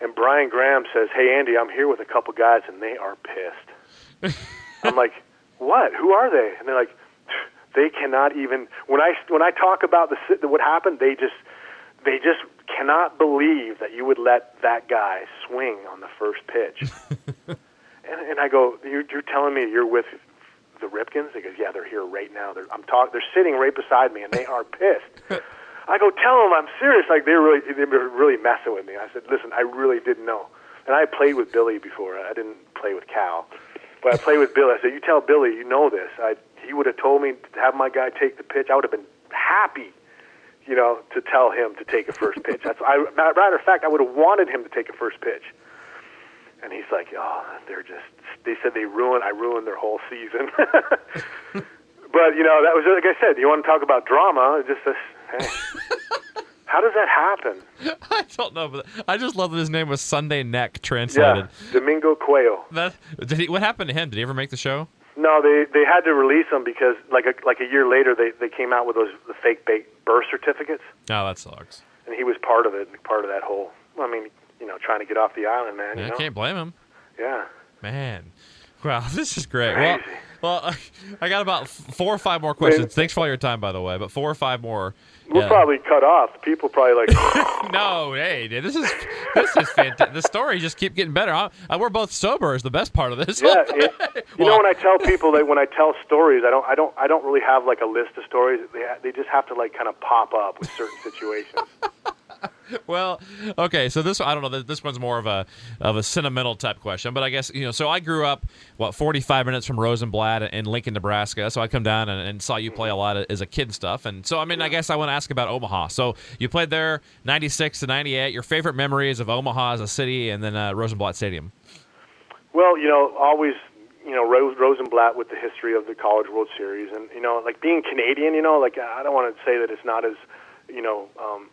Speaker 1: And Brian Graham says, "Hey Andy, I'm here with a couple guys and they are pissed." I'm like, "What? Who are they?" And they're like, "They cannot even when I when I talk about the what happened, they just they just cannot believe that you would let that guy swing on the first pitch." and, and I go, you're, "You're telling me you're with the Ripkens?" He goes, "Yeah, they're here right now. They're I'm talk they're sitting right beside me and they are pissed." I go, "Tell them I'm serious." Like they're really they were really messing with me. I said, "Listen, I really didn't know." And I played with Billy before. I didn't play with Cal, but I played with Billy. I said, "You tell Billy, you know this." I he would have told me to have my guy take the pitch. I would have been happy you know, to tell him to take a first pitch. That's I matter of fact, I would have wanted him to take a first pitch. And he's like, "Oh, they're just." They said they ruined. I ruined their whole season. but you know, that was like I said. You want to talk about drama? Just this. Hey, how does that happen?
Speaker 3: I don't know, but I just love that his name was Sunday Neck translated.
Speaker 1: Yeah, Domingo Cuello.
Speaker 3: That did he? What happened to him? Did he ever make the show?
Speaker 1: No, they they had to release him because like a, like a year later they they came out with those the fake birth certificates.
Speaker 3: Oh, that sucks.
Speaker 1: And he was part of it, part of that whole. I mean, you know, trying to get off the island, man.
Speaker 3: Yeah,
Speaker 1: you know?
Speaker 3: I can't blame him.
Speaker 1: Yeah.
Speaker 3: Man, wow, this is great.
Speaker 1: Crazy.
Speaker 3: Well, well, I got about four or five more questions. Thanks for all your time, by the way. But four or five more.
Speaker 1: We're
Speaker 3: Yeah.
Speaker 1: probably cut off. People probably like.
Speaker 3: No, hey, dude, this is this is fantastic. The story just keep getting better. I, I, we're both sober is the best part of this.
Speaker 1: Yeah, it, you know when I tell people that when I tell stories, I don't, I don't, I don't really have like a list of stories. They, they just have to like kind of pop up with certain situations.
Speaker 3: well, okay, so this I don't know. This one's more of a of a sentimental type question, but I guess you know. So I grew up what 45 minutes from Rosenblatt in Lincoln, Nebraska. So I come down and, and saw you play a lot as a kid and stuff. And so I mean, I guess I want to ask about Omaha. So you played there 96 to 98. Your favorite memories of Omaha as a city, and then uh, Rosenblatt Stadium.
Speaker 1: Well, you know, always, you know, Rose, Rosenblatt with the history of the College World Series, and you know, like being Canadian, you know, like I don't want to say that it's not as, you know, um,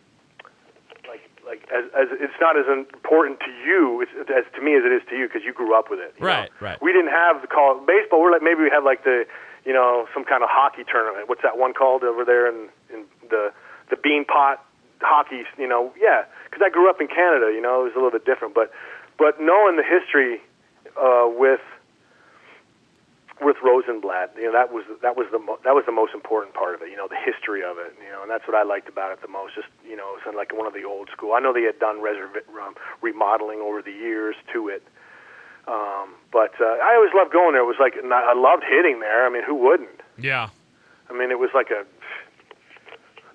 Speaker 1: like as, as it's not as important to you as, as to me as it is to you because you grew up with it. you know?
Speaker 3: Right, right.
Speaker 1: We didn't have the call baseball. We're like maybe we had like the, you know, some kind of hockey tournament. What's that one called over there in in the the Beanpot hockey? You know, yeah, because I grew up in Canada. You know, it was a little bit different, but but knowing the history uh, with with Rosenblatt, you know that was that was the mo- that was the most important part of it. You know, the history of it. You know, and that's what I liked about it the most. Just you know, it's like one of the old school. I know they had done reserv- um, remodeling over the years to it, um, but uh, I always loved going there. It was like and I loved hitting there. I mean, who wouldn't?
Speaker 3: Yeah.
Speaker 1: I mean, it was like a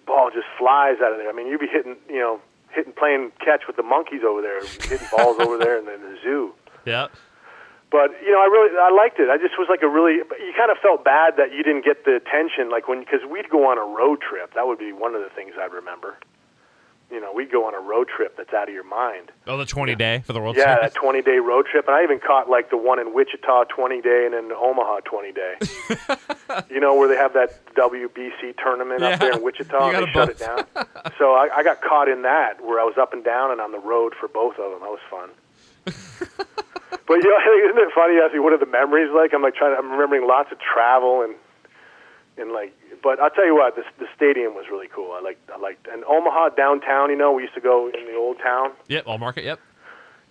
Speaker 1: ball just flies out of there. I mean, you'd be hitting, you know, hitting playing catch with the monkeys over there, hitting balls over there in the, in the zoo.
Speaker 3: Yeah.
Speaker 1: But you know, I really I liked it. I just was like a really. You kind of felt bad that you didn't get the attention, like when because we'd go on a road trip. That would be one of the things I'd remember. You know, we'd go on a road trip that's out of your mind.
Speaker 3: Oh, the 20 day for the World
Speaker 1: Yeah,
Speaker 3: Series.
Speaker 1: that 20 day road trip. And I even caught like the one in Wichita 20 day and then Omaha 20 day. you know, where they have that WBC tournament up there in Wichita
Speaker 3: You
Speaker 1: and
Speaker 3: got
Speaker 1: they
Speaker 3: a
Speaker 1: shut it down. so I, I got caught in that where I was up and down and on the road for both of them. That was fun. but you know, isn't it funny? You ask me what are the memories like? I'm like trying. To, I'm remembering lots of travel and and like. But I'll tell you what, the the stadium was really cool. I like I liked and Omaha downtown. You know, we used to go in the old town
Speaker 3: Yep, Old Market. Yep.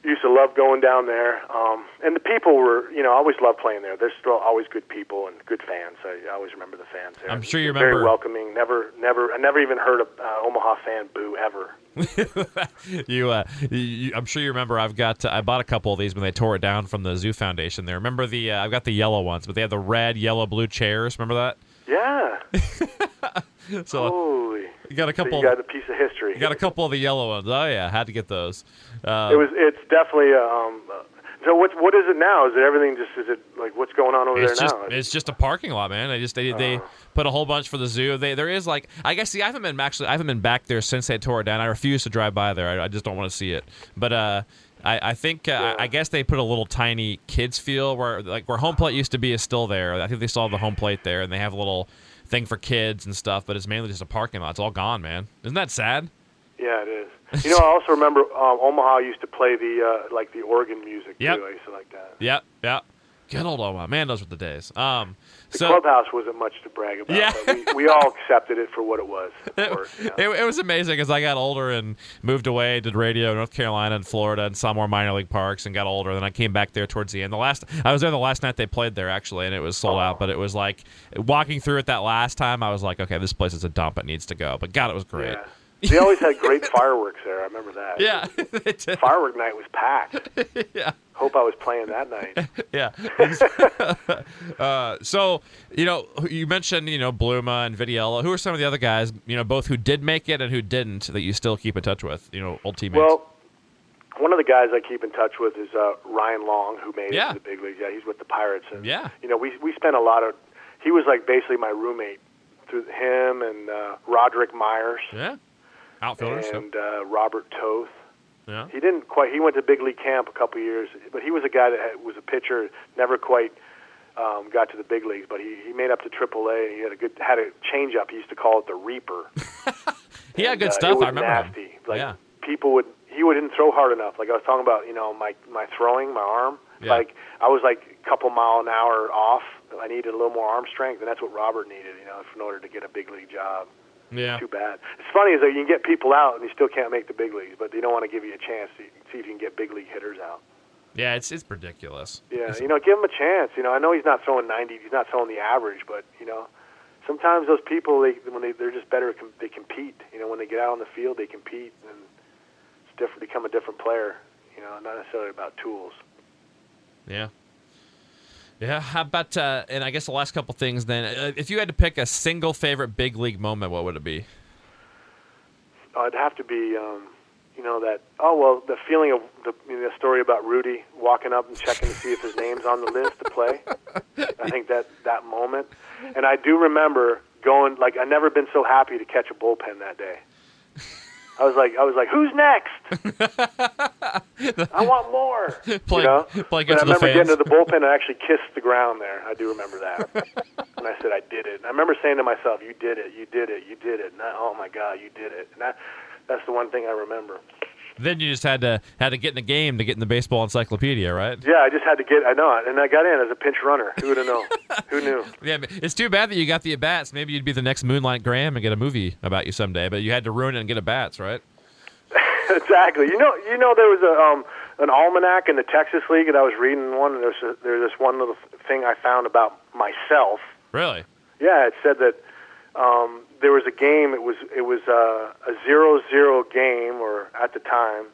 Speaker 1: used to love going down there. Um, and the people were, you know, I always loved playing there. There's still always good people and good fans. I, I always remember the fans there.
Speaker 3: I'm sure you remember.
Speaker 1: Very welcoming. Never, never, I never even heard a uh, Omaha fan boo ever.
Speaker 3: you, uh, you, I'm sure you remember. I've got. I bought a couple of these when they tore it down from the Zoo Foundation. There. Remember the? Uh, I've got the yellow ones, but they had the red, yellow, blue chairs. Remember that?
Speaker 1: Yeah.
Speaker 3: So
Speaker 1: Holy.
Speaker 3: You got a
Speaker 1: So
Speaker 3: couple.
Speaker 1: you got a piece of history.
Speaker 3: you got a couple of the yellow ones. Oh yeah, had to get those. Uh,
Speaker 1: It was. It's definitely. Um, uh, so what? What is it now? Is it everything? Just is it like what's going on over
Speaker 3: It's
Speaker 1: there
Speaker 3: just
Speaker 1: now?
Speaker 3: it's just a parking lot, man. They just they they put a whole bunch for the zoo. They there is like I guess see I haven't been actually I haven't been back there since they tore it down. I refuse to drive by there. I, I just don't want to see it. But uh, I I think uh,
Speaker 1: Yeah.
Speaker 3: I guess they put a little tiny kids feel where like where home plate used to be is still there. I think they still have the home plate there, and they have a little thing for kids and stuff. But it's mainly just a parking lot. It's all gone, man. Isn't that sad?
Speaker 1: yeah, it is. You know, I also remember um, Omaha used to play the uh, like the organ music
Speaker 3: Yep.
Speaker 1: too. I used to like that.
Speaker 3: Yep, yep. Good old Omaha. Man, those were the days. Um,
Speaker 1: The
Speaker 3: so
Speaker 1: clubhouse wasn't much to brag about.
Speaker 3: Yeah.
Speaker 1: but we, we all accepted it for what it was.
Speaker 3: it,
Speaker 1: Or, you know.
Speaker 3: it, it was amazing as I got older and moved away, did radio in North Carolina and Florida and saw more minor league parks and got older. And then I came back there towards the end. The last I was there the last night they played there actually, and it was sold out. But it was like walking through it that last time, I was like, okay, this place is a dump. It needs to go. But God, it was great.
Speaker 1: Yeah. They always had great fireworks there. I remember that.
Speaker 3: Yeah.
Speaker 1: Firework night was packed.
Speaker 3: yeah.
Speaker 1: Hope I was playing that night.
Speaker 3: yeah. uh, so, you know, you mentioned, you know, Bluma and Vitiello. Who are some of the other guys, you know, both who did make it and who didn't that you still keep in touch with, you know, old teammates?
Speaker 1: Well, one of the guys I keep in touch with is uh, Ryan Long, who made
Speaker 3: Yeah.
Speaker 1: it to the big leagues. Yeah, he's with the Pirates, and
Speaker 3: Yeah.
Speaker 1: you know, we we spent a lot of. He was like basically my roommate through him and uh, Roderick Myers
Speaker 3: yeah. Outfielders. yep.
Speaker 1: and uh, Robert Toth.
Speaker 3: Yeah.
Speaker 1: He didn't quite. He went to big league camp a couple years, but he was a guy that had, was a pitcher. Never quite um, got to the big leagues, but he, he made up to AAA. He had a good had a changeup. He used to call it the Reaper.
Speaker 3: He had good
Speaker 1: uh,
Speaker 3: stuff. I remember
Speaker 1: nasty.
Speaker 3: him.
Speaker 1: Like
Speaker 3: yeah.
Speaker 1: people would, he wouldn't throw hard enough. Like I was talking about, you know, my my throwing, my arm.
Speaker 3: Yeah.
Speaker 1: Like I was like a couple mile an hour off. I needed a little more arm strength, and that's what Robert needed, you know, in order to get a big league job.
Speaker 3: Yeah.
Speaker 1: Too bad. It's funny is that you can get people out and you still can't make the big leagues, but they don't want to give you a chance to see if you can get big league hitters out.
Speaker 3: Yeah, it's it's ridiculous.
Speaker 1: Yeah,
Speaker 3: It's-
Speaker 1: you know, give him a chance. You know, I know he's not throwing 90, he's not throwing the average, but you know, sometimes those people they when they they're just better they compete. You know, when they get out on the field, they compete and it's different become a different player. You know, not necessarily about tools.
Speaker 3: Yeah. Yeah. How about uh, and I guess the last couple things then. Uh, if you had to pick a single favorite big league moment, what would it be?
Speaker 1: Uh, it'd have to be, um, you know, that oh well, the feeling of the, you know, the story about Rudy walking up and checking to see if his name's on the list to play. I think that that moment, and I do remember going like I'd never been so happy to catch a bullpen that day. I was like, I was like, who's next? I want more.
Speaker 3: Play-
Speaker 1: you know?
Speaker 3: play
Speaker 1: but I remember
Speaker 3: fans.
Speaker 1: getting to the bullpen and actually kissed the ground there. I do remember that. and I said, I did it. And I remember saying to myself, "You did it. You did it. You did it." And I, oh my God, you did it. And that, that's the one thing I remember.
Speaker 3: Then you just had to had to get in the game to get in the baseball encyclopedia, right?
Speaker 1: Yeah, I just had to get. I know, it. and I got in as a pinch runner. Who would have known? Who knew?
Speaker 3: Yeah, it's too bad that you got the at bats. Maybe you'd be the next Moonlight Graham and get a movie about you someday. But you had to ruin it and get at bats, right?
Speaker 1: exactly. You know, you know, there was a um, an almanac in the Texas League, and I was reading one. And there's a, there's this one little thing I found about myself.
Speaker 3: Really?
Speaker 1: Yeah, it said that um, there was a game. It was it was uh, a zero zero game, or at the time,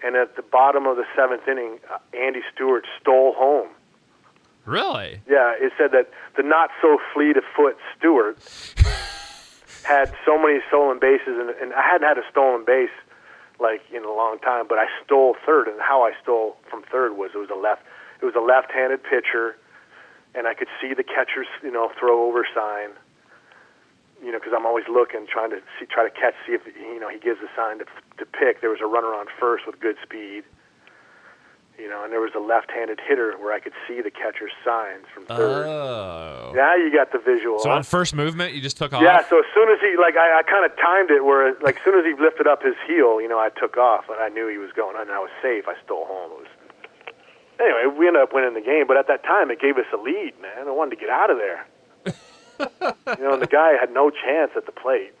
Speaker 1: and at the bottom of the seventh inning, uh, Andy Stewart stole home.
Speaker 3: Really?
Speaker 1: Yeah, it said that the not so fleet of foot Stewart had so many stolen bases, and, and I hadn't had a stolen base like in a long time. But I stole third, and how I stole from third was it was a left, it was a left-handed pitcher, and I could see the catcher's you know throw over sign. You know, because I'm always looking, trying to see, try to catch, see if you know he gives a sign to to pick. There was a runner on first with good speed. You know, and there was a left-handed hitter where I could see the catcher's signs from third.
Speaker 3: Oh.
Speaker 1: Now you got the visual.
Speaker 3: So
Speaker 1: huh?
Speaker 3: on first movement, you just took off.
Speaker 1: Yeah, so as soon as he like I, I kind of timed it where like as soon as he lifted up his heel, you know, I took off and I knew he was going and I was safe. I stole home. It was Anyway, we ended up winning the game, but at that time it gave us a lead, man. I wanted to get out of there. you know, and the guy had no chance at the plate.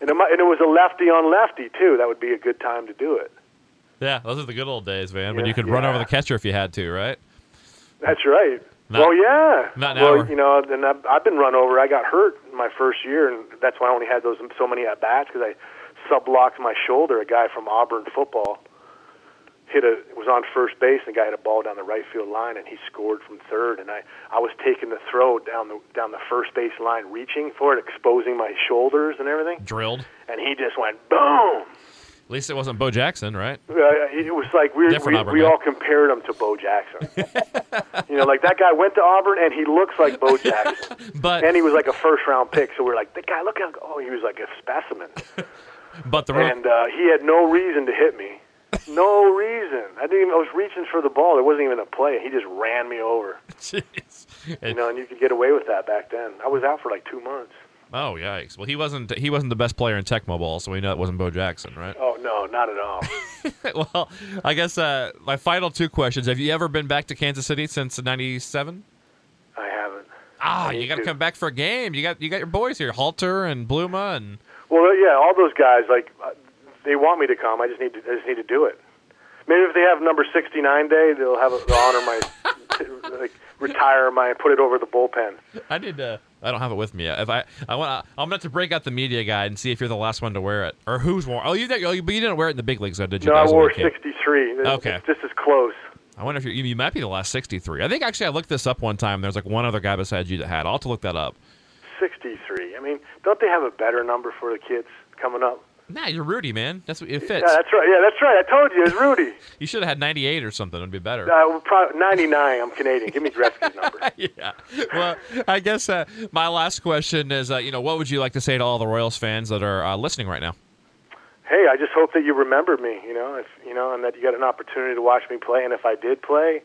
Speaker 1: And it, and it was a lefty on lefty too. That would be a good time to do it.
Speaker 3: Yeah, those are the good old days, man. When
Speaker 1: Yeah,
Speaker 3: you could run over the catcher if you had to, right?
Speaker 1: That's right.
Speaker 3: Not-
Speaker 1: well, yeah.
Speaker 3: not now,
Speaker 1: well, you know, and I've, I've been run over. I got hurt in my first year, and that's why I only had those so many at bats because I sublocked my shoulder. A guy from Auburn football, hit a was on first base and the guy hit a ball down the right field line and he scored from third. And I I was taking the throw down the down the first base line reaching for it exposing my shoulders and everything.
Speaker 3: Drilled.
Speaker 1: and he just went boom!
Speaker 3: At least it wasn't Bo Jackson, right?
Speaker 1: uh, it was like we we,
Speaker 3: Auburn
Speaker 1: we all compared him to Bo Jackson. You know like that guy went to Auburn and he looks like Bo Jackson.
Speaker 3: But
Speaker 1: and he was like a first round pick so we're like the guy look how oh he was like a specimen.
Speaker 3: But the
Speaker 1: and uh, he had no reason to hit me. No reason. I didn't. Even, I was reaching for the ball. There wasn't even a play. He just ran me over.
Speaker 3: Jeez.
Speaker 1: You know, and you could get away with that back then. I was out for like two months.
Speaker 3: Oh yikes! Well, he wasn't he wasn't the best player in Tecmo Bowl, so we know it wasn't Bo Jackson, right?
Speaker 1: Oh no, not at all.
Speaker 3: well, I guess uh, my final two questions: Have you ever been back to Kansas City since '97?
Speaker 1: I haven't.
Speaker 3: Ah,
Speaker 1: I
Speaker 3: you got to come back for a game. You got you got your boys here, Halter and Bluma, and
Speaker 1: Well, yeah, all those guys like uh, they want me to come. I just need to. I just need to do it. Maybe if they have number sixty nine day, they'll have a, they'll honor my like retire my put it over the bullpen.
Speaker 3: I need to. I don't have it with me yet. If I, I want, I'm going to break out the media guide and see if you're the last one to wear it, or who's worn. Oh, you did. Oh, you- but you didn't wear it in the big leagues, though, did you?
Speaker 1: No, I wore
Speaker 3: when you came.
Speaker 1: sixty three.
Speaker 3: Okay.
Speaker 1: it's just as close.
Speaker 3: I wonder if you, you might be the last 63. I think actually I looked this up one time. There's like one other guy besides you that had. I'll have to look that up.
Speaker 1: 63. I mean, don't they have a better number for the kids coming up?
Speaker 3: Nah, you're Rudy, man. That's what it fits.
Speaker 1: Yeah, that's right. Yeah, that's right. I told you, it's Rudy.
Speaker 3: you should have had 98 or something. It'd be better.
Speaker 1: Uh, probably 99. I'm Canadian. Give me Gretzky's number.
Speaker 3: yeah. Well, I guess uh, my last question is, uh, you know, what would you like to say to all the Royals fans that are uh, listening right now?
Speaker 1: Hey, I just hope that you remember me. You know, if you know, and that you got an opportunity to watch me play. And if I did play,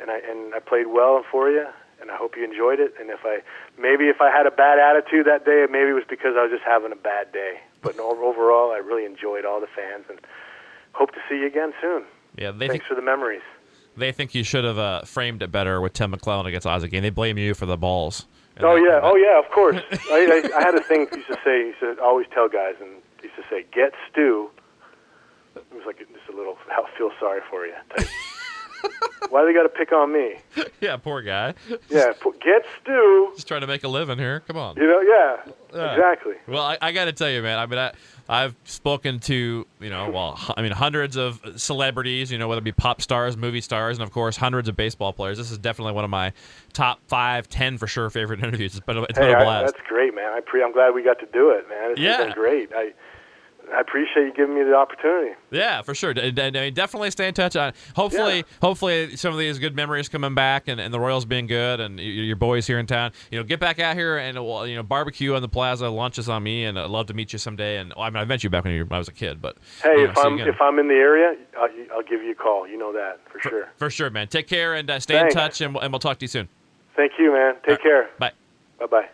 Speaker 1: and I and I played well for you, and I hope you enjoyed it. And if I maybe if I had a bad attitude that day, maybe it was because I was just having a bad day. But overall, I really enjoyed all the fans, and hope to see you again soon.
Speaker 3: Yeah, they
Speaker 1: Thanks
Speaker 3: think
Speaker 1: for the memories.
Speaker 3: they think you should have uh, framed it better with Tim McClelland against Ozzie and They blame you for the balls.
Speaker 1: Oh yeah, oh yeah, of course. I, I, I had a thing used to say. Used to always tell guys, and he used to say, "Get Stu." It was like just a little. "I'll feel sorry for you. Type. Why they got to pick on me?
Speaker 3: yeah, poor guy.
Speaker 1: Yeah, get Stu.
Speaker 3: Just trying to make a living here. Come on.
Speaker 1: You know, yeah,
Speaker 3: Yeah.
Speaker 1: exactly.
Speaker 3: Well, I, I got to tell you, man. I mean, I, I've spoken to you know, well, I mean, hundreds of celebrities. You know, whether it be pop stars, movie stars, and of course, hundreds of baseball players. This is definitely one of my top five, ten for sure favorite interviews. It's been a, it's been
Speaker 1: Hey,
Speaker 3: a
Speaker 1: I,
Speaker 3: blast.
Speaker 1: that's great, man. I pre- I'm glad we got to do it, man. It's
Speaker 3: Yeah.
Speaker 1: been great. I I appreciate you giving me the opportunity.
Speaker 3: Yeah, for sure. And- and definitely stay in touch. Uh, hopefully,
Speaker 1: Yeah.
Speaker 3: hopefully some of these good memories coming back, and, and the Royals being good, and y- your boys here in town. You know, get back out here and we'll, you know barbecue on the plaza. Lunch is on me, and I'd love to meet you someday. And well, I mean, I met you back when, you were, I was a kid, but
Speaker 1: Hey,
Speaker 3: you know,
Speaker 1: if I'm if I'm in the area, I'll, I'll give you a call. You know that for sure.
Speaker 3: for sure, man. Take care and uh, stay
Speaker 1: Thanks.
Speaker 3: in touch, and we'll, and we'll talk to you soon.
Speaker 1: Thank you, man. Take care.
Speaker 3: Bye.
Speaker 1: Bye bye.